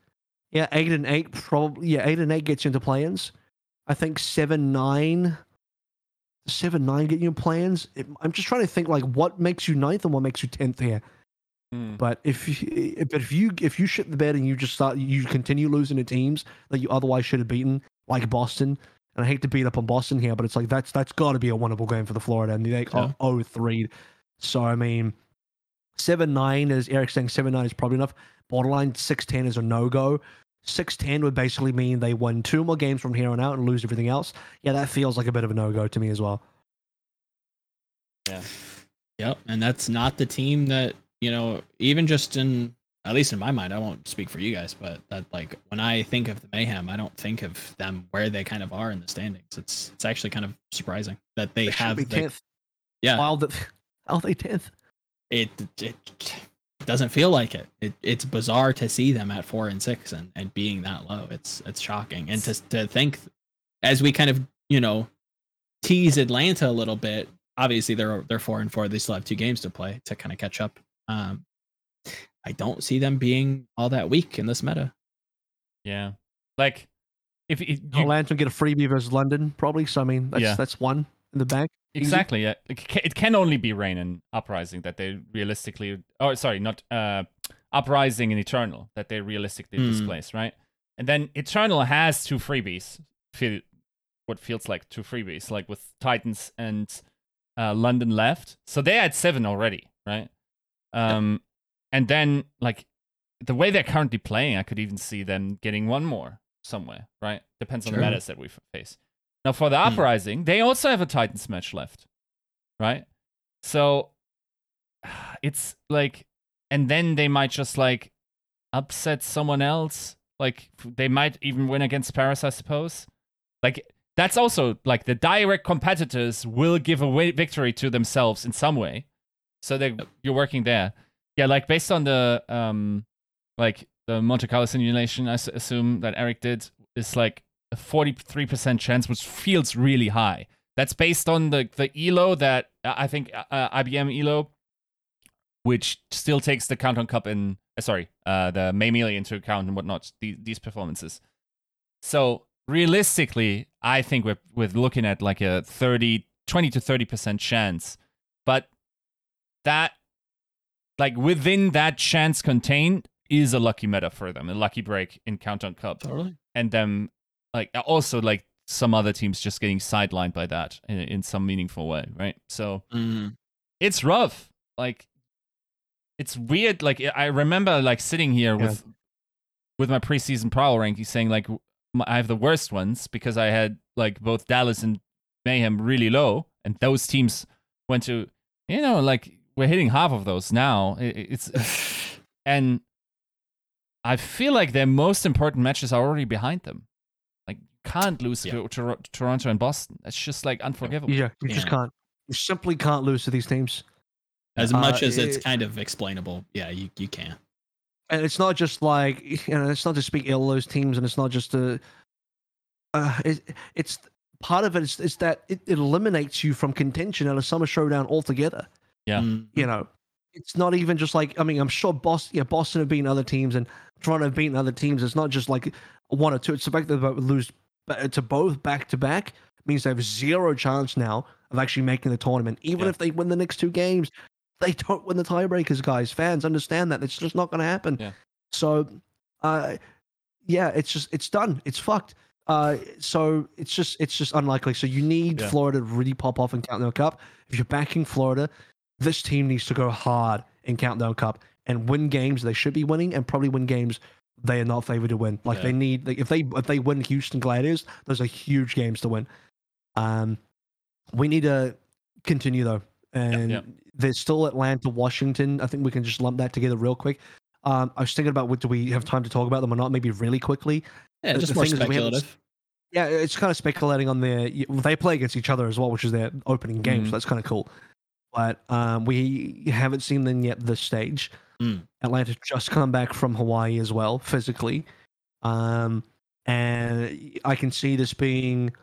Yeah, eight and eight. Probably yeah, eight and eight gets you into play-ins. I think seven nine. Seven nine get you plans. It, I'm just trying to think like what makes you ninth and what makes you tenth here. Hmm. But if you, but if you if you shit the bed and you just start you continue losing to teams that you otherwise should have beaten, like Boston, and I hate to beat up on Boston here, but it's like that's that's got to be a winnable game for the Florida, and they Yeah. oh three. So I mean, seven nine is Eric saying seven nine is probably enough. Borderline six ten is a no go. Six ten would basically mean they win two more games from here on out and lose everything else. Yeah, that feels like a bit of a no go to me as well. Yeah. Yep, and that's not the team that you know. Even just in, at least in my mind, I won't speak for you guys, but that like when I think of the mayhem, I don't think of them where they kind of are in the standings. It's it's actually kind of surprising that they, They have be the- tenth. yeah. Wild the how they tenth? it it doesn't feel like it. it. It's bizarre to see them at four and six and, and being that low. It's it's shocking. And to to think as we kind of, you know, tease Atlanta a little bit, obviously they're they're four and four. They still have two games to play to kind of catch up. Um I don't see them being all that weak in this meta. yeah, like if it, you, Atlanta get a freebie versus London, probably. So I mean, that's Yeah. that's one in the bank. Exactly, yeah, it, can only be Reign and Uprising that they realistically. Oh, sorry, not uh, Uprising and Eternal that they realistically Hmm. displace, right? And then Eternal has two freebies. Feel what feels like two freebies, like with Titans and uh, London left. So they had seven already, right? Um, and then like the way they're currently playing, I could even see them getting one more somewhere, right? Depends on Sure. the metas that we face. Now for the Hmm. uprising, they also have a Titans match left, right? So it's like, and then they might just like upset someone else. Like they might even win against Paris, I suppose. Like that's also like the direct competitors will give a victory to themselves in some way. So they you're working there. Yeah, like based on the um like the Monte Carlo simulation, I s- assume that Eric did is like a 43% chance, which feels really high. That's based on the the Elo that uh, I think uh, IBM Elo, which still takes the Countdown Cup and uh, sorry, uh, the May Melee into account and whatnot. These, these performances. So realistically, I think we're we're looking at like a 30, 20 to 30% chance, but that like within that chance contained is a lucky meta for them, a lucky break in Countdown Cup Totally. and them like also like some other teams just getting sidelined by that in, in some meaningful way, right? So Mm. it's rough. Like it's weird. Like I remember like sitting here Yeah. with with my preseason prowl ranking saying like I have the worst ones because I had like both Dallas and Mayhem really low, and those teams went to you know like we're hitting half of those now. It- it- it's and I feel like their most important matches are already behind them. Like you can't lose Yeah. to, to Toronto and Boston. That's just like unforgivable. Yeah, you just can't. You simply can't lose to these teams. As Uh, much as it's it- kind of explainable, yeah, you you can. and it's not just like you know, it's not to speak ill of those teams, and it's not just to. Uh, it, it's part of it is, is that it, it eliminates you from contention at a summer showdown altogether. Yeah. Mm. You know, it's not even just like I mean, I'm sure Boston, yeah, Boston have beaten other teams, and Toronto have beaten other teams. It's not just like one or two. It's the fact that they lose ba- to both back to back means they have zero chance now of actually making the tournament. Even Yeah. if they win the next two games, they don't win the tiebreakers, guys. Fans understand that. It's just not going to happen. Yeah. So, uh, yeah, it's just it's done. It's fucked. Uh, so it's just it's just unlikely. So you need Yeah. Florida to really pop off in Countdown Cup. If you're backing Florida, this team needs to go hard in Countdown Cup and win games they should be winning, and probably win games they are not favored to win. Like Yeah. they need like, if they if they win Houston Gladiators, those are huge games to win. Um, we need to continue though, and yep. there's still Atlanta, Washington. I think we can just lump that together real quick. Um, I was thinking about what do we have time to talk about them or not? Maybe really quickly. Yeah, The- just the more thing is we haven't- speculative. Yeah, it's kind of speculating on their. They play against each other as well, which is their opening game, Mhm. so that's kind of cool. But um, we haven't seen them yet this stage. Mm. Atlanta just come back from Hawaii as well, physically, um, and I can see this being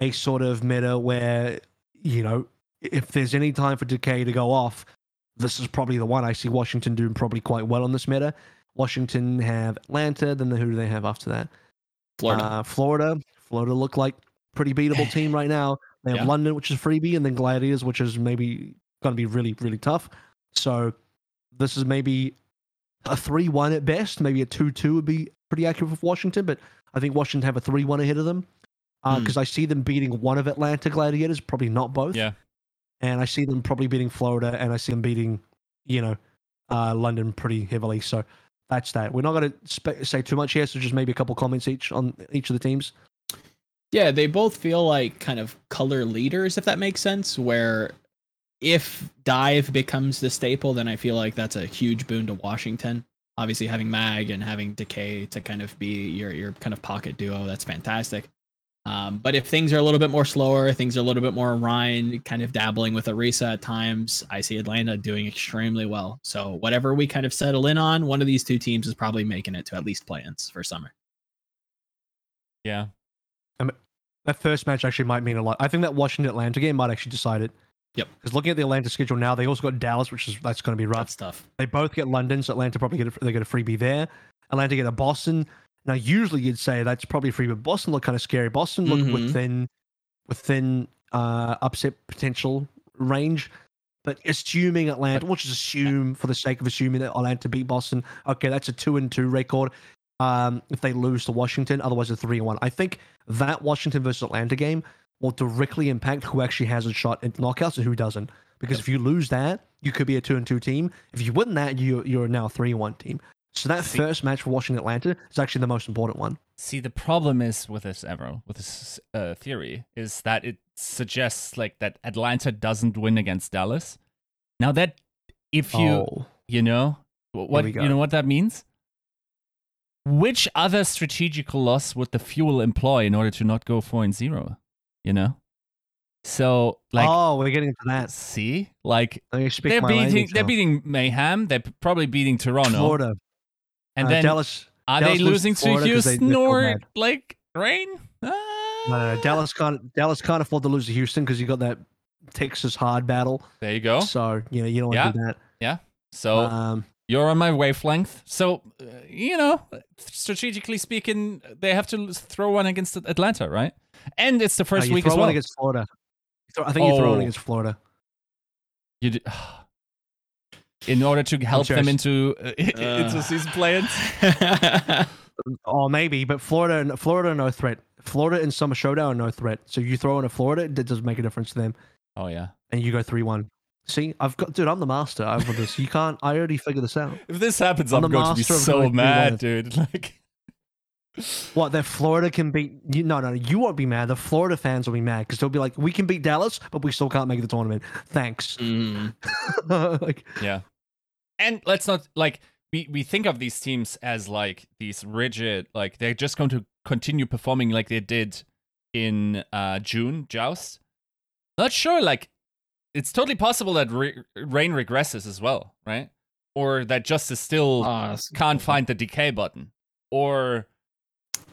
a sort of meta where you know if there's any time for Decay to go off, this is probably the one. I see Washington doing probably quite well on this meta. Washington have Atlanta, then who do they have after that? Florida. Uh, Florida. Florida look like pretty beatable team right now. They have Yeah. London, which is freebie, and then Gladiators, which is maybe going to be really, really tough. So this is maybe a 3 1 at best. Maybe a 2 2 would be pretty accurate for Washington, but I think Washington have a 3 1 ahead of them because I see them beating one of Atlanta Gladiators, probably not both. Yeah. And I see them probably beating Florida, and I see them beating, you know, uh, London pretty heavily. So that's that. We're not going to spe- say too much here, so just maybe a couple comments each on each of the teams. Yeah, they both feel like kind of color leaders, if that makes sense. Where if dive becomes the staple, then I feel like that's a huge boon to Washington. Obviously, having Mag and having Decay to kind of be your your kind of pocket duo, that's fantastic. Um, but if things are a little bit more slower, things are a little bit more Rein, kind of dabbling with Orisa at times, I see Atlanta doing extremely well. So whatever we kind of settle in on, one of these two teams is probably making it to at least play-ins for summer. Yeah. That first match actually might mean a lot. I think that Washington Atlanta game might actually decide it. Yep. Because looking at the Atlanta schedule now, they also got Dallas, which is that's going to be rough. That's tough. They both get London, so Atlanta probably get a, they get a freebie there. Atlanta get a Boston. Now, usually you'd say that's probably free, but Boston look kind of scary. Boston look Mhm. within within uh, upset potential range. But assuming Atlanta, we'll just assume for the sake of assuming that Atlanta beat Boston, okay, that's a two and two record. Um, if they lose to Washington, otherwise a three and one. I think that Washington versus Atlanta game will directly impact who actually has a shot at knockouts and who doesn't. Because if you lose that, you could be a two and two team. If you win that, you you're now a three and one team. So that See- first match for Washington Atlanta is actually the most important one. See, the problem is with this, Evero, with this uh, theory, is that it suggests like that Atlanta doesn't win against Dallas. Now that if you oh, you know what you know what that means. Which other strategical loss would the Fuel employ in order to not go four and zero? You know, so like oh, we're getting to that. see, like Let me speak they're beating language they're beating Mayhem. They're probably beating Toronto, Florida and Uh, then Dallas. are Dallas they losing to to Florida 'cause Houston or like Reign? No, no, no, Dallas can't. Dallas can't afford to lose to Houston because you got that Texas hard battle. There you go. So you know you don't want to do that. Yeah. So um, you're on my wavelength. So, uh, you know, strategically speaking, they have to throw one against Atlanta, right? And it's the first you week as one well. against Florida. I think you throw one Oh. against Florida. You d- in order to help them into uh, into Uh. season play-ins. Oh, maybe, but Florida and Florida no threat. Florida and Summer Showdown no threat. So you throw in a Florida, it doesn't make a difference to them, Oh yeah. and you go three one. See, I've got, dude. I'm the master over this. You can't. I already figured this out. If this happens, I'm I'm, going to be so mad, dude. Like, What that Florida can beat? You, no, no, no, you won't be mad. The Florida fans will be mad because they'll be like, "We can beat Dallas, but we still can't make the tournament." Thanks. Mm. like, yeah. And let's not like we we think of these teams as like these rigid, like they're just going to continue performing like they did in uh June Joust. Not sure. Like, it's totally possible that Re- Reign regresses as well, right? Or that Justice still Ah, can't find the decay button, or yeah,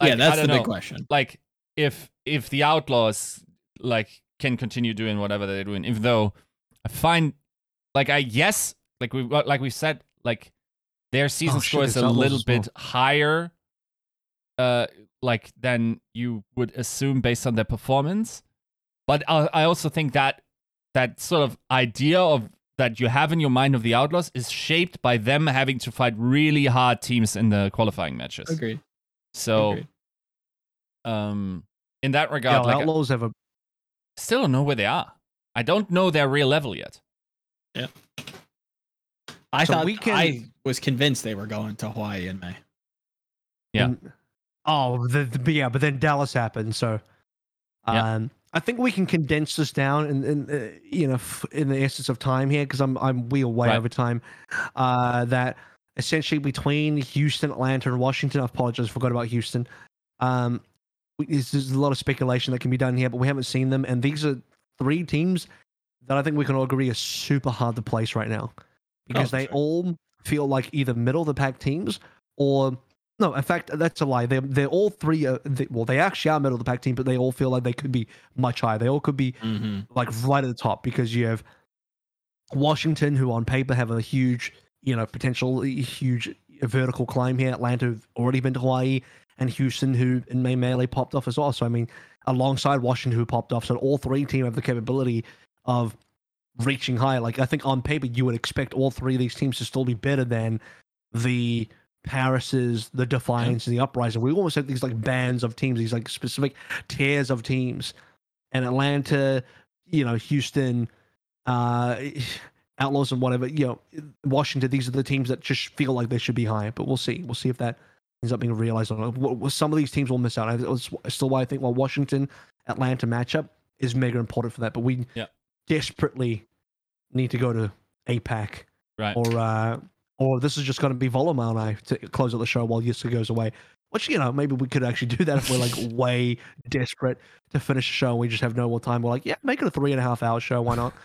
like, I that's the don't big know. question. like if if the outlaws like can continue doing whatever they're doing even though i find like i yes like we like we said like their season Oh, shit, score is a little bit higher uh like than you would assume based on their performance but i, I also think that that sort of idea of that you have in your mind of the outlaws is shaped by them having to fight really hard teams in the qualifying matches Agreed. So Agreed. um in that regard, yeah, regard like Outlaws have a still don't know where they are i don't know their real level yet Yeah, I So thought we can- I was convinced they were going to Hawaii in May. Yeah. and- oh, the, the, but yeah, but then Dallas happened. So, Yeah. um, I think we can condense this down in, in uh, you know f- in the essence of time here because I'm I'm we are way Right. over time. Uh, that essentially between Houston, Atlanta, and Washington. I apologize, forgot about Houston. Um, there's, there's a lot of speculation that can be done here, but we haven't seen them, and these are three teams that I think we can all agree are super hard to place right now because for they sure. all feel like either middle of the pack teams or no. In fact, that's a lie. They they're all three. Uh, they, well, they actually are middle of the pack team, but they all feel like they could be much higher. They all could be Mm-hmm. like right at the top because you have Washington, who on paper have a huge, you know, potential huge vertical climb here. Atlanta, who've already been to Hawaii, and Houston, who in May melee popped off as well. So I mean, alongside Washington, who popped off, so all three team have the capability of reaching higher. Like I think on paper, you would expect all three of these teams to still be better than the Parises, the Defiance, and the Uprising. We almost have these like bands of teams, these like specific tiers of teams. And Atlanta, you know, Houston, uh, Outlaws, and whatever, you know, Washington. These are the teams that just feel like they should be higher. But we'll see. We'll see if that ends up being realized or not. Some of these teams will miss out. It's still why I think well, Washington Atlanta matchup is mega important for that. But we Yeah. desperately need to go to APAC right or uh, or this is just going to be Volumar and I to close out the show while Yissa goes away. Which you know maybe we could actually do that if we're like way desperate to finish the show and we just have no more time. We're like, yeah, make it a three and a half hour show. Why not?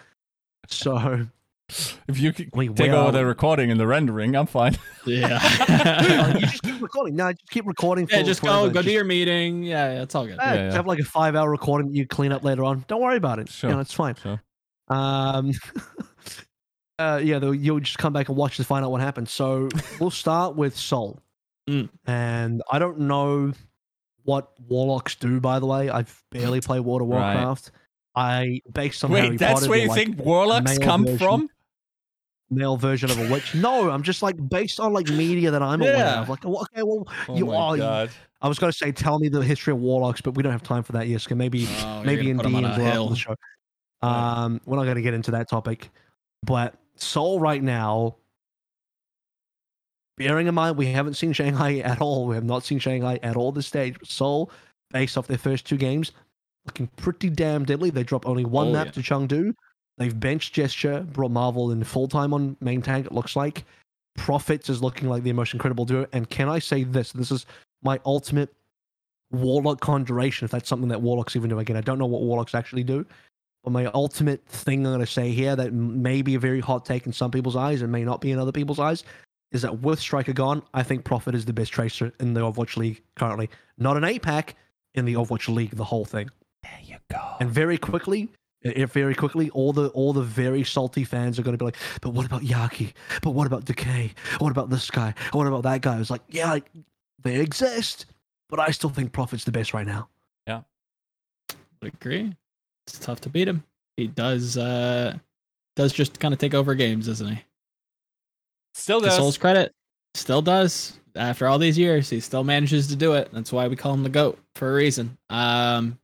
So if you c- we take will- over the recording and the rendering i'm fine Oh, Yeah. you just keep recording. No, just keep recording. yeah, just go go Just- do your meeting. Yeah, yeah, it's all good. Yeah, Yeah, yeah. have like a five hour recording that you clean up later on. Don't worry about it. Sure. You know, it's fine. Sure. Um, uh, yeah, though you'll just come back and watch to find out what happened. So we'll start with Seoul, Mm. and I don't know what Warlocks do. By the way, I've barely played World of Right. Warcraft. I based on Harry wait that's Potter, where you like think warlocks come version. from male version of a witch. No, I'm just like based on like media that I'm aware Yeah. of. Like, okay, well, oh you are. god I was going to say, tell me the history of Warlocks, but we don't have time for that. Yes, maybe Oh, maybe gonna in on DMs a or after hill. the show. Um, we're not going to get into that topic, but Seoul right now bearing in mind we haven't seen Shanghai at all. We have not seen Shanghai at all this stage. Seoul, based off their first two games, looking pretty damn deadly. They drop only one Oh, map yeah. to Chengdu. They've benched Gesture, brought Marve1 in full time on main tank. It looks like Profit's is looking like the most incredible duo. And can I say this? This is my ultimate Warlock conjuration. If that's something that Warlocks even do. Again, I don't know what Warlocks actually do. But my ultimate thing I'm going to say here that may be a very hot take in some people's eyes and may not be in other people's eyes is that with Striker gone, I think Profit is the best tracer in the Overwatch League currently. Not an APAC, in the Overwatch League, the whole thing. There you go. And very quickly, i- i- very quickly, all the all the very salty fans are going to be like, "But what about Yaki? But what about Decay? What about this guy? What about that guy?" It's like, yeah, like, they exist, but I still think Profit's the best right now. would agree. It's tough to beat him. He does uh does just kind of take over games, doesn't he? Still To does. Seoul's credit, still does. After all these years, he still manages to do it. That's why we call him the goat for a reason. Um,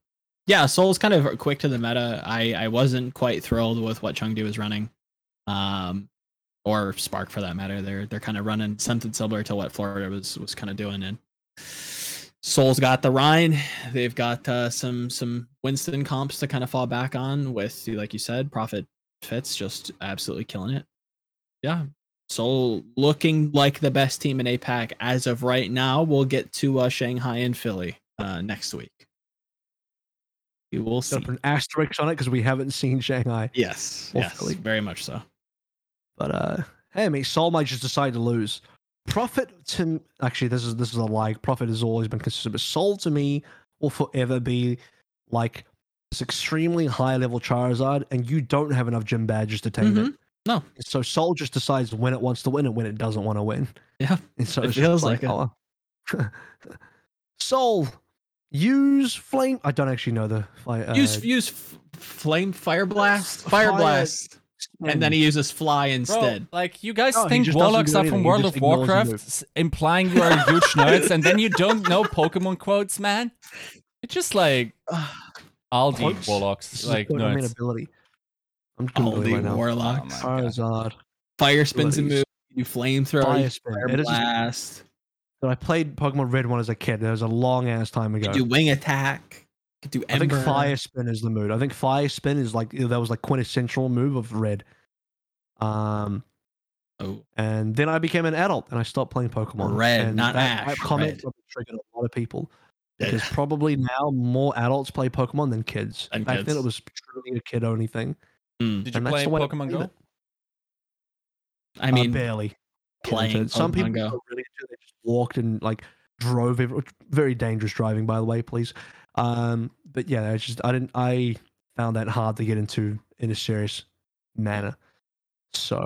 yeah, Seoul's kind of quick to the meta. I I wasn't quite thrilled with what Chengdu was running, um, or Spark for that matter. They're they're kind of running something similar to what Florida was was kind of doing. And Seoul's got the Rein. They've got uh, some some Winston comps to kind of fall back on with, like you said, Profit Fits just absolutely killing it. Yeah, Seoul looking like the best team in APAC as of right now. We'll get to uh, Shanghai and Philly uh, next week. We will see. An asterisk on it because we haven't seen Shanghai. Yes, yes, Philly. very much so. But uh, hey, mate, Seoul might just decide to lose. Profit to actually, this is this is a lie. Profit has always been consistent, but Seoul to me will forever be like this extremely high level Charizard, and you don't have enough gym badges to tame it. Mhm. No. So Seoul just decides when it wants to win and when it doesn't want to win. Yeah, And so it feels like it. oh. Seoul, use flame. I don't actually know the fi- uh, use use f- flame fire blast, Fire- fire blast, and then he uses fly Bro, instead. like you guys No, think just warlocks are from World of ignores Warcraft, implying you are huge nerds, and then you don't know Pokemon quotes, man. It's just like Aldi Quotes? warlocks, This like a I mean nerds. ability. I'm All googling the right now. warlocks, Oh my fire spins a abilities. move, you flamethrower, Fire you spin. fire It is- blast, So I played Pokemon Red one as a kid. That was a long ass time you ago. do wing attack, you could do I think. Fire Spin is the mood. I think Fire Spin is like that was like quintessential move of Red. Um, Oh, and then I became an adult and I stopped playing Pokemon. Red, and not that, that Ash, comment Red. probably triggered a lot of people Yeah. because probably now more adults play Pokemon than kids. Than Back then kids. it was truly a kid only thing. Mm. Did you and that's play the way Pokemon believe Go? it. I Uh, mean, barely. get playing it. Some Pokemon people Go. really into it. They just walked and like drove. Every, very dangerous driving, by the way. Please. Um, but yeah, I just I didn't. I found that hard to get into in a serious manner. So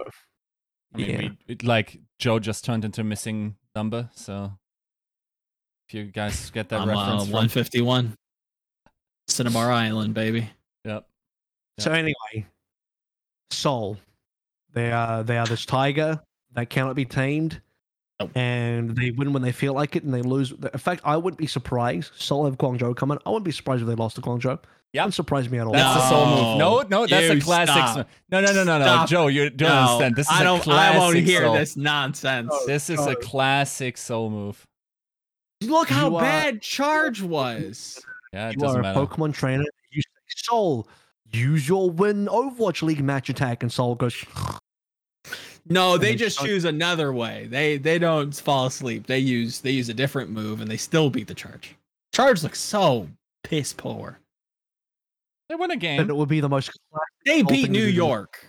I mean, yeah, we, it, like Joe just turned into a missing number, so if you guys get that I'm uh, reference, from, 151. Cinnabar Island, baby. yep. So anyway, Seoul, they are they are this tiger that cannot be tamed, Nope. and they win when they feel like it, and they lose. In fact, I wouldn't be surprised. Seoul have Guangzhou coming. I wouldn't be surprised if they lost to Guangzhou. Yep. wouldn't surprise me at all. That's the Seoul move. No, No, no, that's a classic. stop. No, no, no, no, no, Stop. Joe, you don't No, understand. This is I a don't. classic I won't hear Seoul. this nonsense. Oh, This is a Oh. classic Seoul move. Look how You are- bad Charge was. Yeah, it you are doesn't a matter. Pokemon trainer. You say, Seoul, use your win Overwatch League match attack, and Seoul goes. No, they they just start- choose another way. They they don't fall asleep. They use they use a different move and they still beat the Charge. Charge looks so piss poor. They win a game. And it would be the most classic, They beat New. York.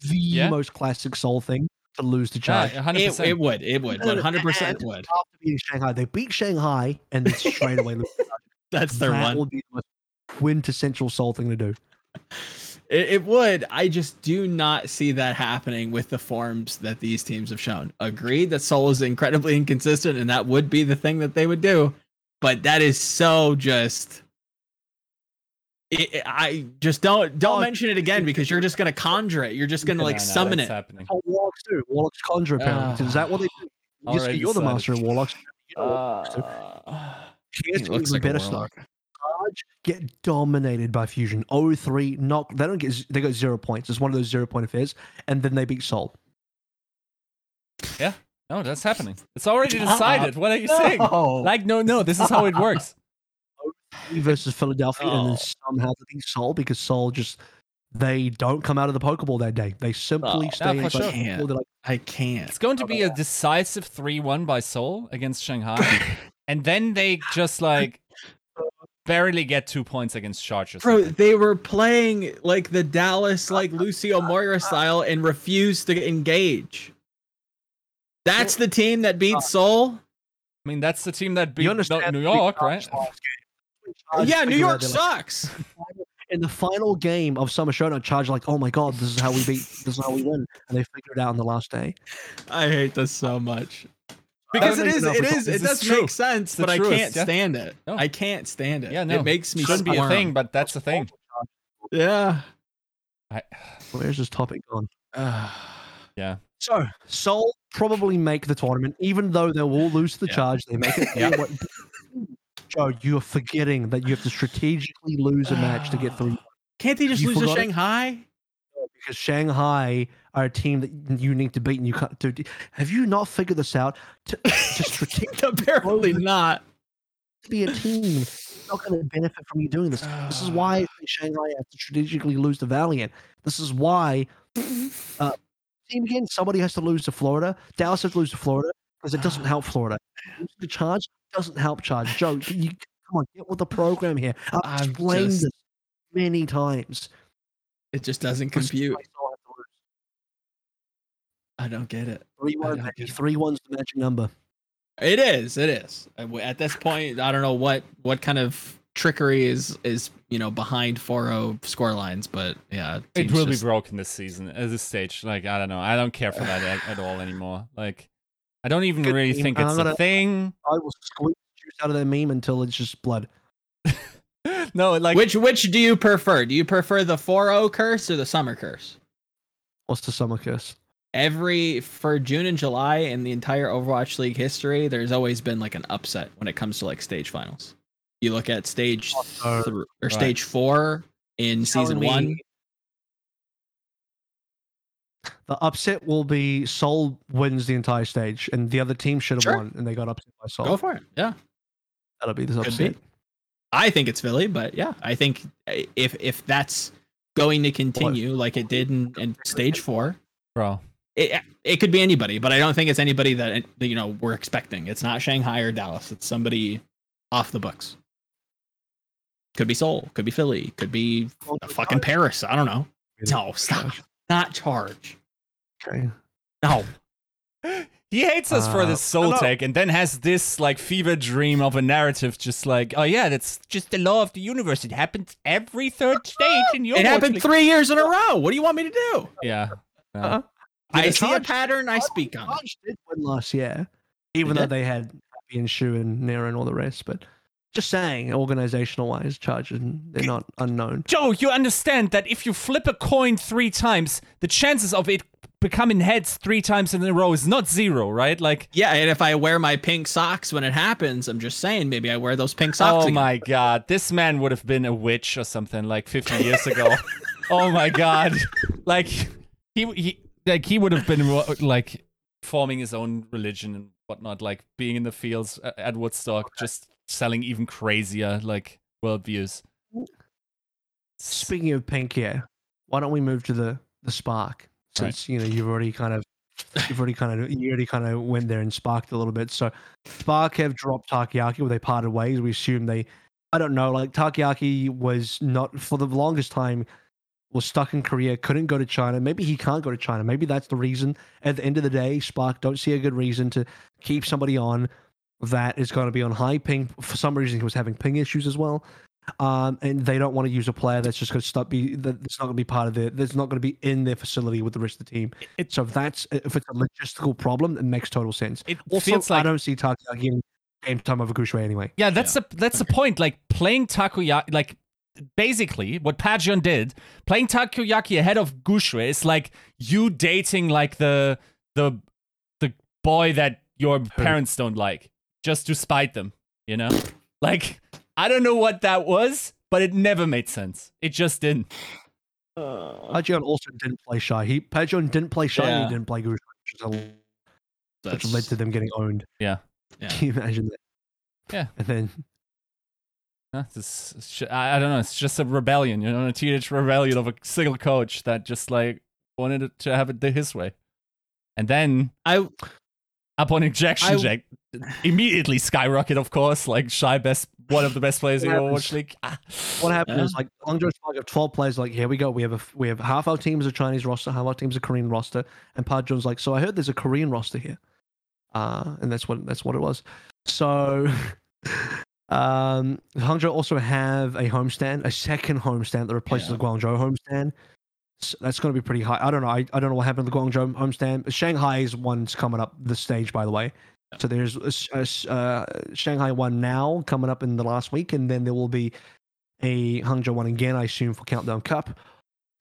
the Yeah. most classic Seoul thing to lose to Yeah, Charge. 100%. It, it would. It would. No, no, One hundred percent and would. After beating Shanghai, they beat Shanghai and then straight away lose. to Charge. That's their that one. would be the most quintessential Seoul thing to do. It, it would. I just do not see that happening with the forms that these teams have shown. Agreed that Seoul is incredibly inconsistent, and that would be the thing that they would do. But that is so just. It, it- I just don't don't Oh, mention it again because you're just gonna conjure it. You're just gonna No, like no, summon that's it. happening. What Warlocks do? Warlocks conjure apparently. Is that what they do? Yes, you're the master of Warlocks. You know what Warlocks do. Uh, Here's He the looks even like a better stuff. Warlock. Charge get dominated by Fusion. 0-3, knock. They don't get. They got zero points. It's one of those zero point affairs, and then they beat Seoul. Yeah. No, that's happening. It's already ah. decided. What are you saying? No. Like, no, no, this is how it works. Oh versus Philadelphia, and Oh. then somehow to beat Seoul because Seoul just they don't come out of the Pokeball that day. They simply Oh, stay in the sure. Pokeball. They're like, I can't. It's going to be a decisive 3 1 by Seoul against Shanghai. and then they just like barely get two points against Chargers. Bro, they were playing like the Dallas like Lucio Moira style and refused to engage. That's the team that beat uh, Seoul. I mean, that's the team that beat New understand New the York, right? last game. Chargers Yeah, New York sucks. in the final game of Summer Showdown, Charge like, oh my god, this is how we beat, this is how we win, and they figured it out on the last day. I hate this so much. I Because don't it is, it if is, This it is does true. make sense, It's the but I can't yeah. stand it. No. I can't stand it. Yeah, no. It makes me Shouldn't be a thing, but that's the thing. Yeah. I, Where's this topic gone? yeah. So Seoul probably make the tournament, even though they will all lose the Yeah. Charge. They make it. Yeah. What- Joe, you are forgetting that you have to strategically lose a match to get through. Can't they just You lose to forgot it? Shanghai? Because Shanghai are a team that you need to beat, and you can't. Do, have you not figured this out? To, to Apparently not. be a team, it's not going to benefit from you doing this. This is why Shanghai has to strategically lose to Valiant. This is why. Uh, team again, somebody has to lose to Florida. Dallas has to lose to Florida because it doesn't help Florida. Losing to Charge doesn't help Charge. Joe, you come on, get with the program here. I've explained just- this many times. It just doesn't compute. why Seoul have to lose. I don't get it. Three I one, don't get it. three one's the magic number. It is. It is. Uh, At this point, I don't know what what kind of trickery is is you know behind 4-0 score lines, but yeah, It will just- be broken this season at this stage. Like, I don't know. I don't care for that at, at all anymore. Like, I don't even Good really team. think it's a gonna- thing. I will squeeze juice out of that meme until it's just blood. no, like, Which which do you prefer? Do you prefer the 4-0 curse or the summer curse? What's the summer curse? Every for June and July in the entire Overwatch League history, there's always been like an upset when it comes to like stage finals. You look at stage Uh, thr- or right. stage four in season one. The upset will be Seoul wins the entire stage, and the other team should have Sure. won, and they got upset by Seoul. Go for it. Yeah. That'll be the Could be. upset. I think it's Philly, but yeah, I think uh, if if that's going to continue like it did in, in stage four, bro. It it could be anybody, but I don't think it's anybody that that, you know we're expecting. It's not Shanghai or Dallas. It's somebody off the books. Could be Seoul. Could be Philly. Could be fucking Paris. I don't know. No, stop. Not charge. Okay. No. He hates us for Uh, this Seoul no. take and then has this like fever dream of a narrative just like, oh yeah, that's just the law of the universe. It happens every third stage in your It happened three years in a row. What do you want me to do? Yeah. Yeah. I Yeah, see a pattern. I speak on it. Charge did win last year, even They though they had Happy and Shu and Nero and all the rest. But just saying, organizational wise, Charge and they're not unknown. Joe, you understand that if you flip a coin three times, the chances of it becoming heads three times in a row is not zero, right? Like, Yeah, and if I wear my pink socks when it happens, I'm just saying maybe I wear those pink oh socks. oh again. my god, this man would have been a witch or something like 50 years ago. oh my god, like he, he like he would have been like forming his own religion and whatnot, like being in the fields uh, at Woodstock, just selling even crazier like worldviews. Speaking of pink, yeah, why don't we move to the the Spark? Right. Since you know you've already kind of you've already kind of you already kind of went there and sparked a little bit. So Spark have dropped Takoyaki, where they parted ways. We assume they, I don't know, like Takoyaki was not for the longest time was stuck in Korea, couldn't go to China. Maybe he can't go to China. Maybe that's the reason. At the end of the day, Spark don't see a good reason to keep somebody on that is going to be on high ping. For some reason, he was having ping issues as well. Um, and they don't want to use a player that's just going to stop be that's not going to be part of their that's not going to be in their facility with the rest of the team. It- so if that's if it's a logistical problem, it makes total sense. It Also, feels I don't see Takuya getting game time over Guxue anyway. Yeah, that's the that's the point. Like playing Takuya, like basically what Pajion did, playing takoyaki ahead of Guxue is like you dating like the the the boy that your parents don't like just to spite them. You know, like I don't know what that was, but it never made sense. It just didn't. Uh. Pajon also didn't play shy. He Pajon didn't play shy. and Yeah. He didn't play Guxue. Which is a which led to them getting owned. Yeah. Yeah. Can you imagine that? Yeah. And then Huh, this sh- I I don't know. It's just a rebellion, you know, a teenage rebellion of a single coach that just like wanted to have it his way. And then I upon ejection, I- Jack immediately skyrocket. Of course, like shy best, one of the best players in the What Overwatch League. Ah. what happened Yeah. is like Hangzhou Spark have 12 players. Like here we go. We have a we have half our team is a Chinese roster, half our team is a Korean roster. And Park like, so I heard there's a Korean roster here, uh, and that's what that's what it was. So. Um, Hangzhou also have a homestand, a second homestand that replaces Yeah. the Guangzhou homestand. So that's going to be pretty high. I don't know. I, I don't know what happened to the Guangzhou homestand. Shanghai's one's coming up the stage, by the way. So there's a a s- uh, Shanghai one now coming up in the last week, and then there will be a Hangzhou one again, I assume, for Countdown Cup.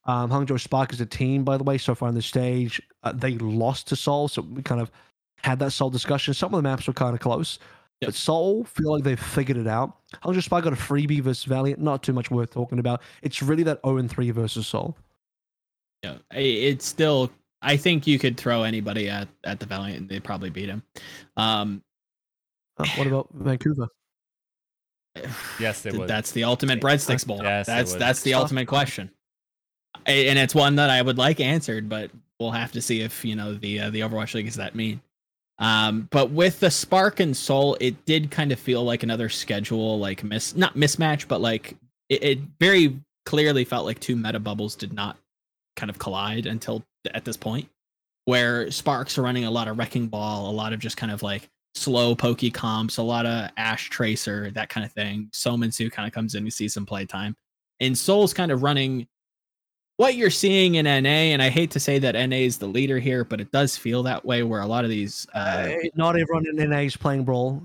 Um, Hangzhou Spark is a team, by the way, so far on the stage. Uh, they lost to Seoul, so we kind of had that Seoul discussion. Some of the maps were kind of close. Yep. But Seoul feel like they've figured it out. Hangzhou Spark got a freebie versus Valiant, not too much worth talking about. It's really that 0 and 3 versus Seoul. Yeah, it's still. I think you could throw anybody at at the Valiant and they'd probably beat him. Um, Uh, what about Vancouver? Yes, they th- would. that's the ultimate breadsticks bowl. Yes, that's that's the Tough. ultimate question, and it's one that I would like answered, but we'll have to see if you know the uh, the Overwatch League is that mean. Um, but with the Spark and Soul, it did kind of feel like another schedule, like miss not mismatch, but like it, it very clearly felt like two meta bubbles did not kind of collide until at this point, where Sparks are running a lot of Wrecking Ball, a lot of just kind of like slow pokey comps, a lot of Ashe Tracer, that kind of thing. Somansu kind of comes in, you see some playtime. And Seoul's kind of running what you're seeing in NA, and I hate to say that NA is the leader here, but it does feel that way where a lot of these uh, not everyone in NA is playing Brawl.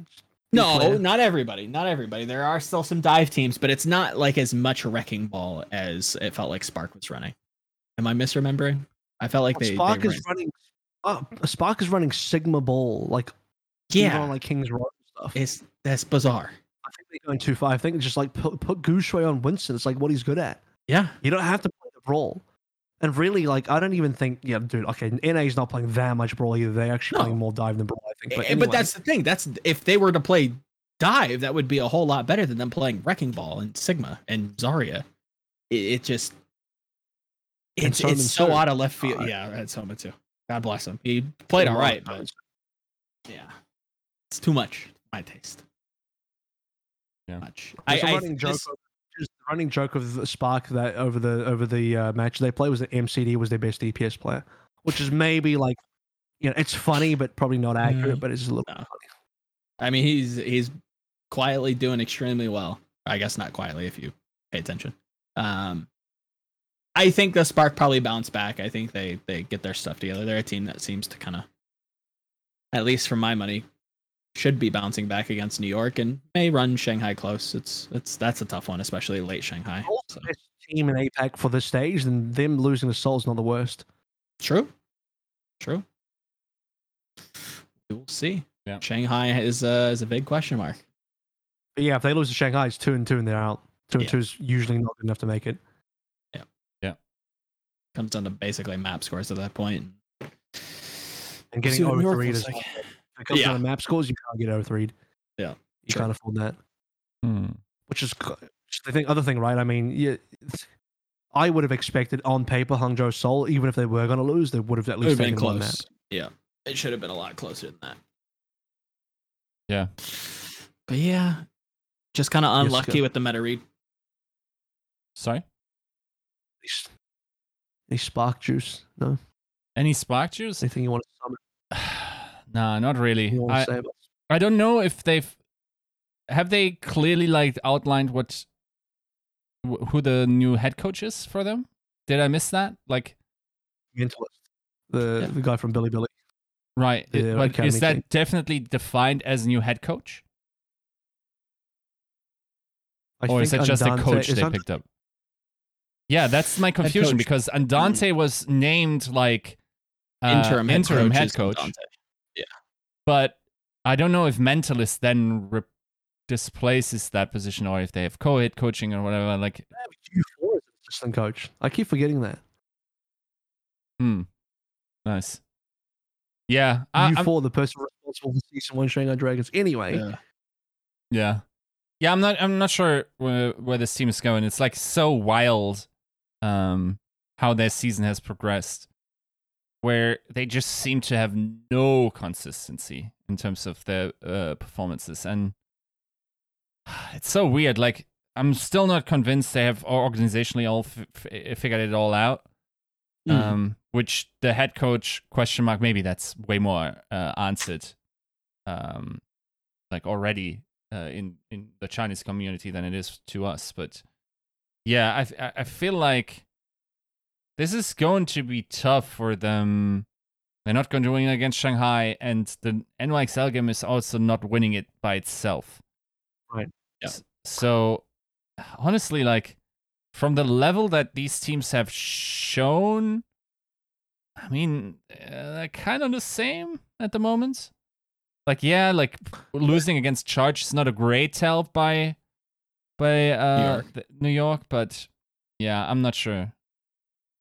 No, clear. not everybody. Not everybody. There are still some dive teams, but it's not like as much wrecking ball as it felt like Spark was running. Am I misremembering? I felt like they, Spark they is running. Uh, Spark is running Sigma Ball, like yeah, on like King's Road and stuff. it's that's bizarre. I think they're going too far. I think it's just like put, put Guxue on Winston. It's like what he's good at. Yeah, You don't have to play brawl. And really, like, I don't even think, yeah, dude, okay, NA is not playing that much brawl either. They're actually No. playing more dive than brawl, I think. But, Eh, but that's the thing. That's if they were to play dive, that would be a whole lot better than them playing wrecking ball and Sigma and Zarya. It, it just it's it's so too. out of left field. Uh, yeah, right, Soma too. God bless him. He played all right, but yeah, it's too much my taste. Yeah. Much. There's a I, I- running joke. this- Of, just the running joke of the Spark that over the over the uh, match they play was that MCD was their best DPS player, which is maybe like, you know, it's funny but probably not accurate, Mm, but it's a little no. funny. I mean, he's he's quietly doing extremely well. I guess not quietly if you pay attention. Um, I think the Spark probably bounce back. I think they they get their stuff together. They're a team that seems to kind of, at least for my money, should be bouncing back against New York and may run Shanghai close. It's it's that's a tough one, especially late Shanghai. Seoul's So, best team in APAC for the stage, and them losing to Seoul's not the worst. true, true. We will see. Yeah. Shanghai is uh, is a big question mark. But yeah, if they lose to Shanghai, it's two and two, and they're out. Two and Yeah. two is usually not good enough to make it. Yeah, yeah. Comes down to basically map scores at that point. And getting See what over New York three looks is like. If it comes down to map schools, you can't get over three. Yeah, you sure. can't afford that. Hmm. Which is c- which is the thing, other thing, right? I mean, yeah, I would have expected on paper Hangzhou Seoul, even if they were going to lose, they would have at least been taken one close. Yeah, it should have been a lot closer than that. Yeah. But yeah, just kind of unlucky go. with the meta read. Sorry. Any- Any spark juice? No, Any spark juice? anything you want to summon? Nah, not really. I, to say about I don't know if they've have they clearly like outlined what wh- who the new head coach is for them. Did I miss that? Like, mentalist? The Yeah. the guy from Bilibili. right? The but is that team. definitely defined as new head coach, I or is think that just a coach they picked up? Yeah, that's my confusion because Andante was named like uh, interim head interim coach head coach, Dante. But I don't know if mentalist then re- displaces that position or if they have co-head coaching or whatever. Like, Q4 is an assistant coach. I keep forgetting that. hmm, nice. Yeah, I, you I'm- for the person responsible for season one Shanghai Dragons. Anyway, Yeah. Yeah. Yeah, I'm not I'm not sure where where this team is going. It's like so wild um how their season has progressed where they just seem to have no consistency in terms of their uh, performances and it's so weird like I'm still not convinced they have organizationally all f- f- figured it all out Mhm. um, which the head coach question mark maybe that's way more uh, answered um, like already uh, in in the Chinese community than it is to us. But yeah, I I feel like this is going to be tough for them. They're not going to win against Shanghai, and the NYXL game is also not winning it by itself. Right. Yeah. So honestly, like from the level that these teams have shown, I mean, uh, they're kind of the same at the moment. Like, yeah, like losing against Charge is not a great tell by by uh, York. New York, but yeah, I'm not sure.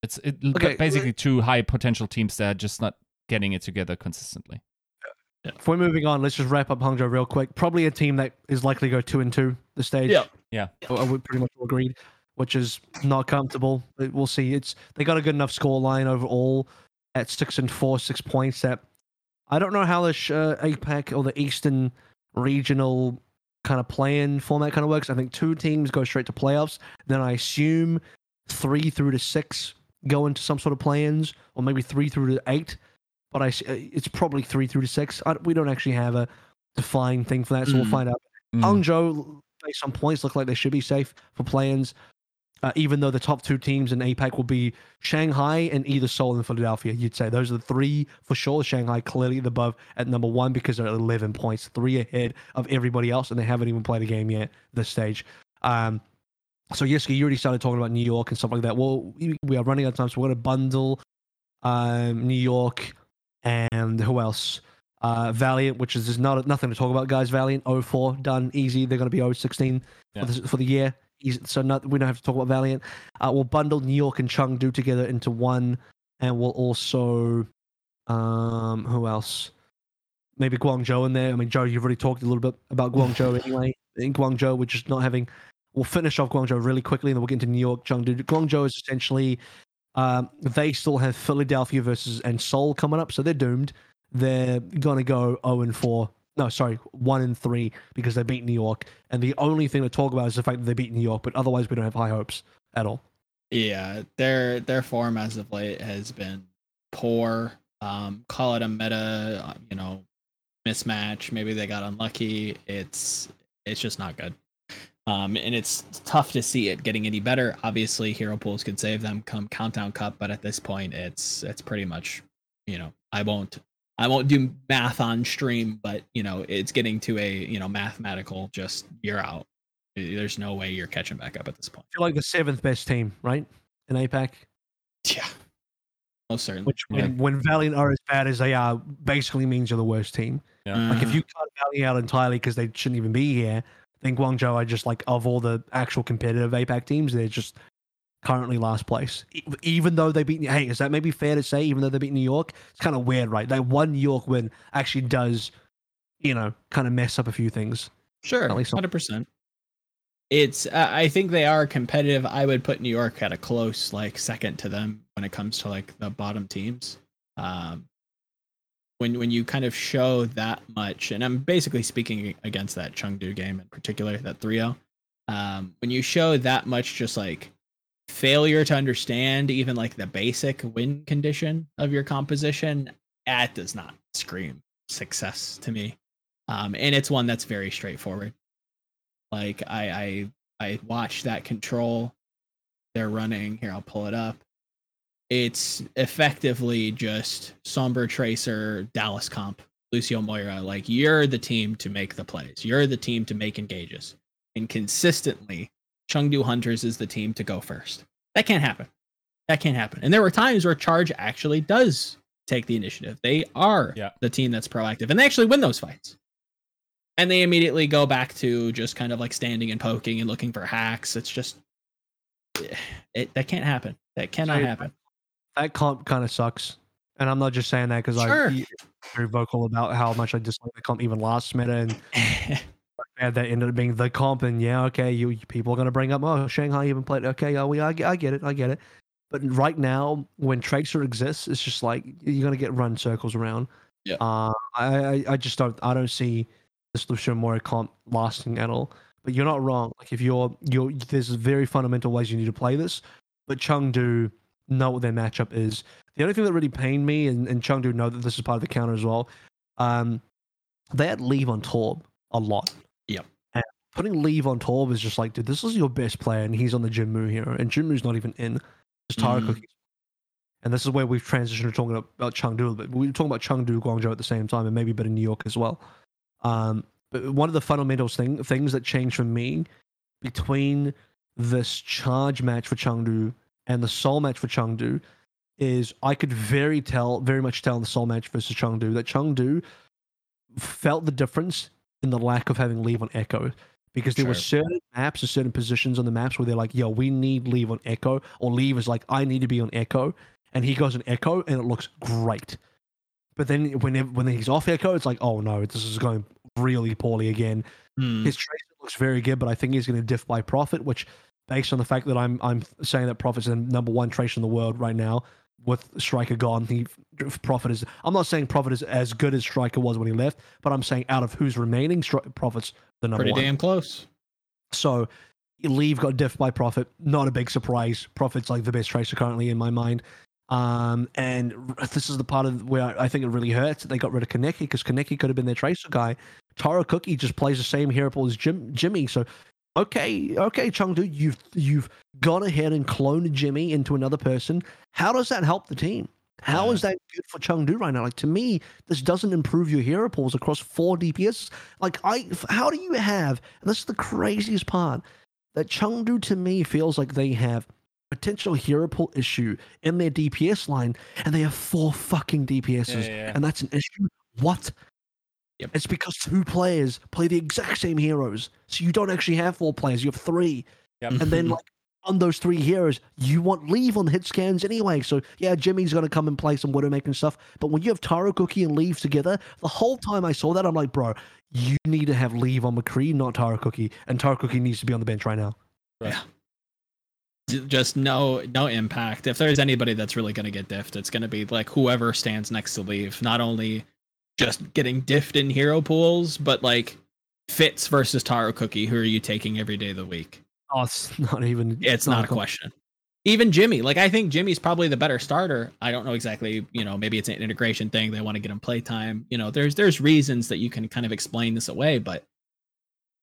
It's it Okay, basically two high potential teams that are just not getting it together consistently. if we're moving on, let's just wrap up Hangzhou real quick. Probably a team that is likely to go two and two the stage. Yeah. Yeah. We pretty much all agreed, which is not comfortable. We'll see. It's they got a good enough score line overall at six and four, six points. That I don't know how the sh- uh, APAC or the Eastern regional kind of play-in format kind of works. I think two teams go straight to playoffs. Then I assume three through to six go into some sort of play-ins, or maybe three through to eight. But I, uh, it's probably three through to six. I, we don't actually have a defined thing for that, so we'll Mm. find out. Mm. Hangzhou, based on points, look like they should be safe for play-ins. Uh, even though the top two teams in APAC will be Shanghai and either Seoul and Philadelphia, you'd say those are the three for sure. Shanghai clearly the above at number one because they're at 11 points, three ahead of everybody else, and they haven't even played a game yet this stage. Um, so yes, you already started talking about New York and stuff like that. Well, we are running out of time, so we're going to bundle um, New York and who else? Uh, Valiant, which is there's not nothing to talk about, guys. Valiant 04 done easy. They're going to be 016 Yeah. for, the, for the year. Easy, so not, we don't have to talk about Valiant. Uh, we'll bundle New York and Chengdu together into one, and we'll also um who else? Maybe Guangzhou in there. I mean, Joe, you've already talked a little bit about Guangzhou anyway. In Guangzhou, we're just not having. We'll finish off Guangzhou really quickly, and then we'll get into New York, Chengdu. Guangzhou is essentially um, they still have Philadelphia versus and Seoul coming up, so they're doomed. They're gonna go 0 and 4. No, sorry, 1 and 3 because they beat New York. And the only thing to talk about is the fact that they beat New York, but otherwise we don't have high hopes at all. Yeah, their their form as of late has been poor. Um, call it a meta, you know, mismatch. Maybe they got unlucky. It's it's just not good. Um, and it's tough to see it getting any better. Obviously, hero pools could save them come countdown cup, but at this point, it's it's pretty much, you know, I won't I won't do math on stream, but you know, it's getting to a you know mathematical just you're out. There's no way you're catching back up at this point. I feel like the seventh best team, right? In APAC. Yeah. Most certainly. Which when, when Valiant are as bad as they are, basically means you're the worst team. Yeah. Like if you cut Valiant out entirely because they shouldn't even be here, then Guangzhou are just like of all the actual competitive APAC teams, they're just currently last place. Even though they beat, hey, is that maybe fair to say? Even though they beat New York, it's kind of weird, right? That one New York win actually does, you know, kind of mess up a few things. Sure, At least hundred percent. It's. Uh, I think they are competitive. I would put New York at a close, like second to them when it comes to like the bottom teams. Um, when when you kind of show that much, and I'm basically speaking against that Chengdu game in particular, that 3-0. Um, when you show that much, just like failure to understand even like the basic win condition of your composition, that does not scream success to me. Um, and it's one that's very straightforward. Like I I I watched that control they're running here. I'll pull it up. It's effectively just Sombra Tracer, Dallas Comp, Lucio Moira. Like you're the team to make the plays. You're the team to make engages. And consistently, Chengdu Hunters is the team to go first. That can't happen. That can't happen. And there were times where Charge actually does take the initiative. They are Yeah. the team that's proactive, and they actually win those fights. And they immediately go back to just kind of like standing and poking and looking for hacks. It's just eh, it that can't happen. That cannot happen. That comp kind of sucks. And I'm not just saying that because Sure. I'm very vocal about how much I dislike the comp even last minute. and and that ended up being the comp. And yeah, okay, you you- people are gonna bring up oh Shanghai even played. Okay, we I, get- I get it, I get it. But right now, when Tracer exists, it's just like you're gonna get run circles around. Yeah. Uh, I, I I just don't I don't see this Lucio Moira comp lasting at all. But you're not wrong. Like if you're you're there's very fundamental ways you need to play this. But Chengdu know what their matchup is. The only thing that really pained me, and, and Chengdu know that this is part of the counter as well. Um, they had leave on Torb a lot. Yep. And putting leave on Torb is just like, dude, this is your best player, and he's on the Jinmu here, and Jinmu's not even in. It's Tara Mhm. Cookies. And this is where we've transitioned to talking about Chengdu a little bit. We were talking about Chengdu, Guangzhou at the same time, and maybe a bit in New York as well. Um, but one of the fundamentals thing things that changed for me between this charge match for Chengdu and the Seoul match for Chengdu is I could very tell, very much tell in the Seoul match versus Chengdu that Chengdu felt the difference in the lack of having leave on Echo because there were certain maps or certain positions on the maps where they're like, "Yo, we need leave on Echo," or leave is like, "I need to be on Echo," and he goes on Echo and it looks great. But then when when he's off Echo, it's like, "Oh no, this is going really poorly again." Hmm. His tracer looks very good, but I think he's going to diff by Profit, which, based on the fact that I'm I'm saying that Profit's the number one tracer in the world right now with Striker gone, he Profit is. I'm not saying Profit is as good as Striker was when he left, but I'm saying out of who's remaining, Stri- Profit's the number one. Pretty one. damn close. So Leave got diffed by Profit. Not a big surprise. Profit's like the best tracer currently in my mind. Um, and this is the part of where I think it really hurts. that They got rid of Kaneki because Kaneki could have been their tracer guy. Taro Cookie just plays the same hero pool as Jim, Jimmy. So, okay, okay, Chengdu, you've you've gone ahead and cloned Jimmy into another person. How does that help the team? How is that good for Chengdu right now? Like to me, this doesn't improve your hero pools across four DPS. Like I, how do you have? And this is the craziest part that Chengdu to me feels like they have potential hero pool issue in their DPS line, and they have four fucking DPSs, Yeah, yeah, yeah. and that's an issue. What? Yep. It's because two players play the exact same heroes, so you don't actually have four players. You have three, Yep. and then like on those three heroes, you want leave on hit scans anyway. So yeah, Jimmy's gonna come and play some Widowmaker and stuff. But when you have Taro Cookie and Leave together, the whole time I saw that, I'm like, bro, you need to have Leave on McCree, not Taro Cookie, and Taro Cookie needs to be on the bench right now. J- just no no impact. If there's anybody that's really going to get diffed, it's going to be like whoever stands next to leave. Not only just getting diffed in hero pools, but like Fitz versus Taro Cookie. Who are you taking every day of the week? Oh, it's not even. It's not a question. Even Jimmy, like I think Jimmy's probably the better starter. I don't know exactly, you know, maybe it's an integration thing. They want to get him playtime. You know, there's there's reasons that you can kind of explain this away, but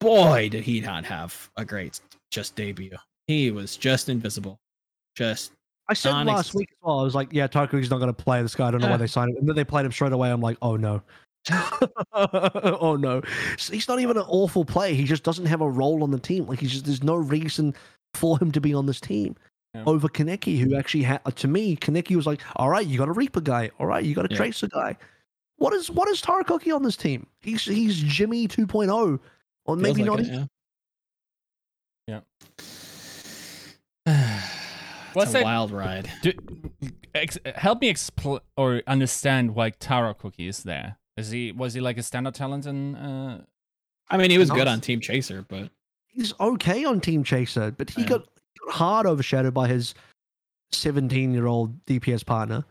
boy, did he not have a great just debut. He was just invisible. Just I said last non-existent. week as well. I was like, yeah, Cookie's not going to play this guy. I don't know why they signed him. And then they played him straight away. I'm like, oh no. oh no. He's not even an awful play. He just doesn't have a role on the team. Like he's just there's no reason for him to be on this team. Yeah. Over Kaneki, who actually had uh, to me, Kaneki was like, all right, you got a Reaper guy. All right, you got a Yeah. Tracer guy. What is what is Taro on this team? He's he's Jimmy 2.0. Or maybe not like even it, Yeah. yeah. What's it's a that- wild ride. Do, ex, help me explain or understand why Taro Cookie is there. Is he was he like a standout talent in? Uh, I mean, he was good on Team Chaser, but he's okay on Team Chaser, but he Yeah. got, got hard overshadowed by his 17 year old DPS partner.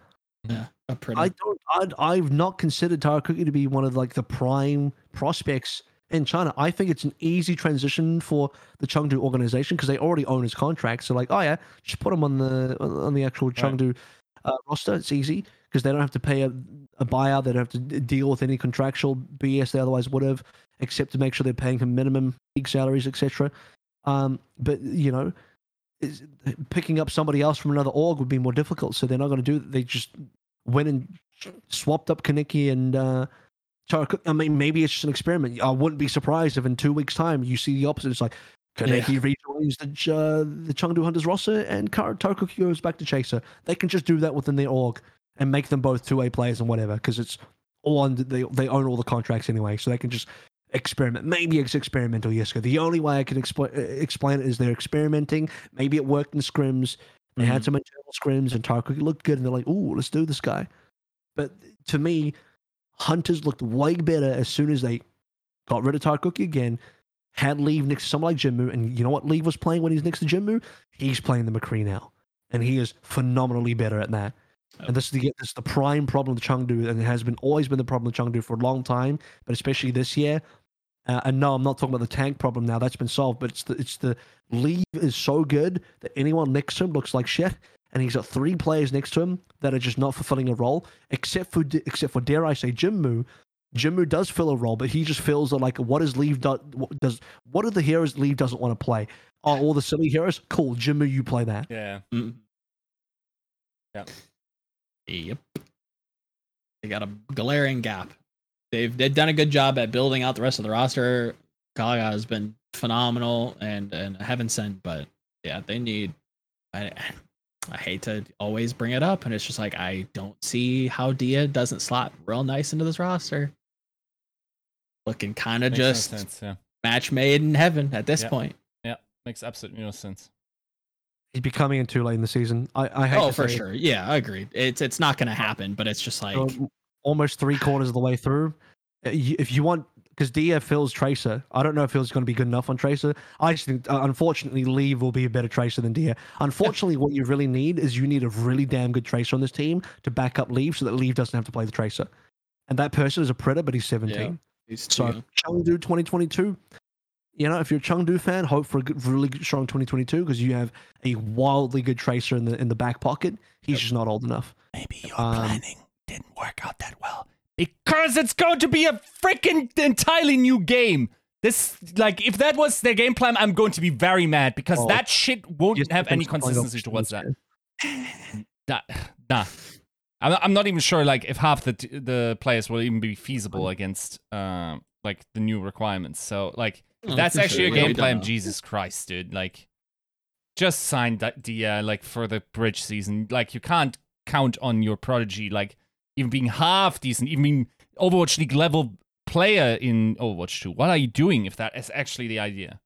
yeah, a pretty. I don't. I'd, I've not considered Taro Cookie to be one of like the prime prospects in China. I think it's an easy transition for the Chengdu organization because they already own his contract. So like, oh yeah, just put him on the on the actual Chengdu uh, roster. It's easy because they don't have to pay a, a buyout. They don't have to deal with any contractual BS they otherwise would have, except to make sure they're paying him minimum league salaries, etc. Um, but you know. is- Picking up somebody else from another org would be more difficult, so they're not going to do. They just went and swapped up Kaneki and uh, I mean, maybe it's just an experiment. I wouldn't be surprised if in two weeks' time you see the opposite. It's like Kaneki rejoins the uh, the Chengdu Hunters roster and Taro goes back to Chaser. They can just do that within their org and make them both two way players and whatever because it's all under they they own all the contracts anyway, so they can just experiment. Maybe it's experimental, Esca. The only way I can expl- explain it is they're experimenting. Maybe it worked in scrims. They had Mhm. some internal scrims and Taro looked good, and they're like, "Ooh, let's do this guy." But to me, Hunters looked way better as soon as they got rid of Todd Cookie again, had Leave next to someone like Jinmu, and you know what Leave was playing when he's next to Jinmu? He's playing the McCree now. And he is phenomenally better at that. And this is the this is the prime problem with Chengdu, and it has been always been the problem with Chengdu for a long time, but especially this year. Uh, and no, I'm not talking about the tank problem now. That's been solved, but it's the it's the leave is so good that anyone next to him looks like shit, and he's got three players next to him that are just not fulfilling a role, except for except for dare I say Jinmu. Jinmu does fill a role, but he just feels that like what is leave do, what does what are the heroes leave doesn't want to play? Oh, all the silly heroes. Cool, Jinmu, you play that. Yeah. Mm. Yeah. Yep. They got a glaring gap. They've they've done a good job at building out the rest of the roster. Gaga has been phenomenal and and heaven sent, but yeah, they need. I I hate to always bring it up, and it's just like I don't see how Dia doesn't slot real nice into this roster. Looking kind of Makes no just sense, yeah. match made in heaven at this Yeah. point. Yeah, makes absolutely no sense. He's becoming in too late in the season. I, I hate Oh, to for say it. sure. Yeah, I agree. It's it's not going to happen, but it's just like So, almost three quarters of the way through. Uh, If you want, because Dia fills Tracer, I don't know if he's going to be good enough on Tracer. I just think, uh, unfortunately, Leave will be a better Tracer than Dia. Unfortunately, what you really need is you need a really damn good Tracer on this team to back up Leave so that Leave doesn't have to play the Tracer. And that person is a Predator, but he's 17. these So two. Chengdu 2022. You know, if you're a Chengdu fan, hope for a good, really strong 2022 because you have a wildly good tracer in the in the back pocket. He's Yep. just not old enough. Maybe your Um, planning didn't work out that well. Because it's going to be a freaking entirely new game. This, like, if that was their game plan, I'm going to be very mad because Oh, that shit won't have any the consistency towards that. Nah, nah. I'm, I'm not even sure, like, if half the the players will even be feasible against, uh, like, the new requirements. So, like, Oh, that's actually sure. a game don't plan. Jesus Christ, dude! Like, just sign that Dia like for the bridge season. Like, you can't count on your prodigy like even being half decent, even being Overwatch League level player in Overwatch 2. What are you doing if that is actually the idea?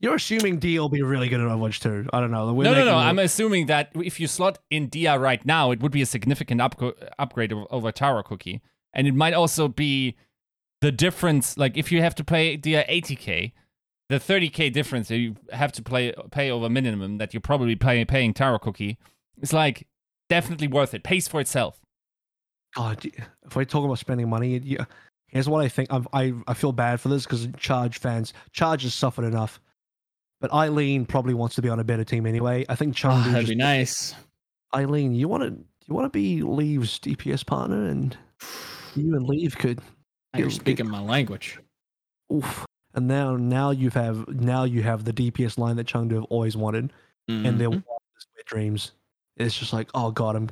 You're assuming D will be really good at Overwatch 2. I don't know. We're no, no, no. I'm assuming that if you slot in Dia right now, it would be a significant upgo- upgrade over, Tara Cookie, and it might also be the difference. Like if you have to pay Dia 80k, the 30k difference that you have to play pay over minimum that you're probably pay, paying Tara Cookie it's like definitely worth it. Pays for itself. God, if we're talking about spending money, yeah, here's what I think. I'm, I I feel bad for this because Charge fans, Charge has suffered enough. But Eileen probably wants to be on a better team anyway. I think Oh, Chengdu. that'd just- be nice. Eileen, you want to you want to be Leave's DPS partner, and you and Leave could. You're Get- speaking my language. Oof. And now now you have now you have the DPS line that Chengdu have always wanted, and their Mhm. wildest wet dreams. It's just like, oh god, I'm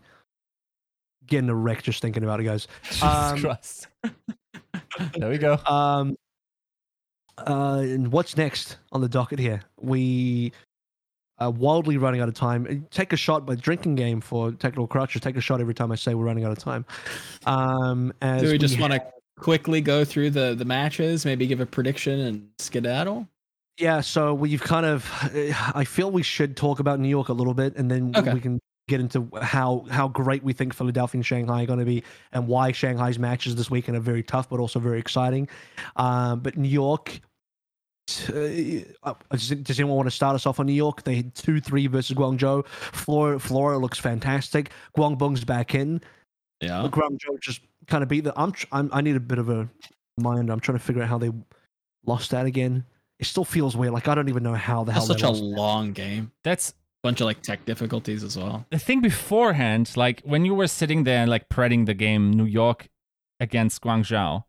getting a wreck just thinking about it, guys. Jesus Um, Christ. there we go. Um, uh, and what's next on the docket here? We are wildly running out of time. Take a shot by drinking game for technical crutches. Take a shot every time I say we're running out of time. Um, as Do we just want to quickly go through the the matches, maybe give a prediction and skedaddle? Yeah, so we've kind of. I feel we should talk about New York a little bit, and then Okay. we can get into how how great we think Philadelphia and Shanghai are going to be, and why Shanghai's matches this weekend are very tough, but also very exciting. Um, but New York. Uh, does, does anyone want to start us off on New York? They had two three versus Guangzhou. Flora Flora looks fantastic. Guangbong's back in. Yeah. But Guangzhou just kind of beat the. I'm, tr- I'm I need a bit of a mind. I'm trying to figure out how they lost that again. It still feels weird. Like I don't even know how the hell That's they such a long game. That's Bunch of like tech difficulties as well. the thing beforehand, like when you were sitting there and like predding the game New York against Guangzhou,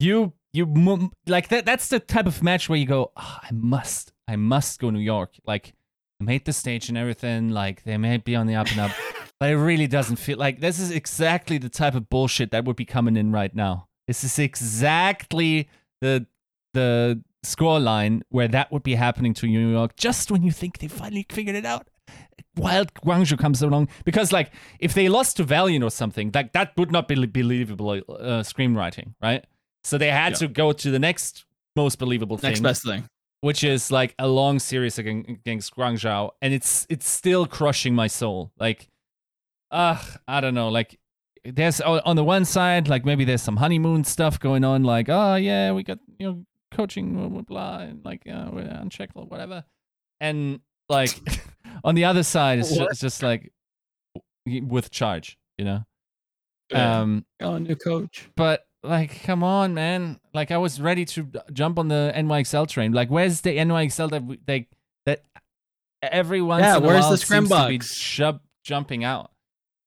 you you like that. That's the type of match where you go, "Ah, I must, I must go New York. Like I made the stage and everything. Like they may be on the up and up, but it really doesn't feel like this is exactly the type of bullshit that would be coming in right now. This is exactly the the score line where that would be happening to New York just when you think they finally figured it out. Wild Guangzhou comes along because, like, if they lost to Valiant or something, like that would not be believable uh, screenwriting, right? So they had Yeah. to go to the next most believable Next thing, best thing. which is like a long series against, against Guangzhou, and it's it's still crushing my soul. Like uh, I don't know. Like, there's on the one side, like maybe there's some honeymoon stuff going on. Like, oh yeah, we got you know coaching, blah blah, blah and like uh, we're on check or whatever. And like on the other side, it's just, it's just like with charge, you know. Yeah. Um, Oh, new coach. but like, come on, man! Like, I was ready to jump on the NYXL train. Like, where's the NYXL that we, they that every once Yeah, in a where's while the seems to be Scrimbucks? shub- jumping out?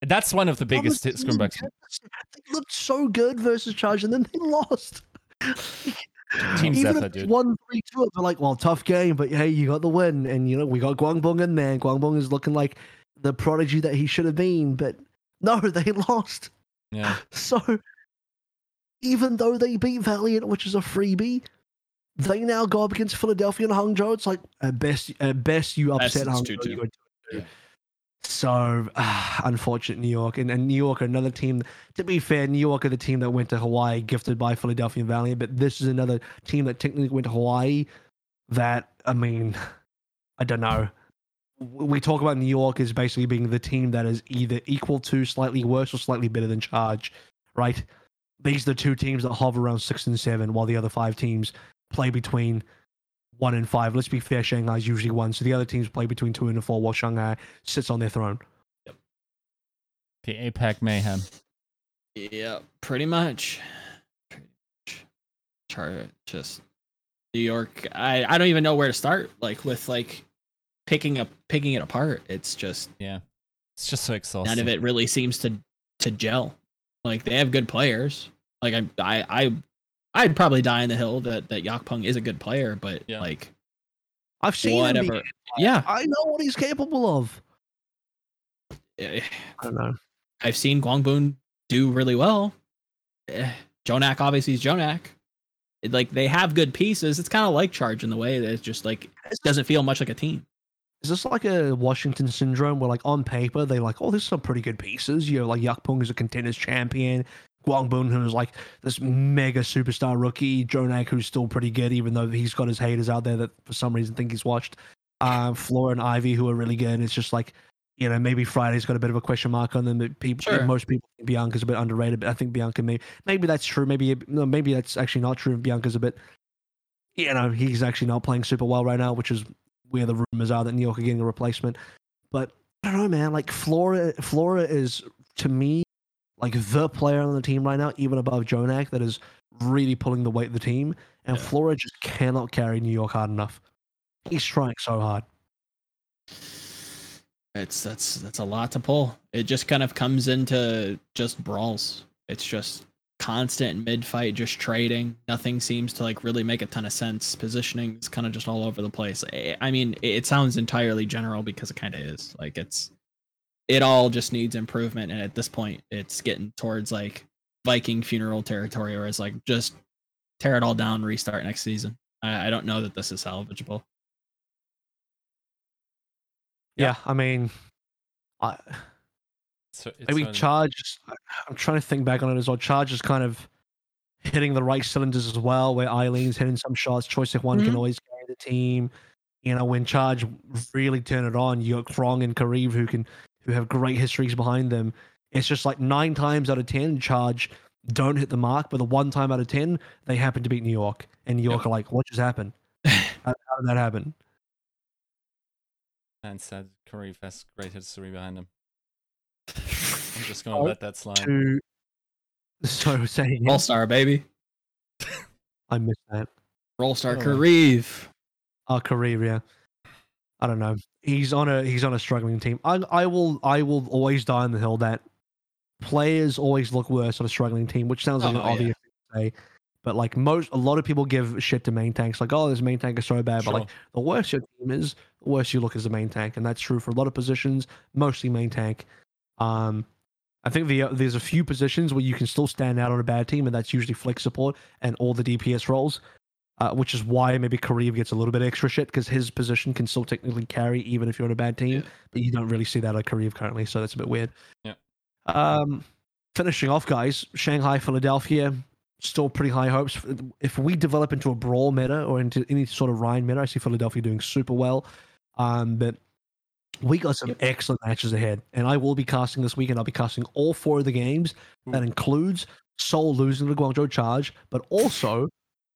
That's one of the biggest hit Thomas scrimbucks. They looked so good versus Charge, and then they lost. Team Even it's dude. one three two, they're like, well, tough game, but hey, you got the win, and you know we got Guangbong in there. Guangbong is looking like the prodigy that he should have been, but no, they lost. Yeah, So even though they beat Valiant, which is a freebie, they now go up against Philadelphia and Hangzhou. It's like at best, at best you upset Hangzhou. 2-2. you go 2-2. Yeah. So ah, unfortunate New York and, and New York are another team. To be fair, New York are the team that went to Hawaii, gifted by Philadelphia Valley. But this is another team that technically went to Hawaii. That I mean, I don't know. We talk about New York as basically being the team that is either equal to, slightly worse, or slightly better than Charge, right? These are the two teams that hover around six and seven, while the other five teams play between one and five. Let's be fair, Shanghai's usually one, so the other teams play between two and four, while Shanghai sits on their throne. Yep. the APAC mayhem. Yeah, pretty much. Pretty much. Char- just New York. I I don't even know where to start. Like with like picking up picking it apart. It's just yeah. It's just so exhausting. none of it really seems to to gel. Like they have good players. Like I I I I'd probably die in the hill that that Yakpung is a good player, but Yeah. like I've seen him. whatever. Be, Yeah, I know what he's capable of. eh, I don't know. I've seen Guangboon do really well. Eh, JJoNak obviously is JJoNak. Like they have good pieces. It's kind of like Charge in the way that it's just like it doesn't feel much like a team. Is this like a Washington syndrome where, like, on paper, they like, oh, this is some pretty good pieces. You know, like Yakpung is a contenders champion. Guangbun, who's like this mega superstar rookie. JJoNak, who's still pretty good, even though he's got his haters out there that for some reason think he's watched. Um, Flora and Ivy, who are really good. And it's just like, you know, maybe Friday's got a bit of a question mark on them. But people, Sure. most people think Bianca's a bit underrated, but I think Bianca may maybe that's true. Maybe no, maybe that's actually not true. Bianca's a bit, you know, he's actually not playing super well right now, which is where the rumors are that New York are getting a replacement. But I don't know, man. Like Flora, Flora is to me like the player on the team right now, even above JJoNak, that is really pulling the weight of the team. And Yeah. Flora just cannot carry New York hard enough. He's trying so hard. It's that's that's a lot to pull. It just kind of comes into just brawls. It's just constant mid fight, just trading. Nothing seems to like really make a ton of sense. Positioning is kind of just all over the place. I- mean, it sounds entirely general because it kind of is. Like it's it all just needs improvement, and at this point, it's getting towards like Viking funeral territory, where it's like just tear it all down, restart next season. I, I don't know that this is salvageable. Yeah, I mean, I, So it's maybe only- Charge. I'm trying to think back on it as well. Charge is kind of hitting the right cylinders as well, where Eileen's hitting some shots. ChoiHyoBin can Mhm. always carry the team. You know, when Charge really turn it on, you got Krong and Kariv who can who have great histories behind them. It's just like nine times out of ten, Charge don't hit the mark, but the one time out of ten, they happen to beat New York, and New York are like, "What just happened? How, how did that happen?" and said Kariv has great history behind him. I'm just gonna Oh, let that slide. To so saying, All star baby, I missed that. roll star Oh. Kariv. our career. Oh, yeah. I don't know. He's on a he's on a struggling team. I I will I will always die on the hill that players always look worse on a struggling team, which sounds like Oh, an yeah. obvious thing to say. But like most, a lot of people give shit to main tanks, like, oh, this main tank is so bad. But like, the worse your team is, the worse you look as a main tank, and that's true for a lot of positions, mostly main tank. Um, I think the, there's a few positions where you can still stand out on a bad team, and that's usually flex support and all the DPS roles, uh, which is why maybe Kariv gets a little bit extra shit because his position can still technically carry even if you're on a bad team, Yeah. but you don't really see that at Kariv currently, so that's a bit weird. Yeah. Um, finishing off, guys, Shanghai, Philadelphia, still pretty high hopes. If we develop into a brawl meta or into any sort of Rein meta, I see Philadelphia doing super well. Um, but We got some excellent matches ahead, and I will be casting this weekend. I'll be casting all four of the games. That includes Seoul losing to Guangzhou Charge, but also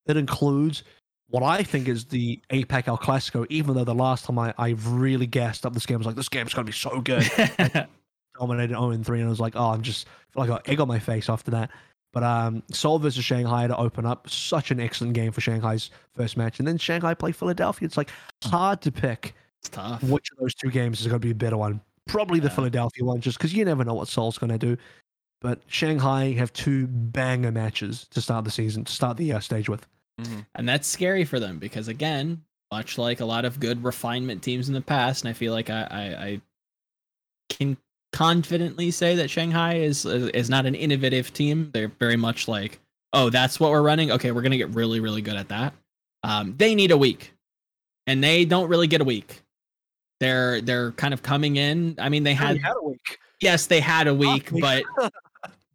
it includes what I think is the APAC El Clasico. Even though the last time I, I really gassed up this game, I was like, this game's gonna be so good. dominated 0 and 3, and I was like, oh, I'm just I feel like I got egg on my face after that. But um, Seoul versus Shanghai to open up, such an excellent game for Shanghai's first match, and then Shanghai play Philadelphia. It's like hard to pick it's tough. which of those two games is going to be a better one. Probably the Philadelphia one, just because you never know what Seoul's going to do. But Shanghai have two banger matches to start the season, to start the uh, stage with. Mhm. And that's scary for them because again, much like a lot of good refinement teams in the past, and I feel like I, I, I can confidently say that Shanghai is is not an innovative team. They're very much like, oh, that's what we're running. Okay, we're gonna get really, really good at that. Um, they need a week, and they don't really get a week. They're they're kind of coming in. I mean, they had had a week. yes, they had a week, week. but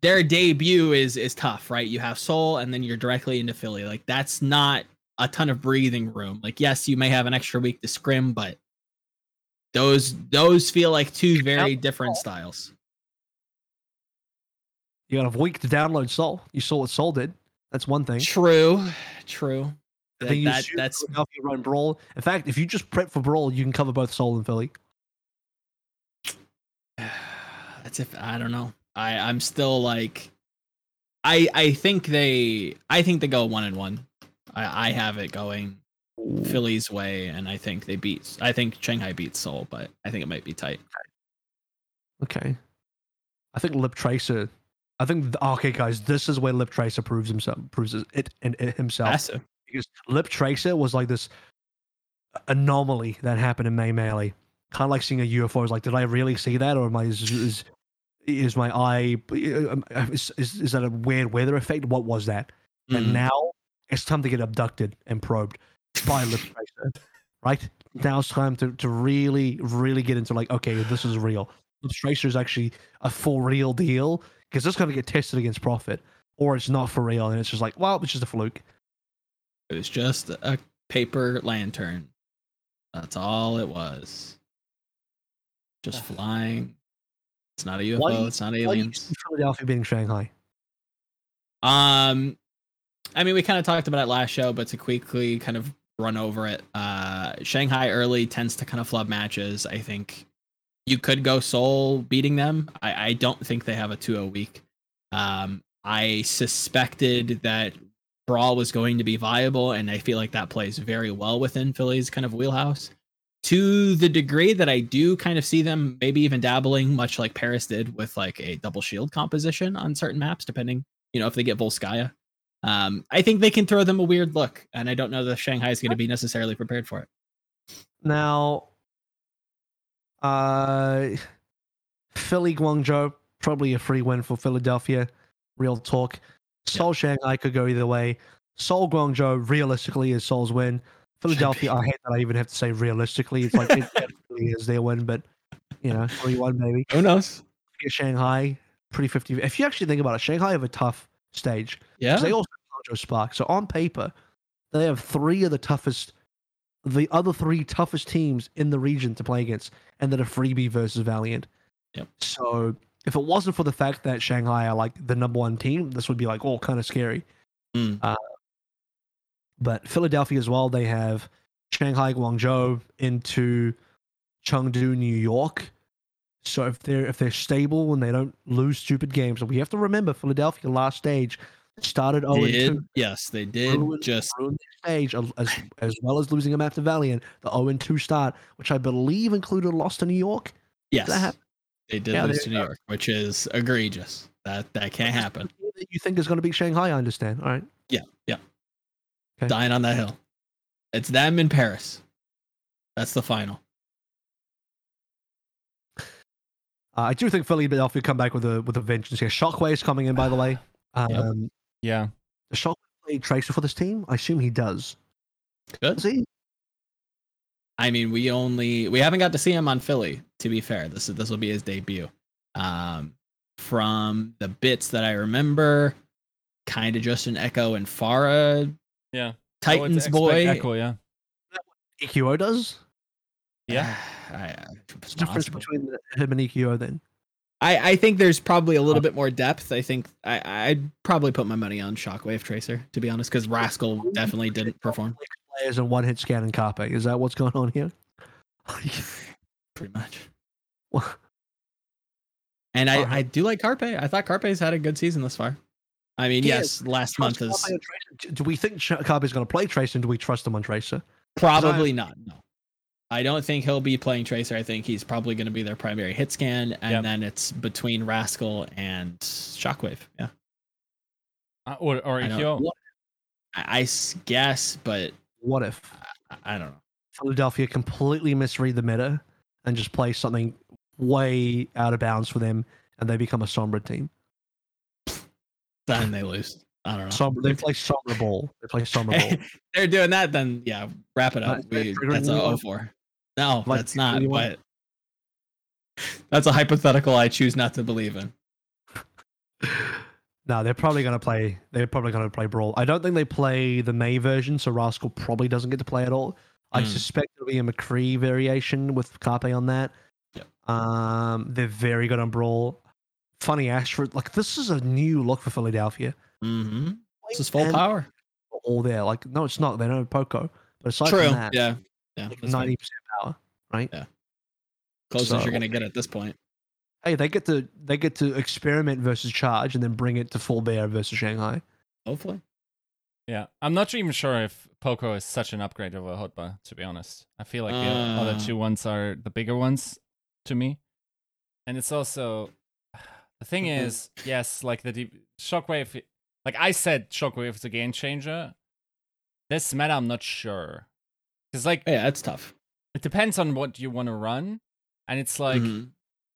their debut is is tough, right? You have Seoul and then you're directly into Philly. Like that's not a ton of breathing room. Like yes, you may have an extra week to scrim, but those those feel like two very different styles. You got a week to download Seoul. You saw what Seoul did. That's one thing. True, true. And That, then you that- assume that's Philadelphia run Brawl. In fact, if you just prep for Brawl, you can cover both Seoul and Philly. that's if I don't know. I I'm still like I I think they I think they go one and one. I I have it going Philly's way, and I think they beat. I think Shanghai beats Seoul, but I think it might be tight. Okay. I think Lip Tracer. I think okay, guys. This is where Lip Tracer proves himself, proves it, it himself. Massive. because Lip Tracer was like this anomaly that happened in May Melee. Kind of like seeing a UFO. I was like, did I really see that, or am I is is, is my eye um, is, is is that a weird weather effect? What was that? And Mm. now it's time to get abducted and probed by Lip Tracer. Right now it's time to to really really get into like, okay, this is real. Lip Tracer is actually a for real deal because it's going to get tested against Profit, or it's not for real, and it's just like, well, it's just a fluke. It was just a paper lantern. That's all it was. Just flying. It's not a UFO. Why- it's not Why do you aliens. Philadelphia beating Shanghai. Um, I mean, we kind of talked about it last show, but to quickly kind of run over it, uh, Shanghai early tends to kind of flub matches. I think you could go Seoul beating them. I, I don't think they have a 2 week. Um, I suspected that Brawl was going to be viable, and I feel like that plays very well within Philly's kind of wheelhouse. To the degree that I do kind of see them maybe even dabbling, much like Paris did with like a double shield composition on certain maps, depending you know, if they get Volskaya. Um, I think they can throw them a weird look, and I don't know that Shanghai is going to be necessarily prepared for it. Now, uh, Philly Guangzhou probably a free win for Philadelphia. Real talk. Seoul Shanghai could go either way. Seoul Guangzhou realistically is Seoul's win. Philadelphia, I hate that I even have to say realistically. It's like it definitely is their win, but you know, three one maybe. Who knows? Shanghai pretty fifty. If you actually think about it, Shanghai have a tough stage. Yeah. They also have Guangzhou Spark. So on paper, they have three of the toughest, the other three toughest teams in the region to play against, and then a freebie versus Valiant. Yep. So if it wasn't for the fact that Shanghai are like the number one team, this would be like all kind of scary. Mm. Uh, but Philadelphia as well, they have Shanghai, Guangzhou into Chengdu, New York. So if they're if they're stable and they don't lose stupid games, we have to remember Philadelphia last stage started 0 Did, 2. yes, they did. Ruined- Just ruined the stage as, as well as losing a map to Valiant, the 0 2 start, which I believe included a loss to New York. yes, that they did Yeah, lose to New. York, which is egregious. That that can't happen. You think is going to be Shanghai? I understand. All right. Yeah, yeah. Okay. Dying on that hill. It's them in Paris. That's the final. Uh, I do think Philly Philadelphia come back with a with a vengeance here. Shockwave's coming in, by the way. Um, Yep. Yeah. Does Shockwave play Tracer for this team? I assume he does. Good. Does he? I mean, we only we haven't got to see him on Philly. To be fair, this is this will be his debut. Um, from the bits that I remember, kind of just an Echo and Pharah Yeah. Oh, Titans Expect boy. Echo, yeah. EQO does. Yeah. Ah, I, I, What's the difference between him and EQO then? I, I think there's probably a little Oh. bit more depth. I think I, I'd probably put my money on Shockwave Tracer, to be honest, because Rascal definitely didn't perform. Players and one hit scan and Carpe. Is that what's going on here? Pretty much. Well, And I. I do like Carpe. I thought Carpe's had a good season thus far. I mean, Yeah, yes, last month is Carpe? Do we think Carpe is going to play Tracer and do we trust him on Tracer? probably not. No. I don't think he'll be playing Tracer. I think he's probably going to be their primary hit scan, and Yep. then it's between Rascal and Shockwave. Yeah. Uh, or or I don't- EQO. I, I s- guess, but What if I, I don't know. Philadelphia completely misread the meta and just play something way out of bounds for them and they become a Sombra team? Then they lose. I don't know. Sombra, they play Sombra ball. They play Sombra ball. they're doing that, then yeah, wrap it up. We, that's a anyone? 04. No, Like, that's not. But that's a hypothetical I choose not to believe in. no, they're probably going to play. They're probably going to play Brawl. I don't think they play the Mei version, so Rascal probably doesn't get to play at all. I Hmm. suspect it'll be a McCree variation with Carpe on that. Yep. Um, they're very good on Brawl. Funny Ashford, like this is a new look for Philadelphia. Mm-hmm. This is full power. All there, like no, it's not. They don't have Poco, but aside True. from that, Yeah. Yeah. like ninety percent power, right? Yeah. Closest So- you're gonna get at this point. Hey, they get to they get to experiment versus charge and then bring it to full bear versus Shanghai. Hopefully. Yeah, I'm not even sure if Poco is such an upgrade over HOTBA. To be honest, I feel like the other Uh. two ones are the bigger ones to me, and it's also the thing Mhm. is, yes, like the deep, Shockwave. Like I said, Shockwave is a game changer. This meta, I'm not sure, because like Yeah, it's tough. it depends on what you want to run, and it's like. Mhm.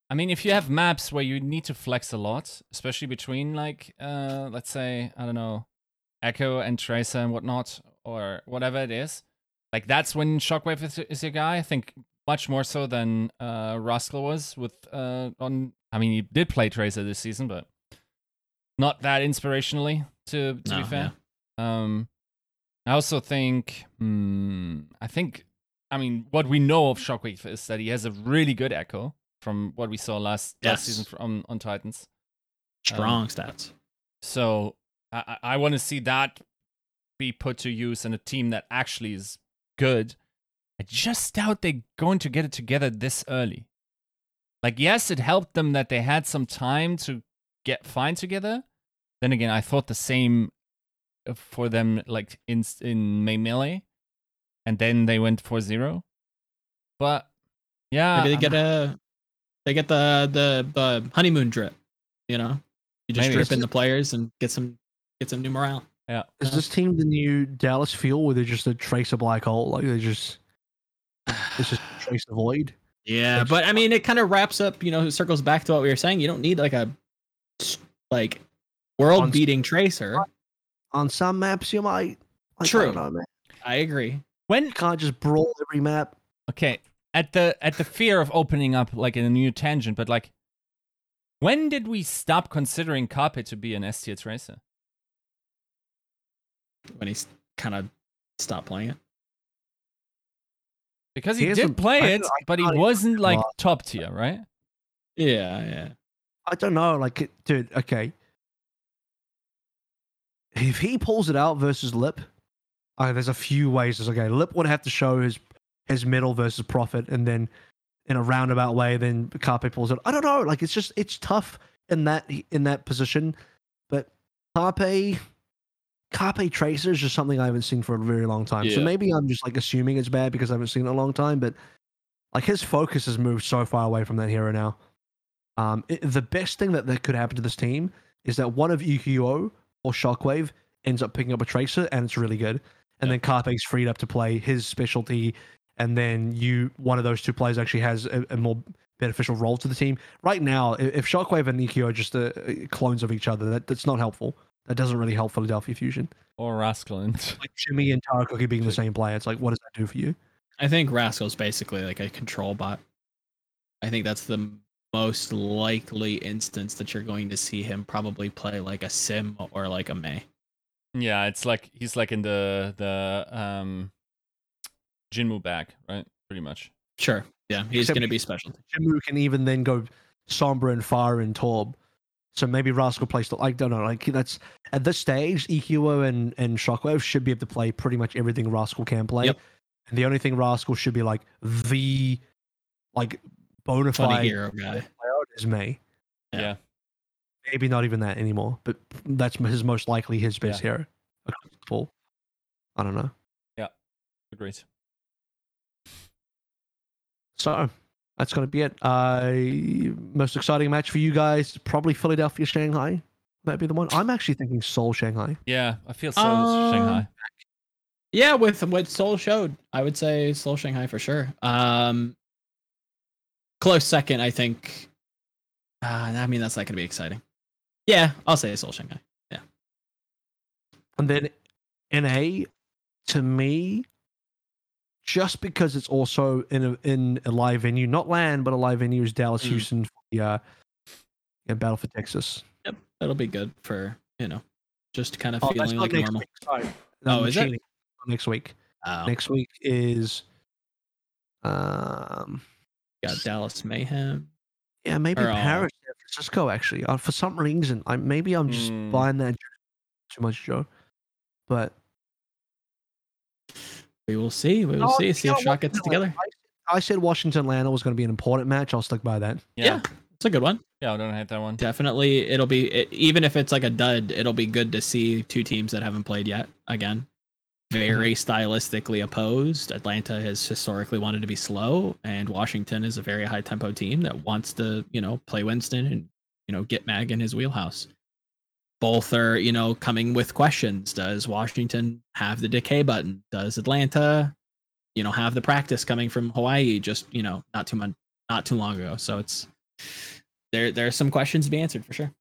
I mean, if you have maps where you need to flex a lot, especially between like, uh, let's say, I don't know, Echo and Tracer and whatnot, or whatever it is, like that's when Shockwave is, is your guy. I think much more so than uh, Rascal was with uh, on. I mean, he did play Tracer this season, but not that inspirationally. To to No, be fair, um, I also think, hmm, I think, I mean, what we know of Shockwave is that he has a really good Echo from what we saw last Yes. last season from on Titans. Strong stats. So I, I- I want to see that be put to use in a team that actually is good. I just doubt they're going to get it together this early. Like, yes, it helped them that they had some time to get fine together. Then again, I thought the same uh, for them, like in in May Melee, and then they went for zero. But yeah, Maybe they get a they get the the the honeymoon drip. You know, you just Maybe. drip in the players and get some get some new morale. yeah. Is this team the new Dallas Fuel where they're just a tracer black hole? Like they just it's just a trace the void. Yeah, It's- but I mean, it kind of wraps up. You know, circles back to what we were saying. You don't need like a like world beating tracer. On some maps you might. Like, I True. don't know, man. I agree. When You can't just brawl every map. Okay, at the at the fear of opening up like in a new tangent, but like, when did we stop considering Carpe to be an S tier tracer? When he's kind of stopped playing it. Because He he, did play I- it, I but he can't wasn't like remember. top tier, right? Yeah, yeah. I don't know. Like, it- dude, okay. If he pulls it out versus Lip, uh, there's a few ways. It's okay. Lip would have to show his his middle versus profit, and then in a roundabout way, then Carpe pulls it. I don't know. Like, it's just it's tough in that in that position. But Carpe, Carpe Tracer is just something I haven't seen for a very long time. So maybe I'm just like assuming it's bad because I haven't seen it in a long time. But like his focus has moved so far away from that hero now. Um, it, the best thing that, that could happen to this team is that one of EQO or Shockwave ends up picking up a tracer and it's really good. And Yeah. then Carpe's freed up to play his specialty. And then you, one of those two players actually has a, a more beneficial role to the team. Right now, if Shockwave and EQO are just uh, clones of each other, that, that's not helpful. That doesn't really help Philadelphia Fusion. Or Rascal and Like Jimmy and Tara Cookie being the same player, it's like, what does that do for you? I think Rascal's basically like a control bot. I think that's the most likely instance that you're going to see him probably play like a Sym or like a Mei. yeah, it's like he's like in the the um Jinmu bag, right? Pretty much. Sure. Yeah, he's going to be special. Jinmu can even then go Sombra and Pharah and Torb. So maybe Rascal plays the I don't know. Like that's at this stage, EQO and and Shockwave should be able to play pretty much everything Rascal can play. Yep. And the only thing Rascal should be like the like bona Funny fide hero guy. is Mei. Yeah. Yeah. Maybe not even that anymore, but that's his most likely his best Yeah. hero. across the ball. I don't know. Yeah. Agreed. So that's going to be it. Uh, most exciting match for you guys, probably Philadelphia Shanghai. That'd be the one. I'm actually thinking Seoul Shanghai. Yeah, I feel so is Uh, Shanghai. Yeah, with what Seoul showed, I would say Seoul Shanghai for sure. Um, close second, I think. Uh, I mean, that's not going to be exciting. Yeah, I'll say Seoul Shanghai. Yeah. And then NA, to me, just because it's also in a in a live venue, not land, but a live venue is Dallas Mm. Houston for the uh, yeah, Battle for Texas. Yep, that'll be good for you know, just kind of Oh, feeling like normal. week. Sorry. Oh, is it? Next week. Oh, Next week is um got Dallas Mayhem. yeah maybe Or, uh, Paris, San Francisco. Actually, uh, for some reason, I maybe I'm just Mm. buying that too much, Joe. But We will see. We will No, see. See if what? Shock gets it No, together. I said Washington Atlanta was going to be an important match. I'll stick by that. Yeah. Yeah, it's a good one. Yeah, I don't hate that one. Definitely, it'll be it, even if it's like a dud, it'll be good to see two teams that haven't played yet again. Very mm-hmm. stylistically opposed. Atlanta has historically wanted to be slow, and Washington is a very high tempo team that wants to, you know, play Winston and you know get Mag in his wheelhouse. Both are, you know, coming with questions. Does Washington have the decay button? Does Atlanta, you know, have the practice coming from Hawaii? Just you know, not too much, not too long ago. So it's there. There are some questions to be answered for sure.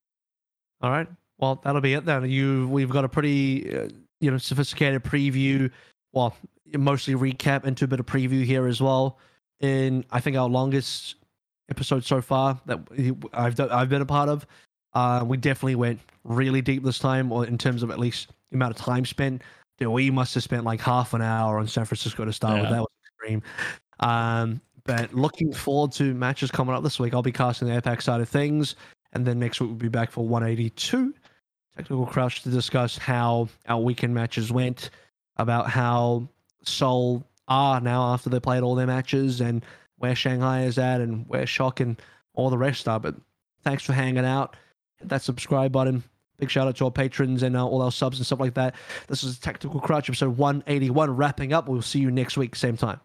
All right. Well, that'll be it then. You, we've got a pretty, uh, you know, sophisticated preview. Well, mostly recap into a bit of preview here as well. In I think our longest episode so far that I've done, I've been a part of. Uh, we definitely went really deep this time, or in terms of at least the amount of time spent. Dude, we must have spent like half an hour on San Francisco to start with. Yeah. That was extreme. Um, but looking forward to matches coming up this week. I'll be casting the APAC side of things, and then next week we'll be back for 182 Tactical Crouch to discuss how our weekend matches went, about how Seoul are now after they played all their matches, and where Shanghai is at, and where Shock and all the rest are. But thanks for hanging out. That subscribe button. Big shout out to our patrons and uh, all our subs and stuff like that. This is Tactical Crouch episode 181 wrapping up. We'll see you next week, same time.